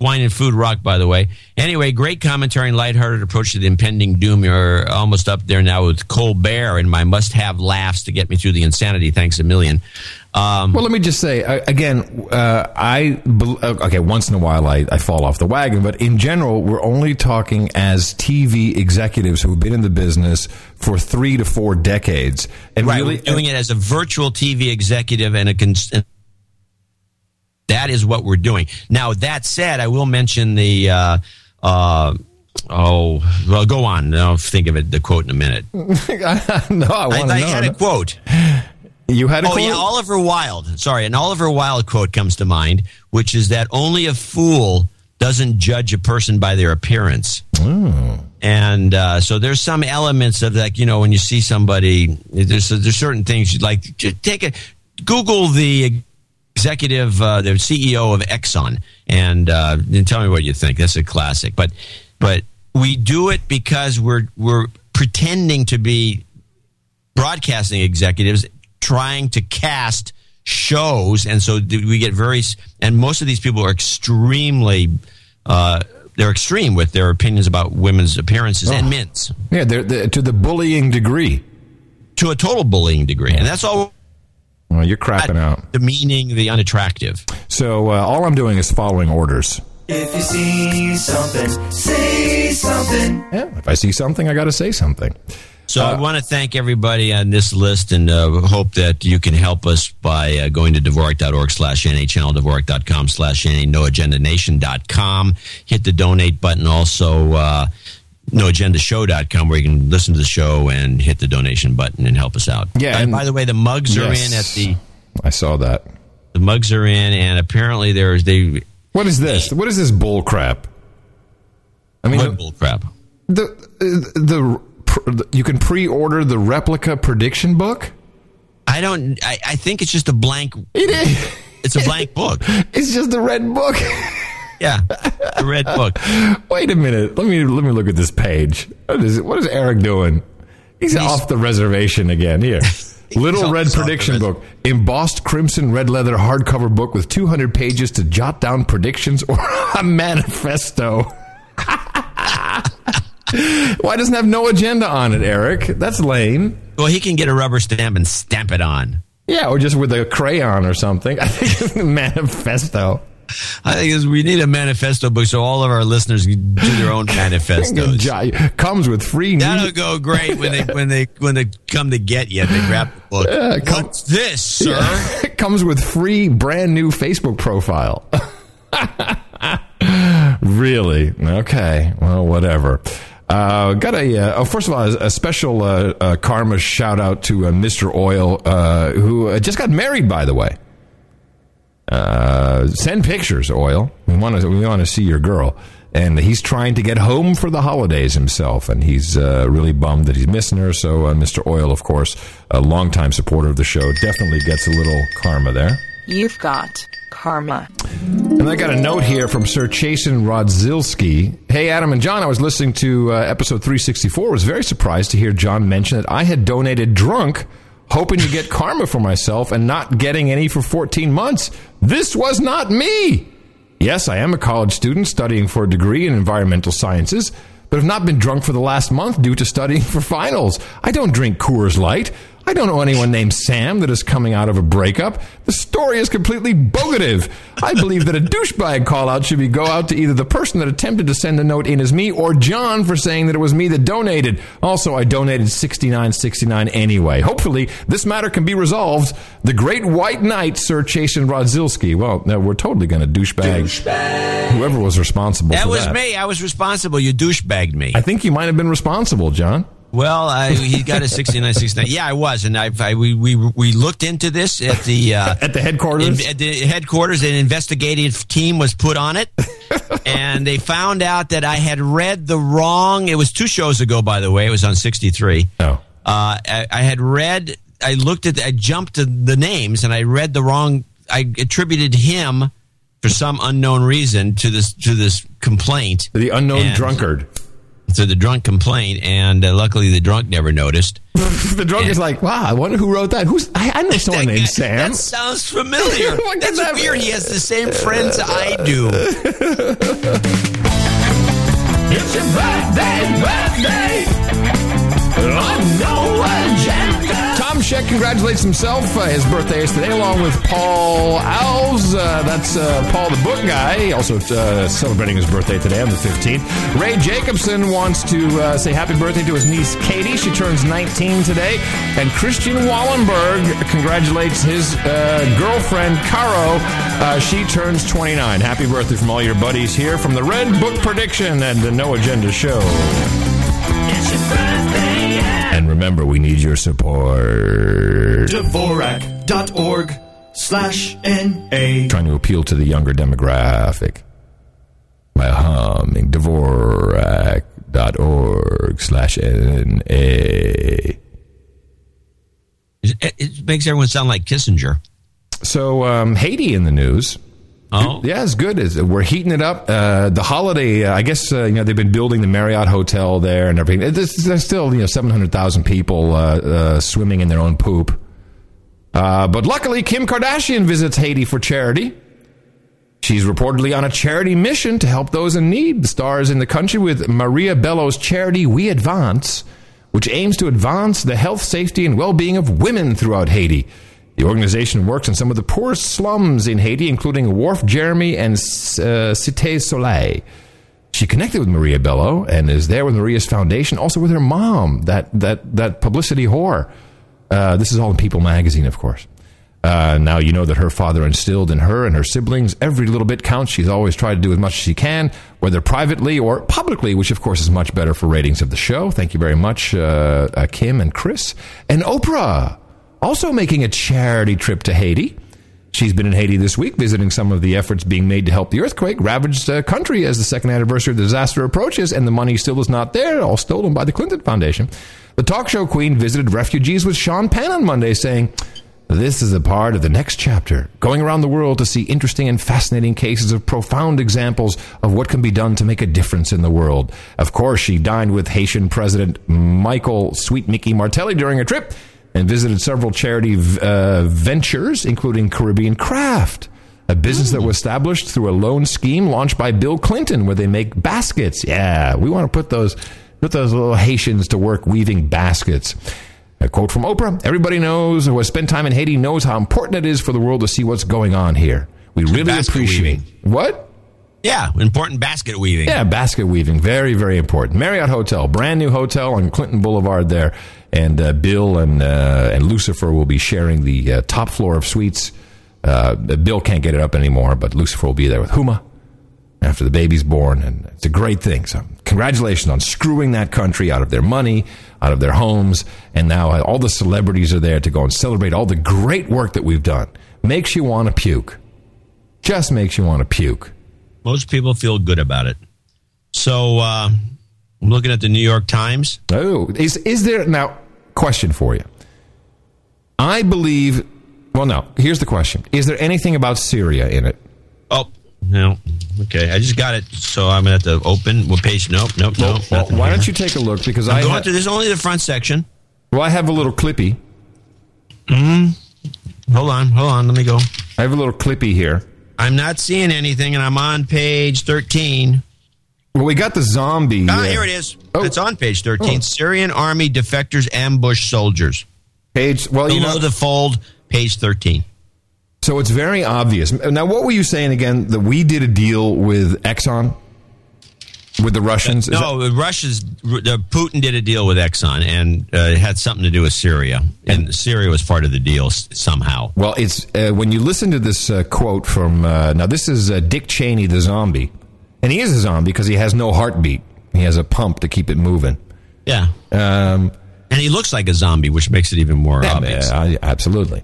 Wine and food rock, by the way. Anyway, great commentary and lighthearted approach to the impending doom. You're almost up there now with Colbert and my must-have laughs to get me through the insanity. Thanks a million. Um, Well, let me just say uh, again. Uh, I uh, okay. Once in a while, I, I fall off the wagon, but in general, we're only talking as TV executives who've been in the business for three to four decades, and right, really doing it as a virtual TV executive and a cons- that is what we're doing. Now, that said, I will mention the uh, uh, oh well, go on. I'll think of it the quote in a minute. no, I want I, to I had a quote. You had a oh quote? yeah, Oliver Wilde. Sorry, an Oliver Wilde quote comes to mind, which is that only a fool doesn't judge a person by their appearance. And uh, so there's some elements of like you know when you see somebody, there's there's certain things you'd like to take a Google the executive, uh, the CEO of Exxon, and, uh, and tell me what you think. That's a classic. But but we do it because we're we're pretending to be broadcasting executives trying to cast shows, and so we get very and most of these people are extremely. Uh, they're extreme with their opinions about women's appearances and men's Yeah, they're, they're, to the bullying degree. to a total bullying degree, and that's all Well, you're crapping out. demeaning the unattractive. So uh, all I'm doing is following orders. If you see something, say something. Yeah, if I see something, I got to say something. So I want to thank everybody on this list and uh, hope that you can help us by uh, going to Dvorak.org slash NA, channel Dvorak.com slash NA, noagendanation.com. Hit the donate button. Also, uh, noagendashow.com where you can listen to the show and hit the donation button and help us out. Yeah, And, and- by the way, the mugs are in at the... I saw that. The mugs are in and apparently there's... they. What is this? What is this bull crap? I mean, What bull crap? the the, the you can pre-order the replica prediction book. I don't... I, I think it's just a blank... It is. It's a blank book. It's just a red book. Yeah, the red book. Wait a minute. Let me let me look at this page. What is what is Eric doing? He's, off the reservation again. Here. Little Red he's Prediction Book. Embossed crimson red leather hardcover book with 200 pages to jot down predictions or a manifesto. Why doesn't it have no agenda on it, Eric? That's lame. Well, he can get a rubber stamp and stamp it on. Yeah, or just with a crayon or something. I think it's a manifesto. I think is we need a manifesto book so all of our listeners can do their own manifestos. Comes with free That'll go great when they when they when they come to get you. They grab the book. Yeah, come- What's this, sir? It comes with free brand new Facebook profile. really? Okay. Well, whatever. Uh, got a, uh, oh, first of all, a special uh, uh, karma shout out to uh, Mr. Oil, uh, who uh, just got married, by the way. Uh, send pictures, Oil. We want to we want to see your girl. and he's trying to get home for the holidays himself, and he's uh, really bummed that he's missing her. So, uh, Mr. Oil, of course, a longtime supporter of the show, definitely gets a little karma there. You've got karma. And I got a note here from Sir Chasen Rodzilski. Hey, Adam and John, I was listening to uh, episode 364. was very surprised to hear John mention that I had donated drunk, hoping to get karma for myself and not getting any for 14 months. This was not me. Yes, I am a college student studying for a degree in environmental sciences, but have not been drunk for the last month due to studying for finals. I don't drink Coors Light. I don't know anyone named Sam that is coming out of a breakup. The story is completely bogative. I believe that a douchebag call out should be go out to either the person that attempted to send the note in as me or John for saying that it was me that donated. Also, I donated 69.69 anyway. Hopefully, this matter can be resolved. The great white knight, Sir Chasen Rodzilski. Well, no, we're totally going to douchebag, whoever was responsible That for was that. me. I was responsible. You douchebagged me. I think you might have been responsible, John. Well, I, he got a 69, 69. Yeah, I was, and I, I we, we we looked into this at the uh, at the headquarters. in- at the headquarters, an investigative team was put on it, and they found out that I had read the wrong. It was two shows ago, by the way. It was on 63. Oh, uh, I, I had read. I looked at. I jumped to the names, and I read the wrong. I attributed him for some unknown reason to this to this complaint. The unknown And- drunkard. To the drunk complaint, and uh, luckily the drunk never noticed. the drunk is like, wow, I wonder who wrote that. Who's I, I know someone named Sam. That sounds familiar. That's that. weird. He has the same friends I do. It's your birthday, birthday. On no agenda. Tom congratulates himself. Uh, his birthday is today, along with Paul Alves. Uh, that's uh, Paul the book guy, also uh, celebrating his birthday today on the 15th. Ray Jacobson wants to uh, say happy birthday to his niece Katie. She turns 19 today. And Christian Wallenberg congratulates his uh, girlfriend, Caro. She turns 29. Happy birthday from all your buddies here from the Red Book Prediction and the No Agenda Show. It's your birthday. And remember, we need your support. Dvorak.org slash N-A. trying to appeal to the younger demographic by humming Dvorak.org slash N-A. It, it makes everyone sound like Kissinger. So, um, Haiti in the news. Oh, yeah, it's good. It's- We're heating it up. Uh, the holiday, uh, I guess, uh, you know, they've been building the Marriott Hotel there and everything. There's, there's still, you know, 700,000 people uh, uh, swimming in their own poop. Uh, but luckily, Kim Kardashian visits Haiti for charity. She's reportedly on a charity mission to help those in need. The star is in the country with Maria Bello's charity We Advance, which aims to advance the health, safety, and well being of women throughout Haiti. The organization works in some of the poorest slums in Haiti, including Wharf Jérémie and uh, Cité Soleil. She connected with Maria Bello and is there with Maria's foundation, also with her mom, that that that publicity whore. Uh, this is all in People magazine, of course. Uh, now you know that her father instilled in her and her siblings every little bit counts. She's always tried to do as much as she can, whether privately or publicly, which of course is much better for ratings of the show. Thank you very much, uh, uh, Kim and Chris and Oprah, also making a charity trip to Haiti. She's been in Haiti this week, visiting some of the efforts being made to help the earthquake ravaged uh, country as the second anniversary of the disaster approaches, and the money still is not there, all stolen by the Clinton Foundation. The talk show queen visited refugees with Sean Penn on Monday, saying, This is a part of the next chapter, going around the world to see interesting and fascinating cases of profound examples of what can be done to make a difference in the world. Of course, she dined with Haitian President Michael Sweet Mickey Martelly during her trip and visited several charity uh, ventures, including Caribbean Craft, a business that was established through a loan scheme launched by Bill Clinton, where they make baskets. Yeah, we want to put those put those little Haitians to work weaving baskets. A quote from Oprah: "Everybody knows who has spent time in Haiti knows how important it is for the world to see what's going on here. We really appreciate what." Yeah, important basket weaving. Yeah, basket weaving. Very, very important. Marriott Hotel, brand new hotel on Clinton Boulevard there. And uh, Bill and uh, and Lucifer will be sharing the uh, top floor of suites. Uh, Bill can't get it up anymore, but Lucifer will be there with Huma after the baby's born. And it's a great thing. So, congratulations on screwing that country out of their money, out of their homes. And now all the celebrities are there to go and celebrate all the great work that we've done. Makes you want to puke. Just makes you want to puke. Most people feel good about it. So uh, I'm looking at the New York Times. Oh, is is there now? Question for you. I believe. Well, no. Here's the question: Is there anything about Syria in it? Oh no. Okay, I just got it, so I'm gonna have to open. What page? Nope, nope, nope. Well, why here. don't you take a look? Because I'm I going ha- to. There's only the front section. well, I have a little clippy. Hmm. Hold on, hold on. Let me go. I have a little clippy here. I'm not seeing anything, and I'm on page 13. Well, we got the zombie. Ah, uh, here it is. It's on page 13. Syrian army defectors ambush soldiers. Page. Well, you below know- the fold, page 13. So it's very obvious. Now, what were you saying again? That we did a deal with Exxon, with the Russians. Is No, the Russia's the Putin did a deal with Exxon, and uh, it had something to do with Syria, and Syria was part of the deal s- somehow. Well, it's uh, when you listen to this uh, quote from uh, now. This is uh, Dick Cheney, the zombie, and he is a zombie because he has no heartbeat. He has a pump to keep it moving. Yeah, um, and he looks like a zombie, which makes it even more Yeah, obvious. uh, absolutely.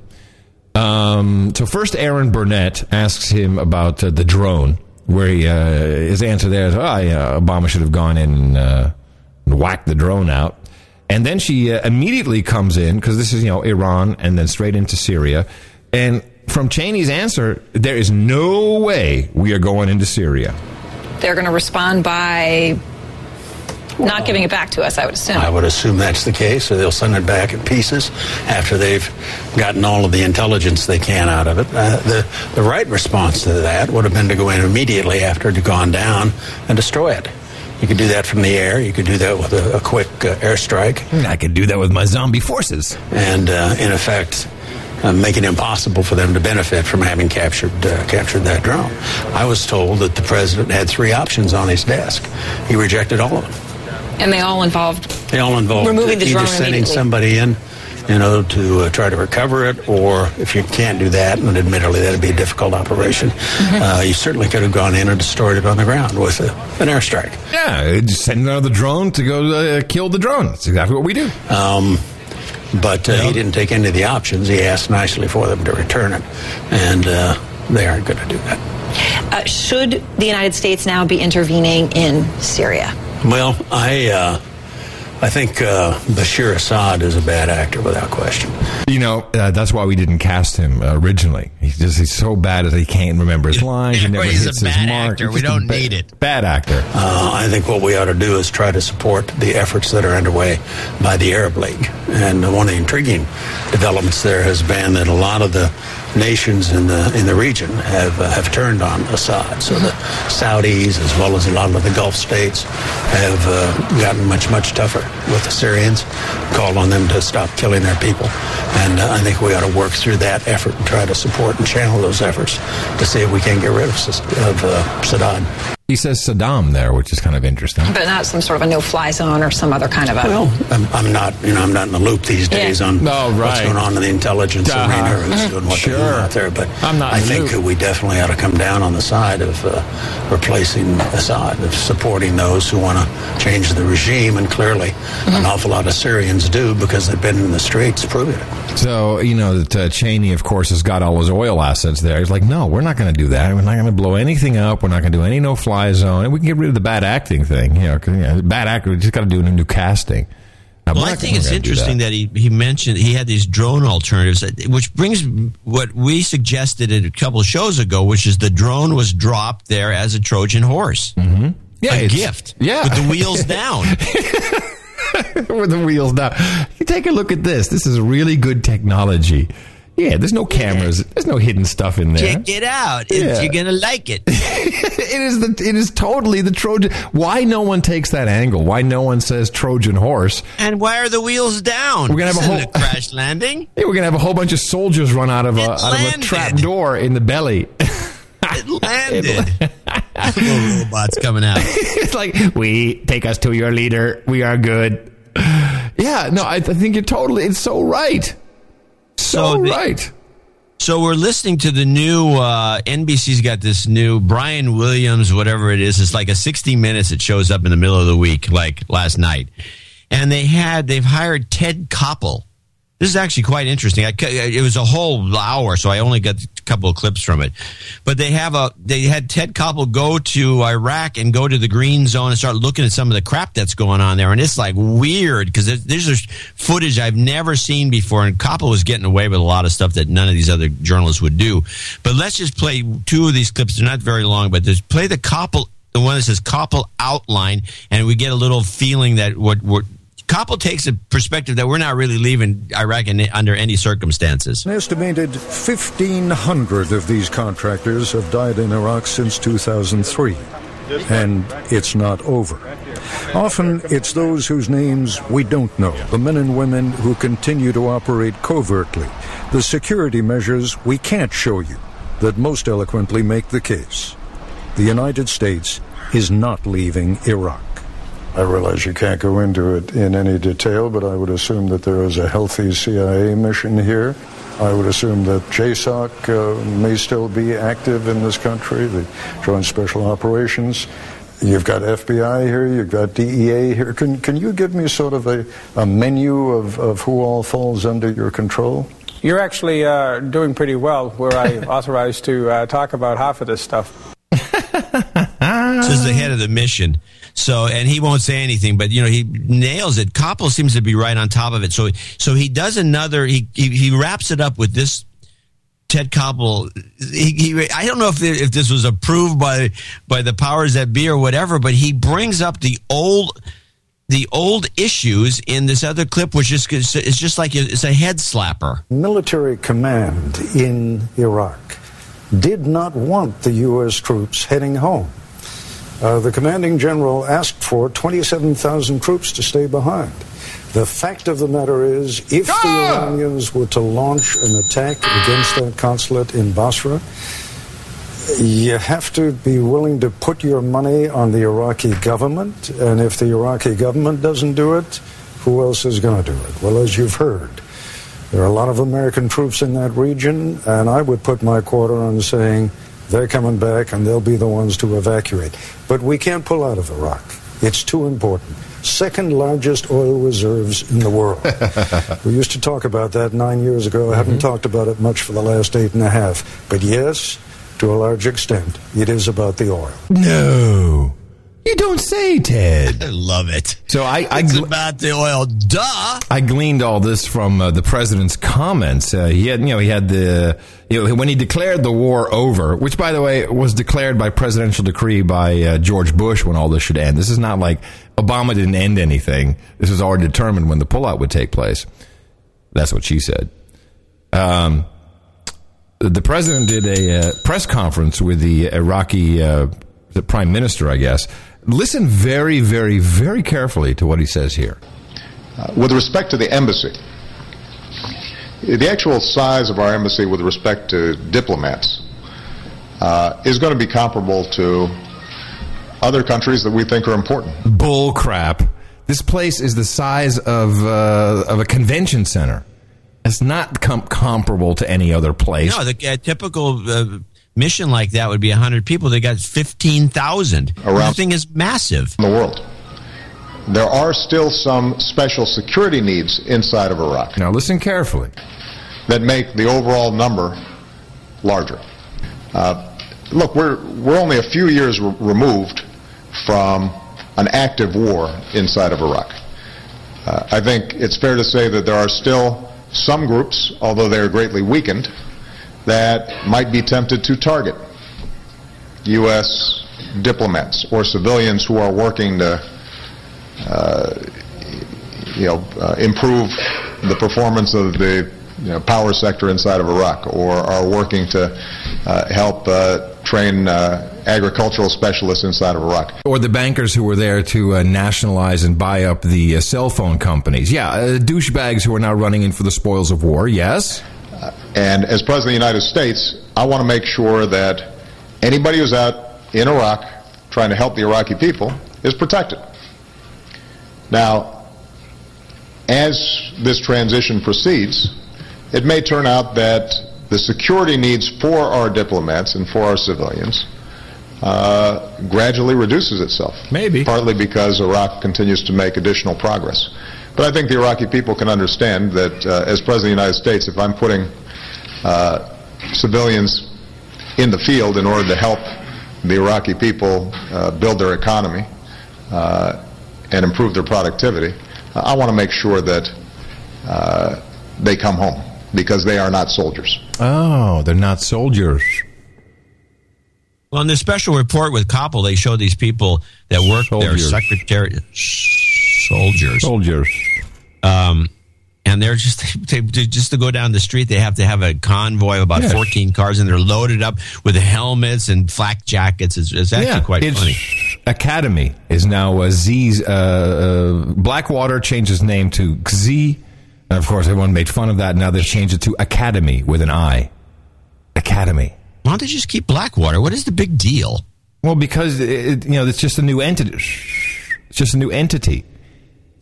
Um, so first, Erin Burnett asks him about uh, the drone, where he, uh, his answer there is, "Oh, yeah, Obama should have gone in and, uh, and whacked the drone out." And then she uh, immediately comes in because this is you know Iran, and then straight into Syria. And from Cheney's answer, there is no way we are going into Syria. They're going to respond by not giving it back to us, I would assume. I would assume that's the case, or they'll send it back in pieces after they've gotten all of the intelligence they can out of it. Uh, the, the right response to that would have been to go in immediately after it had gone down and destroy it. You could do that from the air. You could do that with a, a quick uh, airstrike. I could do that with my zombie forces. And uh, in effect, uh, make it impossible for them to benefit from having captured uh, captured that drone. I was told that the president had three options on his desk. He rejected all of them. And they all involved They all involve Removing the either drone sending somebody in, you know, to uh, try to recover it, or if you can't do that, and admittedly that'd be a difficult operation, Mm-hmm. uh, you certainly could have gone in and destroyed it on the ground with a, an airstrike. Yeah, just send another drone to go uh, kill the drone. That's exactly what we do. Um, but uh, he didn't take any of the options. He asked nicely for them to return it, and uh, they aren't going to do that. Uh, should the United States now be intervening in Syria? Well, I uh, I think uh, Bashar Assad is a bad actor without question. You know, uh, that's why we didn't cast him uh, originally. He's just he's so bad that he can't remember his lines. He never he's a hits his bad mark. actor. He's We don't ba- need it. Bad actor. Uh, I think what we ought to do is try to support the efforts that are underway by the Arab League. And one of the intriguing developments there has been that a lot of the nations in the in the region have uh, have turned on Assad. So the Saudis, as well as a lot of the Gulf states, have uh, gotten much much tougher with the Syrians, called on them to stop killing their people. And uh, I think we ought to work through that effort and try to support and channel those efforts to see if we can get rid of, of uh, Saddam. He says Saddam there, which is kind of interesting. But not some sort of a no-fly zone or some other kind of a. Well, I'm, I'm not, you know, I'm not in the loop these days Yeah. on No, what's going on in the intelligence Uh-huh. arena or who's Mhm. doing what Sure. they're doing out there. But I'm not I think loop. we definitely ought to come down on the side of uh, replacing Assad, of supporting those who want to change the regime, and clearly Mm-hmm. an awful lot of Syrians do because they've been in the streets proving it. So you know that uh, Cheney, of course, has got all his oil assets there. He's like, no, we're not going to do that. We're not going to blow anything up. We're not going to do any no-fly zone, and we can get rid of the bad acting thing. You know, 'cause, you know bad acting, We just got to do a new casting. Uh, Well, I think it's we're gonna do interesting that. he, he mentioned he had these drone alternatives, which brings what we suggested a couple of shows ago, which is the drone was dropped there as a Trojan horse. Mm-hmm. Yeah, a gift. yeah. with the wheels down. with the wheels down. You take a look at this. This is really good technology. Yeah, there's no cameras. There's no hidden stuff in there. Check it out. Yeah. You're gonna like it. it is the it is totally the Trojan. Why no one takes that angle? Why no one says Trojan horse? And why are the wheels down? We're gonna have a whole- isn't crash landing. Hey, we're gonna have a whole bunch of soldiers run out of a, out of a trap door in the belly. It landed. Little robots coming out. it's like we take us to your leader. We are good. Yeah, no, I, I think you're totally. It's so right. So, So the- right. So we're listening to the new uh, NBC's got this new Brian Williams, whatever it is. It's like a 60 minutes. It shows up in the middle of the week, like last night, and they had they've hired Ted Koppel This is actually quite interesting. I, it was a whole hour, so I only got a couple of clips from it. But they have a they had Ted Koppel go to Iraq and go to the green zone and start looking at some of the crap that's going on there, and it's like weird because there's footage I've never seen before, and Koppel was getting away with a lot of stuff that none of these other journalists would do. But let's just play two of these clips. They're not very long, but just play the Koppel, the one that says Koppel outline, and we get a little feeling that what what Koppel takes a perspective that we're not really leaving Iraq in, under any circumstances. An estimated 1,500 of these contractors have died in Iraq since 2003. And it's not over. Often it's those whose names we don't know, the men and women who continue to operate covertly, the security measures we can't show you that most eloquently make the case. The United States is not leaving Iraq. I realize you can't go into it in any detail, but I would assume that there is a healthy CIA mission here. I would assume that JSOC uh, may still be active in this country, the Joint Special Operations. You've got FBI here, you've got DEA here. Can, can you give me sort of a, a menu of, of who all falls under your control? You're actually uh, doing pretty well where I authorized to uh, talk about half of this stuff. This is the head of the mission. So, and he won't say anything, but you know, he nails it. Koppel seems to be right on top of it. So, so he does another, he, he, he wraps it up with this Ted Koppel. He, he, I don't know if if this was approved by by the powers that be or whatever, but he brings up the old the old issues in this other clip, which is it's just like it's a head slapper. Military command in Iraq did not want the U.S. troops heading home. Uh, the commanding general asked for 27,000 troops to stay behind. The fact of the matter is, if ah! the Iranians were to launch an attack against that consulate in Basra, you have to be willing to put your money on the Iraqi government, and if the Iraqi government doesn't do it, who else is going to do it? Well, as you've heard, there are a lot of American troops in that region, and I would put my quarter on saying they're coming back and they'll be the ones to evacuate. But we can't pull out of Iraq. It's too important. Second largest oil reserves in the world. we used to talk about that nine years ago. I mm-hmm. haven't talked about it much for the last eight and a half. But yes, to a large extent, it is about the oil. No. You don't say, Ted. I love it. So I, I it's about the oil. Duh. I gleaned all this from uh, the president's comments. Uh, he had, you know, he had the you know, when he declared the war over, which by the way was declared by presidential decree by uh, George Bush when all this should end. This is not like Obama didn't end anything. This was already determined when the pullout would take place. That's what she said. Um, the president did a uh, press conference with the Iraqi uh, the prime minister, I guess Listen very, very, very carefully to what he says here. Uh, with respect to the embassy, the actual size of our embassy with respect to diplomats uh, is going to be comparable to other countries that we think are important. Bull crap. This place is the size of, uh, of a convention center. It's not com- comparable to any other place. No, the uh, typical uh, mission like that would be 100 people. They got 15,000. The thing is massive. In the world. There are still some special security needs inside of Iraq. Now listen carefully. That make the overall number larger. Uh, look, we're, we're only a few years re- removed from an active war inside of Iraq. Uh, I think it's fair to say that there are still some groups, although they are greatly weakened, that might be tempted to target U.S. diplomats or civilians who are working to, uh, you know, uh, improve the performance of the you know, power sector inside of Iraq, or are working to uh, help uh, train uh, agricultural specialists inside of Iraq. Or the bankers who were there to uh, nationalize and buy up the cell phone companies. Yeah, douchebags who are now running in for the spoils of war, yes. And as President of the United States, I want to make sure that anybody who's out in Iraq trying to help the Iraqi people is protected. Now, as this transition proceeds, it may turn out that the security needs for our diplomats and for our civilians uh, gradually reduces itself. Maybe. Partly because Iraq continues to make additional progress. But I think the Iraqi people can understand that uh, as President of the United States, if I'm putting uh, civilians in the field in order to help the Iraqi people uh, build their economy uh, and improve their productivity, I want to make sure that uh, they come home because they are not soldiers. Oh, they're not soldiers. Well, in the special report with Koppel, they show these people that work there, Soldiers. secretary, soldiers, soldiers, um, and they're just they, just to go down the street. They have to have a convoy of about Yeah. fourteen cars, and they're loaded up with helmets and flak jackets. It's, it's actually quite it's funny. Academi is now uh, Z's. Uh, uh, Blackwater changed his name to XZ. And of course, everyone made fun of that. Now they've changed it to Academi with an I. Academi. Why don't they just keep Blackwater? What is the big deal? Well, because it, you know it's just a new entity. It's just a new entity.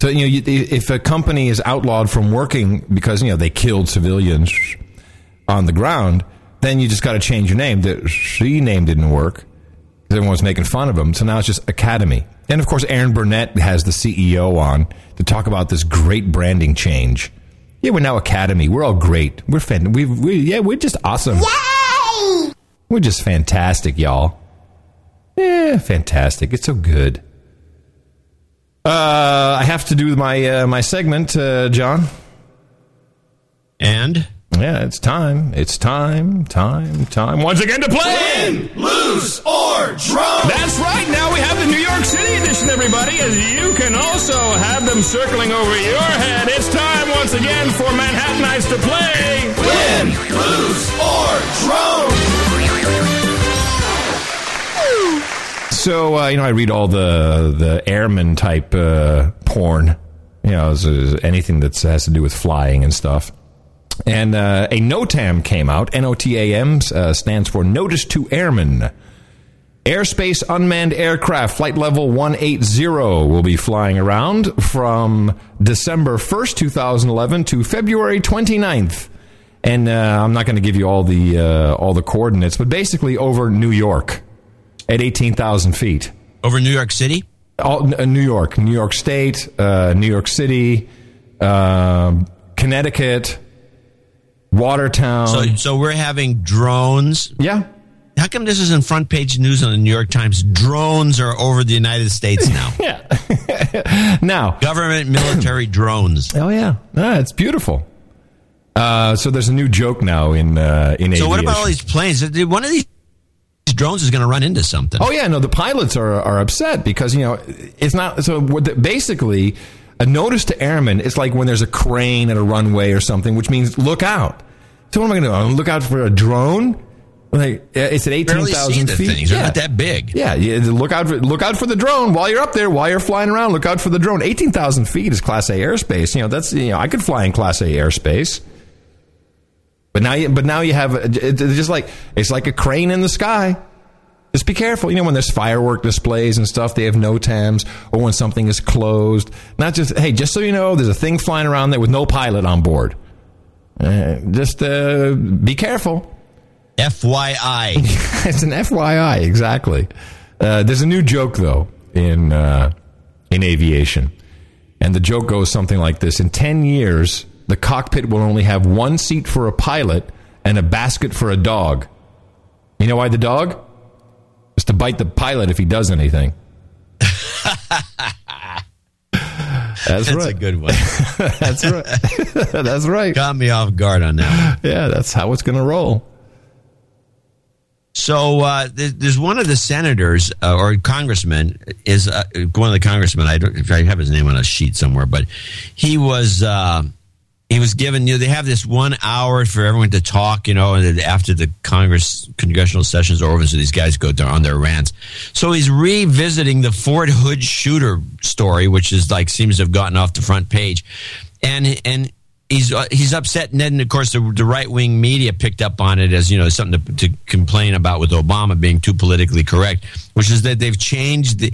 So you know, you, if a company is outlawed from working because you know they killed civilians on the ground, then you just got to change your name. The she name didn't work because everyone was making fun of them. So now it's just Academi. And of course, Erin Burnett has the CEO on to talk about this great branding change. Yeah, we're now Academi. We're all great. We're fan. We, we yeah, we're just awesome. Yay! We're just fantastic, y'all. Yeah, fantastic. It's so good. Uh, I have to do my uh, my segment, uh, John. And yeah, it's time. It's time. Time. Time. Once again to play. Win, lose, or draw. That's right. Now we have the New York City edition, everybody, as you can also have them circling over your head. It's time once again for Manhattanites to play. Win, lose, or draw. So uh, you know, I read all the the airman type uh, porn. You know, anything that has to do with flying and stuff. And uh, a NOTAM came out. N-O-T-A-M uh, stands for Notice to Airmen. Airspace unmanned aircraft flight level 180 will be flying around from December 1st, 2011 to February 29th. And uh, I'm not going to give you all the uh, all the coordinates, but basically over New York at 18,000 feet. Over New York City? All, uh, New York, New York State, uh, New York City, um Connecticut, Watertown. So, so we're having drones. Yeah. How come this isn't front page news on the New York Times? Drones are over the United States now. yeah. now, government military drones. Oh yeah, ah, it's beautiful. Uh, so there's a new joke now in uh, in So what about all these planes? One of these drones is going to run into something. Oh yeah, no, the pilots are are upset because you know it's not so. Basically, a notice to airmen is like when there's a crane at a runway or something, which means look out. So what am I going to do? Look out for a drone? Like it's at eighteen thousand feet. things. They're not that big. Yeah, yeah, look out for look out for the drone while you're up there, while you're flying around. Look out for the drone. Eighteen thousand feet is Class A airspace. You know that's you know I could fly in Class A airspace. But now, you, but now you have it's just like it's like a crane in the sky. Just be careful. You know when there's firework displays and stuff, they have NOTAMs, or when something is closed. Not just hey, just so you know, there's a thing flying around there with no pilot on board. Uh, just uh, be careful. FYI. it's an FYI, exactly. Uh, there's a new joke though in uh, in aviation, and the joke goes something like this: In ten years, the cockpit will only have one seat for a pilot and a basket for a dog. You know why the dog? Just to bite the pilot if he does anything. That's, That's right. a good one. that's right. that's right. Got me off guard on that. Yeah, that's how it's going to roll. So uh, there's one of the senators uh, or congressmen is uh, one of the congressmen. I don't I have his name on a sheet somewhere, but he was uh, he was given. You know, they have this one hour for everyone to talk. You know, and after the Congress congressional sessions are over, so these guys go on their rants. So he's revisiting the Fort Hood shooter story, which is like seems to have gotten off the front page, and and he's uh, he's upset. And then, of course, the, the right wing media picked up on it as you know something to, to complain about with Obama being too politically correct, which is that they've changed the.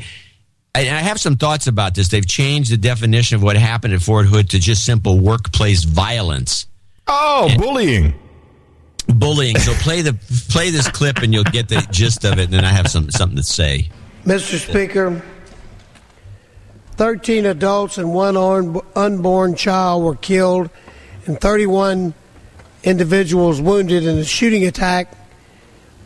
I I have some thoughts about this. They've changed the definition of what happened at Fort Hood to just simple workplace violence. Oh, bullying. Bullying. So play the play this clip and you'll get the gist of it. And then I have some something to say. Mr. Speaker, 13 adults and one unborn child were killed, and 31 individuals wounded in a shooting attack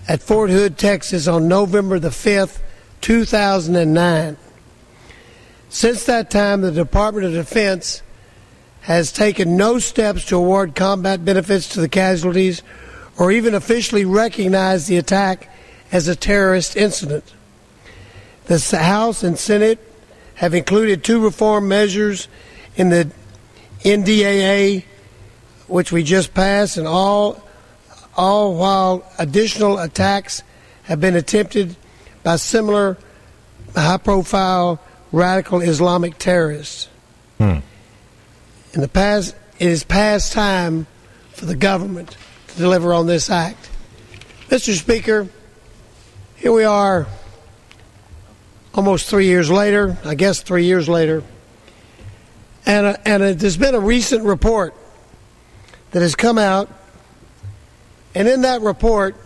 at Fort Hood, Texas on November the 5th, 2009. Since that time, the Department of Defense has taken no steps to award combat benefits to the casualties or even officially recognize the attack as a terrorist incident. The House and Senate have included two reform measures in the NDAA, which we just passed, and all, all while additional attacks have been attempted by similar high-profile radical Islamic terrorists. Hmm. In the past, it is past time for the government to deliver on this act. Mr. Speaker, here we are almost three years later, I guess three years later, and, uh, and uh, there's been a recent report that has come out, and in that report,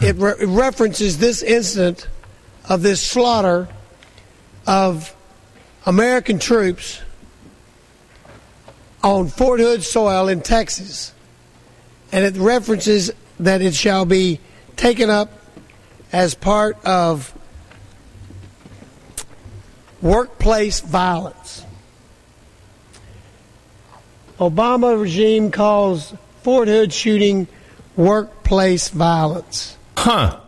it, re- it references this incident of this slaughter of American troops on Fort Hood soil in Texas, and it references that it shall be taken up as part of workplace violence. Obama regime calls Fort Hood shooting workplace violence. Huh.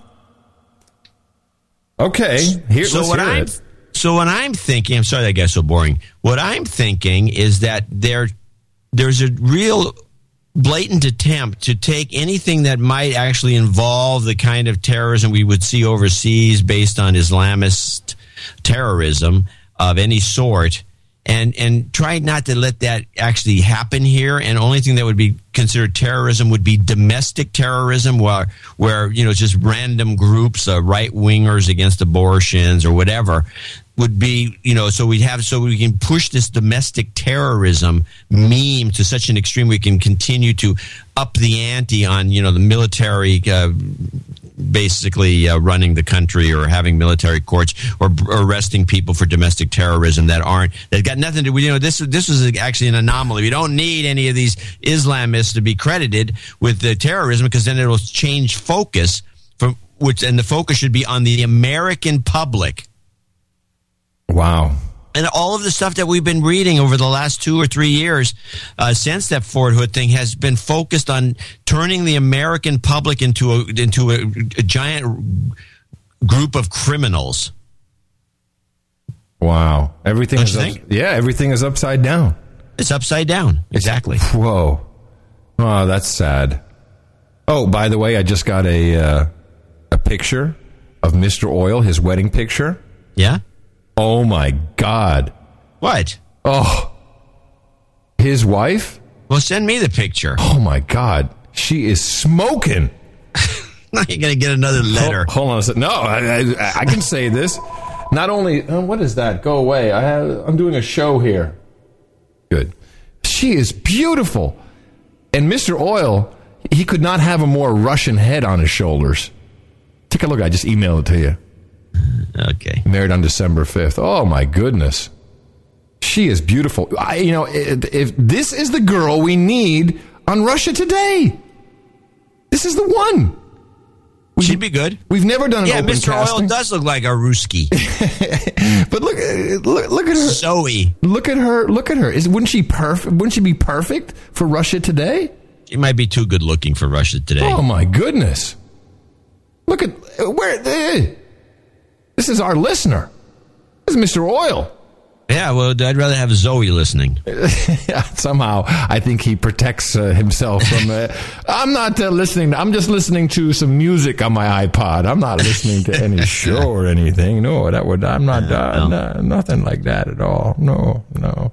Okay. Here, so let's what hear I'm it. So what I'm thinking, I'm sorry that guy's so boring. What I'm thinking is that there there's a real blatant attempt to take anything that might actually involve the kind of terrorism we would see overseas based on Islamist terrorism of any sort and and try not to let that actually happen here and only thing that would be considered terrorism would be domestic terrorism where where you know just random groups uh, right wingers against abortions or whatever would be you know so we have so we can push this domestic terrorism meme to such an extreme we can continue to up the ante on you know the military uh, basically uh, running the country or having military courts or, arresting people for domestic terrorism that aren't that got nothing to do you know this this is actually an anomaly. We don't need any of these islamists to be credited with the terrorism because then it'll change focus from which and the focus should be on the american public Wow. and all of the stuff that we've been reading over the last two or three years uh, since that Fort Hood thing has been focused on turning the American public into a into a, a giant group of criminals. Wow. Everything Don't is up- yeah, everything is upside down. It's upside down. Exactly. Whoa. Oh, that's sad. Oh, by the way, I just got a uh, a picture of Mr. Oil, his wedding picture. Yeah. Oh my God. What? Oh. His wife? Well, send me the picture. Oh my God. She is smoking. Now you're gonna get another letter. Hold, hold on a second. No, I, I, I can say this. Not only, uh, what is that? Go away. I have, I'm doing a show here. Good. She is beautiful. And Mr. Oil, he could not have a more Russian head on his shoulders. Take a look. I just emailed it to you. Okay. Married on December 5th. Oh, my goodness. She is beautiful. I, you know, if, if this is the girl we need on Russia Today, this is the one. She'd be good. We've never done an Yeah, open Mr. casting. Oil does look like a Ruski. But look, uh, look, look at her. Zoe. Look at her. Look at her. Is wouldn't she perfect? Wouldn't she be perfect for Russia today? She might be too good looking for Russia today. Oh my goodness! Look at uh, where. eh. This is our listener. This is Mr. Oil. Yeah, well, I'd rather have Zoe listening. Somehow, I think he protects uh, himself from. Uh, I'm not uh, listening. I'm just listening to some music on my iPod. I'm not listening to any show or anything. No, that would. I'm not. Uh, no, nothing like that at all. No, no.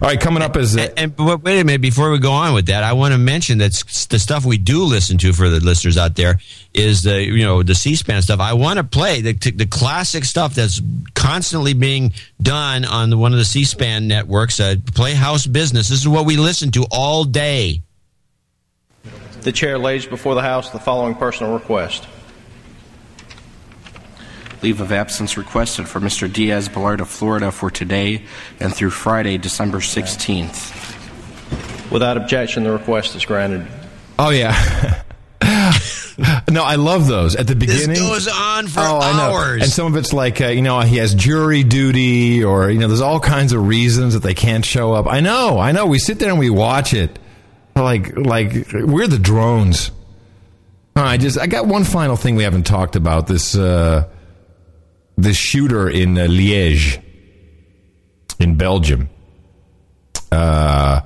All right, coming up is. Uh, And but wait a minute, before we go on with that, I want to mention that the stuff we do listen to for the listeners out there is the you know the C-SPAN stuff. I want to play the the classic stuff that's constantly being done on the, one of the C-SPAN networks. Uh, Playhouse Business. This is what we listen to all day. The chair lays before the House the following personal request. Leave of absence requested for Mr. Diaz Balart of Florida for today and through Friday, December 16th. Without objection, the request is granted. Oh yeah. no, I love those at the beginning. This beginning. goes on for oh, I know. hours. And some of it's like uh, you know he has jury duty, or you know there's all kinds of reasons that they can't show up. I know, I know. We sit there and we watch it, like like we're the drones. I just I got one final thing we haven't talked about this uh, this shooter in uh, Liège, in Belgium. Uh,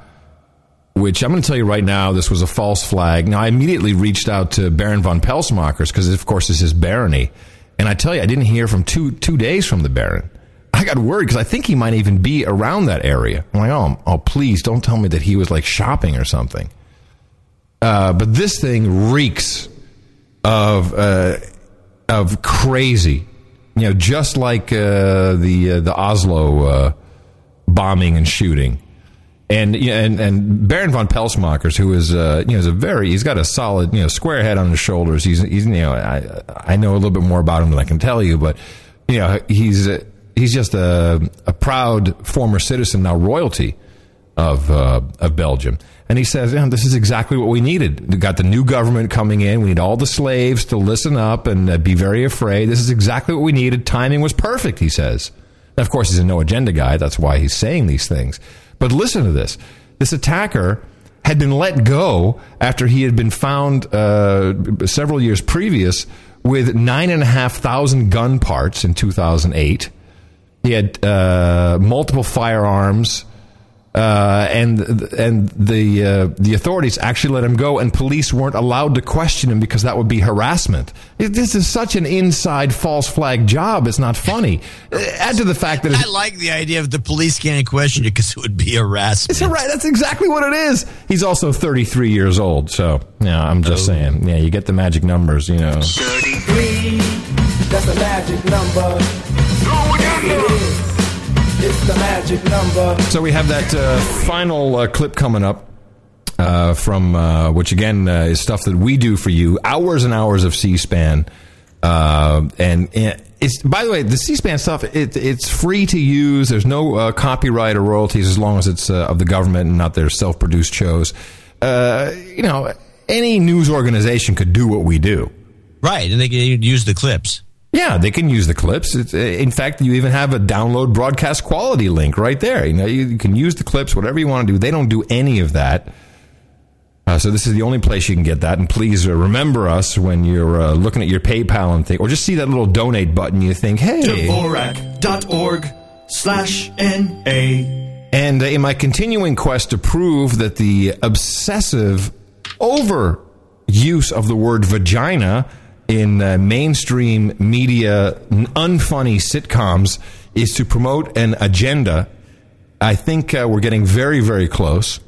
which I'm going to tell you right now, this was a false flag. Now, I immediately reached out to Baron von Pelsmakers because, of course, this is barony. And I tell you, I didn't hear from two two days from the Baron. I got worried because I think he might even be around that area. I'm like, oh, oh, please don't tell me that he was like shopping or something. Uh, but this thing reeks of uh, of crazy. You know, just like uh, the uh, the Oslo uh, bombing and shooting and yeah, and and Baron von Pelsmakers, who is uh, you know is a very he's got a solid you know square head on his shoulders. He's he's you know I I know a little bit more about him than I can tell you, but you know he's uh, he's just a a proud former citizen now royalty of uh, of Belgium. And he says, yeah, "This is exactly what we needed. We got the new government coming in. We need all the slaves to listen up and uh, be very afraid. This is exactly what we needed. Timing was perfect." He says. And of course, he's a no agenda guy. That's why he's saying these things. But listen to this: this attacker had been let go after he had been found uh, several years previous with nine and a half thousand gun parts in 2008. He had uh, multiple firearms, uh, and and the uh, the authorities actually let him go, and police weren't allowed to question him because that would be harassment. It- This is such an inside false flag job. It's not funny. Uh, Add to the fact that I like the idea of the police can't question you because it would be harassment. it's right. That's exactly what it is. He's also 33 years old. So yeah, I'm just saying. Yeah, you get the magic numbers. You know. Thirty-three. That's a magic number. It is. It's the magic number. So we have that uh, final uh, clip coming up uh, from uh, which again uh, is stuff that we do for you, hours and hours of C-SPAN, uh, and and it's by the way the C-SPAN stuff it, it's free to use. There's no uh, copyright or royalties as long as it's uh, of the government and not their self-produced shows. Uh, you know, any news organization could do what we do. Right, and they can use the clips. Yeah, they can use the clips. It's, uh, in fact, you even have a download broadcast quality link right there. You know, you can use the clips, whatever you want to do. They don't do any of that. Uh, so this is the only place you can get that. And please uh, remember us when you're uh, looking at your PayPal and think, or just see that little donate button. You think, hey, Dvorak.org slash N-A. And uh, in my continuing quest to prove that the obsessive overuse of the word vagina in uh, mainstream media, unfunny sitcoms is to promote an agenda, I think uh, we're getting very, very close.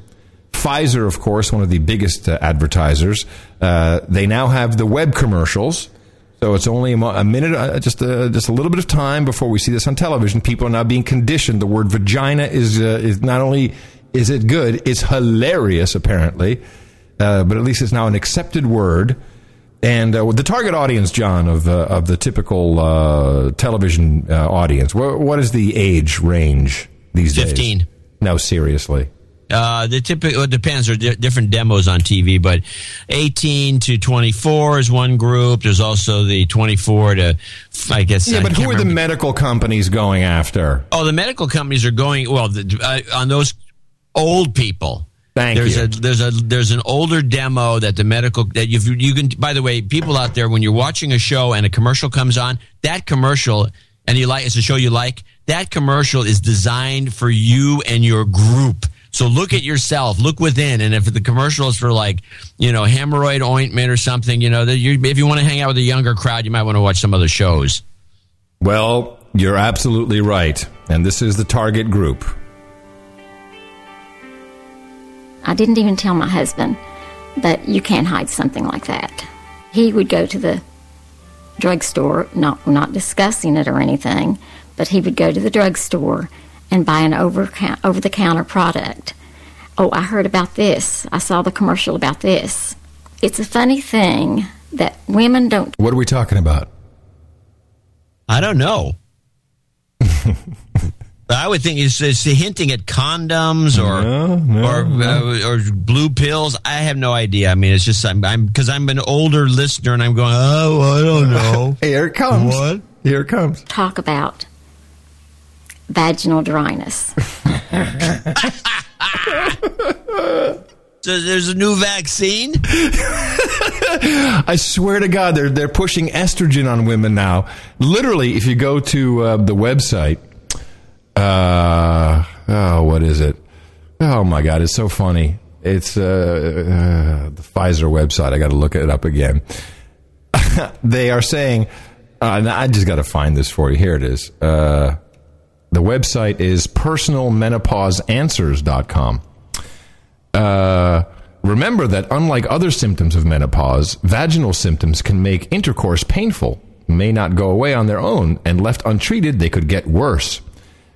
Pfizer, of course, one of the biggest uh, advertisers, uh, they now have the web commercials. So it's only a, minute, uh, just a, just a little bit of time before we see this on television. People are now being conditioned. The word vagina is uh, is not only is it good, it's hilarious apparently, uh, but at least it's now an accepted word. And uh, the target audience, John, of uh, of the typical uh, television uh, audience, what, what is the age range these days? 15. No, seriously. Uh, the typical it depends. There are di- different demos on TV, but 18 to 24 is one group. There's also the 24 to, I guess. Yeah, I but who are the medical companies going after? Oh, the medical companies are going well the, uh, on those old people. Thank there's you. a there's a there's an older demo that the medical that you you can. By the way, people out there, when you're watching a show and a commercial comes on, that commercial and you like it's a show you like, that commercial is designed for you and your group. So look at yourself, look within, and if the commercial is for like, you know, hemorrhoid ointment or something, you know, that you, if you want to hang out with a younger crowd, you might want to watch some other shows. Well, you're absolutely right. And this is the target group. I didn't even tell my husband, but you can't hide something like that. He would go to the drugstore, not not discussing it or anything, but he would go to the drugstore and buy an over over the counter product. Oh, I heard about this. I saw the commercial about this. It's a funny thing that women don't What are we talking about? I don't know. I would think it's, it's hinting at condoms or or uh, or blue pills. I have no idea. I mean, it's just I'm because I'm, an older listener and I'm going. Oh, I don't know. Here it comes. What? Here it comes. Talk about vaginal dryness. So there's a new vaccine. I swear to God, they're they're pushing estrogen on women now. Literally, if you go to uh, the website, uh, oh, what is it? Oh my God, it's so funny. It's uh, uh, the Pfizer website. I got to look it up again. they are saying, uh, I just got to find this for you. Here it is. Uh, the website is personalmenopauseanswers.com. Uh, remember that unlike other symptoms of menopause, vaginal symptoms can make intercourse painful, may not go away on their own, and left untreated, they could get worse.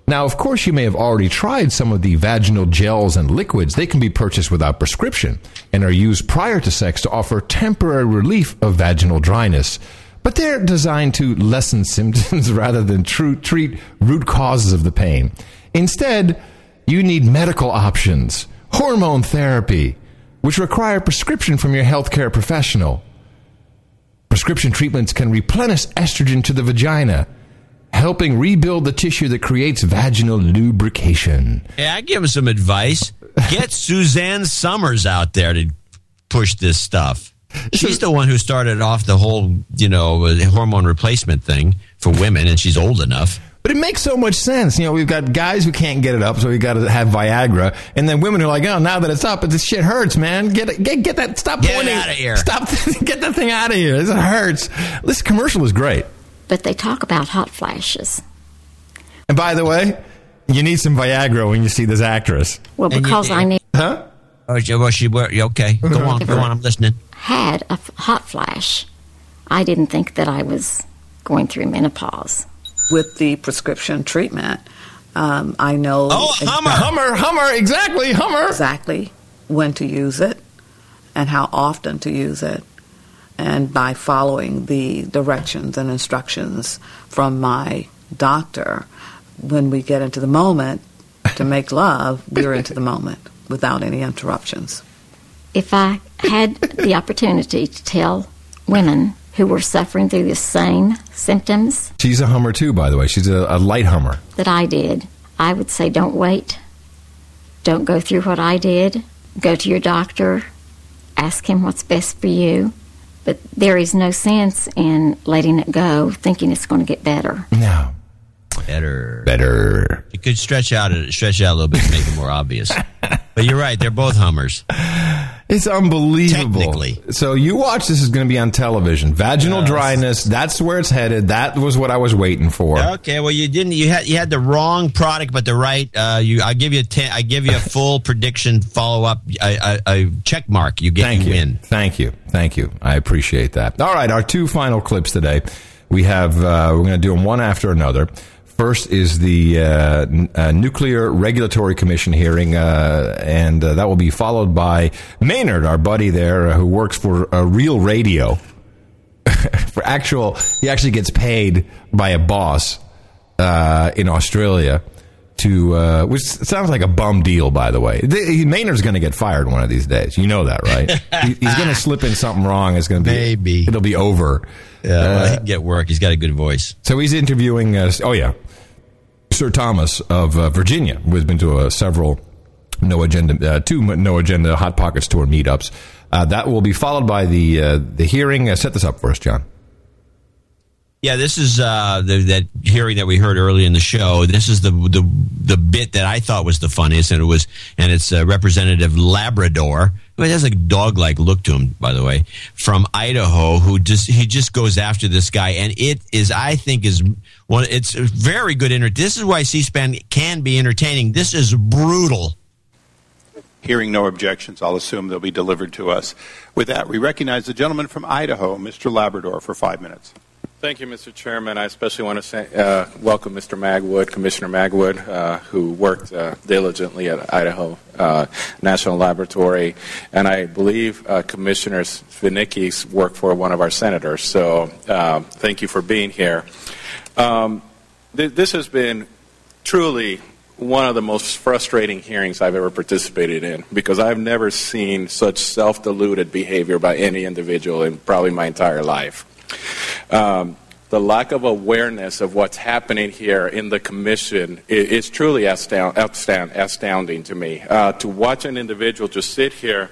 Now, of course, you may have already tried some of the vaginal gels and liquids. They can be purchased without prescription and are used prior to sex to offer temporary relief of vaginal dryness. But they're designed to lessen symptoms rather than tru- treat root causes of the pain. Instead, you need medical options, hormone therapy, which require prescription from your healthcare professional. Prescription treatments can replenish estrogen to the vagina helping rebuild the tissue that creates vaginal lubrication. Yeah, I give him some advice. Get Suzanne Somers out there to push this stuff. She's the one who started off the whole, you know, uh, hormone replacement thing for women, and she's old enough. But it makes so much sense. You know, we've got guys who can't get it up, so we got to have Viagra, and then women are like, "Oh, now that it's up, this shit hurts, man. Get it, get get that. Stop Get pointing. outta here. Stop. get that thing out of here. This hurts. This commercial is great. But they talk about hot flashes. And by the way, you need some Viagra when you see this actress. Well, And you- because I need Huh? Oh, she- well, she were okay. Go on, go on. I'm listening. had a f- hot flash, I didn't think that I was going through menopause. with the prescription treatment. Um, I know Oh, Hummer. Hummer, Hummer, exactly, Hummer. exactly when to use it and how often to use it. And by following the directions and instructions from my doctor, when we get into the moment to make love, we're into the moment without any interruptions. If I had the opportunity to tell women who were suffering through the same symptoms She's a Hummer too, by the way. She's a, a light Hummer. that I did, I would say don't wait. Don't go through what I did. Go to your doctor. Ask him what's best for you. But there is no sense in letting it go, thinking it's going to get better. No. Better. Better. You could stretch out it, stretch out a little bit to make it more obvious. But you're right; they're both Hummers. It's unbelievable. Technically. So you watch this is going to be on television. Vaginal Yes. dryness, that's where it's headed. That was what I was waiting for. Okay, well, you didn't. You had you had the wrong product, but the right. Uh, you, I give you a ten, I give you a full prediction follow up, a, a, a check mark. You get Thank you you. win. Thank you. Thank you. I appreciate that. All right, our two final clips today. We have uh, we're going to do them one after another. First is the uh, n- uh, Nuclear Regulatory Commission hearing, uh, and uh, that will be followed by Maynard, our buddy there, uh, who works for uh, Real Radio. for actual, he actually gets paid by a boss uh, in Australia to, uh, which sounds like a bum deal, by the way. Th- Maynard's going to get fired one of these days. You know that, right? He- He's going to slip in something wrong. It's going to be Maybe. it'll be over. Yeah, well, Uh, he can get work. He's got a good voice. so he's interviewing. Uh, oh yeah, Sir Thomas of uh, Virginia, who has been to uh, several no agenda, uh, two no agenda hot pockets tour meetups. Uh, that will be followed by the uh, the hearing. Uh, set this up for us, John. Yeah, this is uh, the, that hearing that we heard early in the show. This is the the the bit that I thought was the funniest, and it was and it's uh, Representative Labrador, who has a dog like look to him, by the way, from Idaho, who just he just goes after this guy, and it is I think is one. It's very good. Enter- this is why C-SPAN can be entertaining. This is brutal. Hearing no objections, I'll assume they'll be delivered to us. With that, we recognize the gentleman from Idaho, Mr. Labrador, for five minutes. Thank you, Mr. Chairman. I especially want to say, uh, welcome Mr. Magwood, Commissioner Magwood, uh, who worked uh, diligently at Idaho uh, National Laboratory, and I believe uh, Commissioner Svinicki worked for one of our senators. So, uh, thank you for being here. Um, th- this has been truly one of the most frustrating hearings I've ever participated in because I've never seen such self deluded behavior by any individual in probably my entire life. Um, the lack of awareness of what's happening here in the commission is, truly astound, astound, astounding to me. Uh, to watch an individual just sit here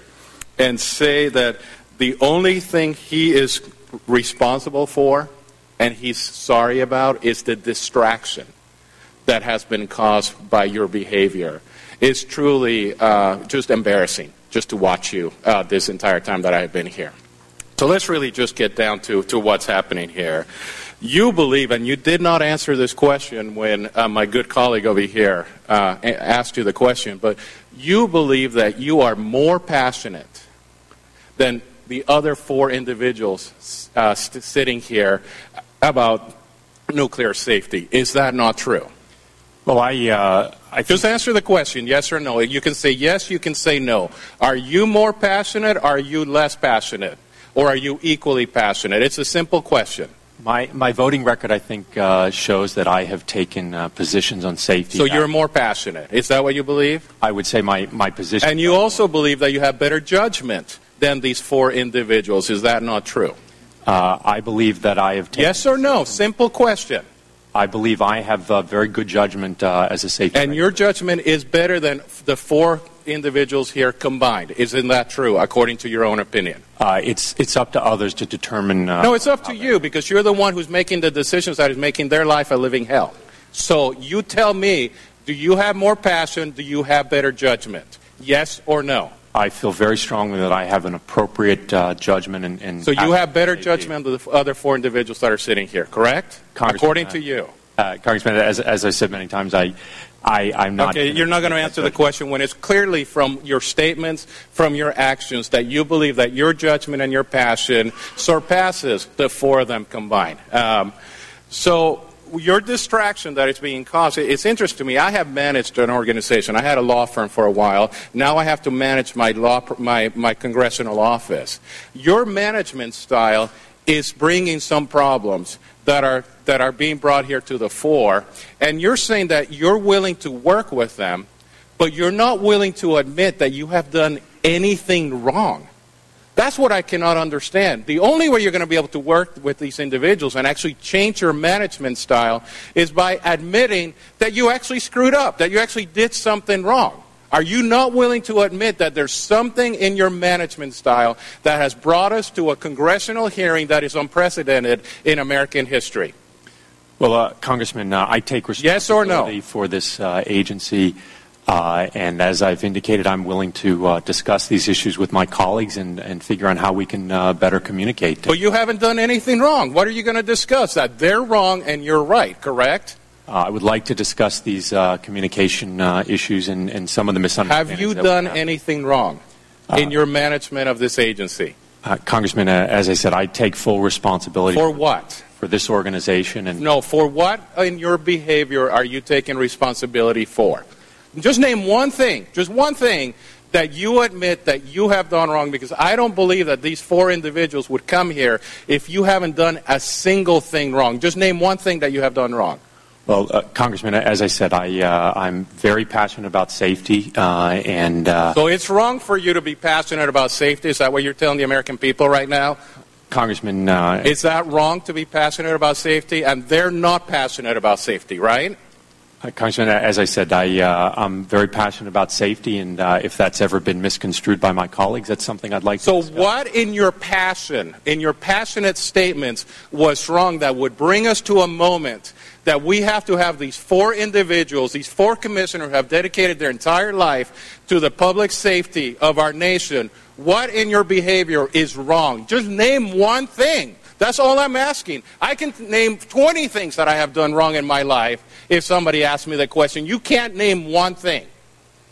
and say that the only thing he is responsible for and he's sorry about is the distraction that has been caused by your behavior is truly uh, just embarrassing just to watch you uh, this entire time that I've been here. So let's really just get down to, to what's happening here. You believe, and you did not answer this question when uh, my good colleague over here uh, asked you the question, but you believe that you are more passionate than the other four individuals uh, st- sitting here about nuclear safety. Is that not true? Well, I, uh, I just answer the question, yes or no. You can say yes, you can say no. Are you more passionate? Are you less passionate? Or are you equally passionate? It's a simple question. My, my voting record, I think, uh, shows that I have taken uh, positions on safety. So you're more passionate. Is that what you believe? I would say my, my position. And you also believe that you have better judgment than these four individuals. Is that not true? Uh, I believe that I have taken. Yes or no? Simple question. I believe I have uh, very good judgment uh, as a safety. And your judgment is better than the four individuals here combined. Isn't that true, according to your own opinion? Uh, it's it's up to others to determine. Uh, no, it's up to you because you're the one who's making the decisions that is making their life a living hell. So you tell me, do you have more passion? Do you have better judgment? Yes or no? I feel very strongly that I have an appropriate uh, judgment and. and So you have better judgment than the other four individuals that are sitting here, correct? According uh, to you. Uh, Congressman, as, as I said many times, I, I, I'm not. Okay, you're not going to answer the question when it's clearly from your statements, from your actions, that you believe that your judgment and your passion surpasses the four of them combined. Um, so your distraction that is being caused, it's interesting to me. I have managed an organization. I had a law firm for a while. Now I have to manage my law, my, my congressional office. Your management style is bringing some problems that are that are being brought here to the fore, and you're saying that you're willing to work with them, but you're not willing to admit that you have done anything wrong. That's what I cannot understand. The only way you're going to be able to work with these individuals and actually change your management style is by admitting that you actually screwed up, that you actually did something wrong. Are you not willing to admit that there's something in your management style that has brought us to a congressional hearing that is unprecedented in American history? Well, uh, Congressman, uh, I take Yes or no? responsibility for this uh, agency, and as I've indicated, I'm willing to uh, discuss these issues with my colleagues and, and figure out how we can uh, better communicate. But you haven't done anything wrong. What are you going to discuss? That they're wrong and you're right, correct? Uh, I would like to discuss these uh, communication uh, issues and, and some of the misunderstandings. Have you done anything wrong in your management of this agency? Uh, Congressman, uh, as I said, I take full responsibility For what? for this organization and No, for what in your behavior are you taking responsibility for? Just name one thing, just one thing that you admit that you have done wrong because I don't believe that these four individuals would come here if you haven't done a single thing wrong. Just name one thing that you have done wrong. Well, uh, Congressman, as I said, I, uh, I'm very passionate about safety, uh, and uh, So it's wrong for you to be passionate about safety. Is that what you're telling the American people right now? Congressman, uh, Is that wrong to be passionate about safety? And they're not passionate about safety, right? Uh, Congressman, as I said, I, uh, I'm very passionate about safety, and uh, if that's ever been misconstrued by my colleagues, that's something I'd like to. So, what in your passion, in your passionate statements, was wrong that would bring us to a moment that we have to have these four individuals, these four commissioners who have dedicated their entire life to the public safety of our nation? What in your behavior is wrong? Just name one thing. That's all I'm asking. I can name 20 things that I have done wrong in my life if somebody asks me that question. You can't name one thing.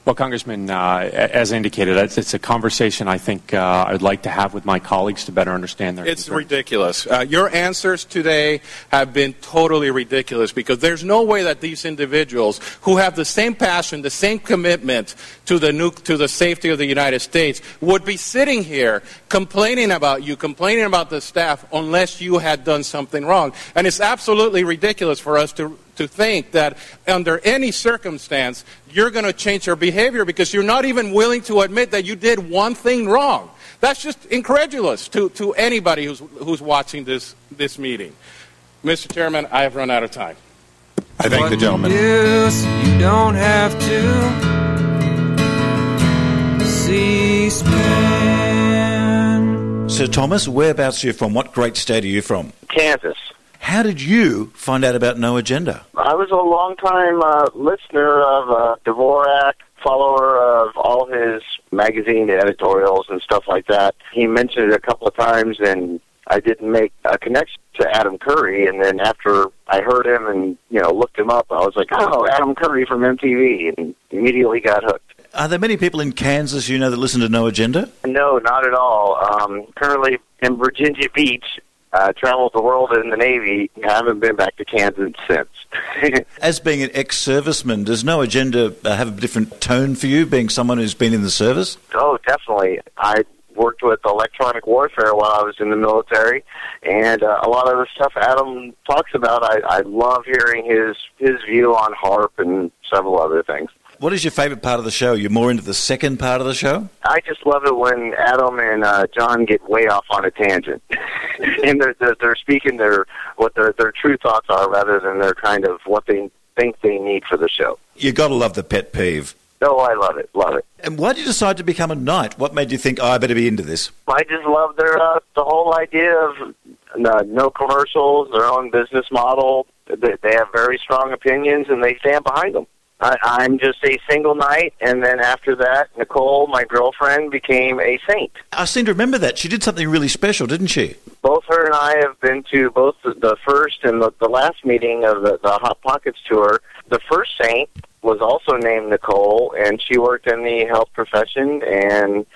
Well, Congressman, uh, as indicated, it's, it's, a conversation I think uh, I'd like to have with my colleagues to better understand their. It's concerns. ridiculous. Uh, your answers today have been totally ridiculous because there's no way that these individuals who have the same passion, the same commitment to the nu- to the safety of the United States would be sitting here complaining about you, complaining about the staff, unless you had done something wrong. And it's absolutely ridiculous for us to to think that under any circumstance you're going to change your behavior because you're not even willing to admit that you did one thing wrong. That's just incredulous to, to anybody who's, who's watching this, this meeting. Mr. Chairman, I have run out of time. I thank the gentleman. Yes, you don't have to C-SPAN. Sir Thomas, whereabouts are you from? What great state are you from? Kansas. How did you find out about No Agenda? I was a long-time uh, listener of uh, Dvorak, follower of all his magazine editorials and stuff like that. He mentioned it a couple of times, and I didn't make a connection to Adam Curry. And then after I heard him and you know looked him up, I was like, oh, Adam Curry from MTV, and immediately got hooked. Are there many people in Kansas you know that listen to No Agenda? No, not at all. Um, currently in Virginia Beach, uh, traveled the world in the Navy. Haven't been back to Kansas since. As being an ex-serviceman, does No Agenda uh, have a different tone for you, being someone who's been in the service? Oh, definitely. I worked with electronic warfare while I was in the military, and uh, a lot of the stuff Adam talks about, I, I love hearing his his view on HAARP and several other things. What is your favorite part of the show? You're more into the second part of the show? I just love it when Adam and uh, John get way off on a tangent, and they're, they're they're speaking their what their their true thoughts are rather than their kind of what they think they need for the show. You got to love the pet peeve. No, I love it, love it. And why did you decide to become a knight? What made you think, oh, I better be into this? I just love their uh, the whole idea of uh, no commercials, their own business model. They, they have very strong opinions, and they stand behind them. I, I'm just a single knight, and then after that, Nicole, my girlfriend, became a saint. I seem to remember that. She did something really special, didn't she? Both her and I have been to both the, first and the, the last meeting of the, the Hot Pockets tour. The first saint was also named Nicole, and she worked in the health profession, and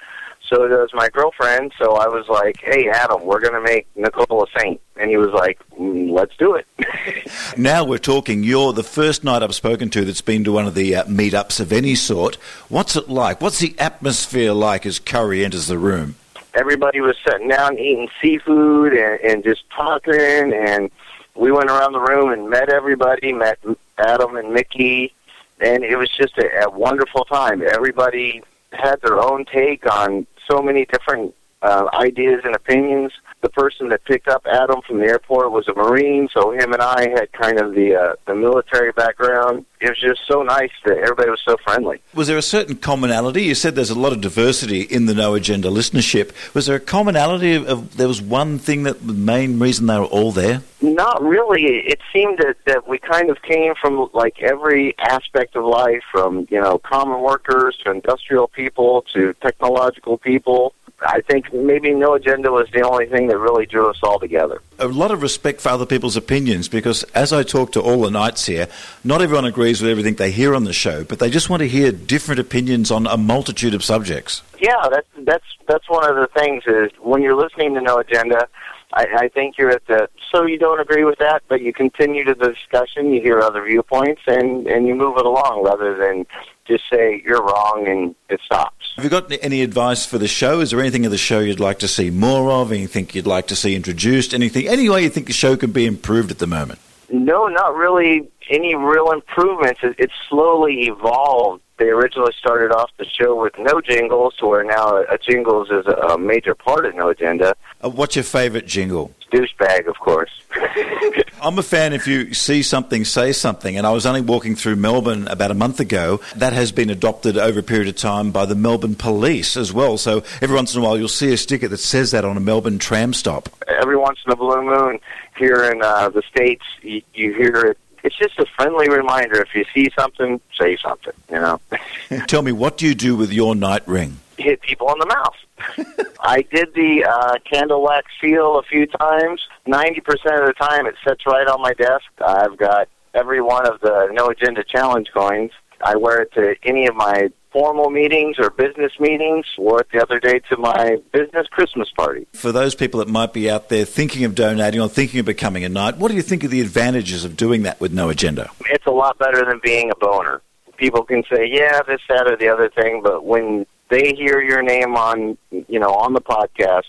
so does my girlfriend. So I was like, "Hey, Adam, we're going to make Nicole a saint," and he was like, mm, "Let's do it." now we're talking. You're the first knight I've spoken to that's been to one of the uh, meetups of any sort. What's it like? What's the atmosphere like as Curry enters the room? Everybody was sitting down eating seafood and, and just talking, and we went around the room and met everybody. Met Adam and Mickey, and it was just a, a wonderful time. Everybody had their own take on so many different uh, ideas and opinions. The person that picked up Adam from the airport was a Marine, so him and I had kind of the uh, the military background. It was just so nice that everybody was so friendly. Was there a certain commonality? You said there's a lot of diversity in the No Agenda listenership. Was there a commonality of, of there was one thing that the main reason they were all there? Not really. It seemed that, that we kind of came from like every aspect of life, from you know common workers to industrial people to technological people. I think maybe No Agenda was the only thing that really drew us all together. A lot of respect for other people's opinions because as I talk to all the knights here, not everyone agrees with everything they hear on the show, but they just want to hear different opinions on a multitude of subjects. Yeah, that's that's that's one of the things is when you're listening to No Agenda, I, I think you're at the so you don't agree with that, but you continue to the discussion, you hear other viewpoints, and and you move it along rather than just say you're wrong and it stops. Have you got any advice for the show? Is there anything of the show you'd like to see more of? Anything you'd like to see introduced? Anything? Any way you think the show could be improved at the moment? No, not really any real improvements. It, it's slowly evolved. They originally started off the show with no jingles, to where now a, a jingles is a, a major part of No Agenda. Uh, what's your favorite jingle? Douchebag, of course. I'm a fan if you see something, say something. And I was only walking through Melbourne about a month ago. That has been adopted over a period of time by the Melbourne Police as well. So every once in a while you'll see a sticker that says that on a Melbourne tram stop. Every once in a blue moon here in uh, the States, you, you hear it it's just a friendly reminder. If you see something, say something. You know. Tell me, what do you do with your knight ring? Hit people in the mouth. I did the uh, candle wax seal a few times. Ninety percent of the time, it sits right on my desk. I've got every one of the No Agenda Challenge coins. I wear it to any of my formal meetings or business meetings. Wore it the other day to my business Christmas party. For those people that might be out there thinking of donating or thinking of becoming a knight, what do you think of the advantages of doing that with no agenda? It's a lot better than being a boner. People can say, yeah, this, that, or the other thing, but when they hear your name on, you know, on the podcast,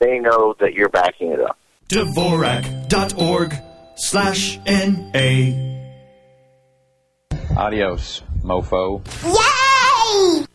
they know that you're backing it up. Dvorak.org slash N-A. Adios, mofo. Yeah! Yay!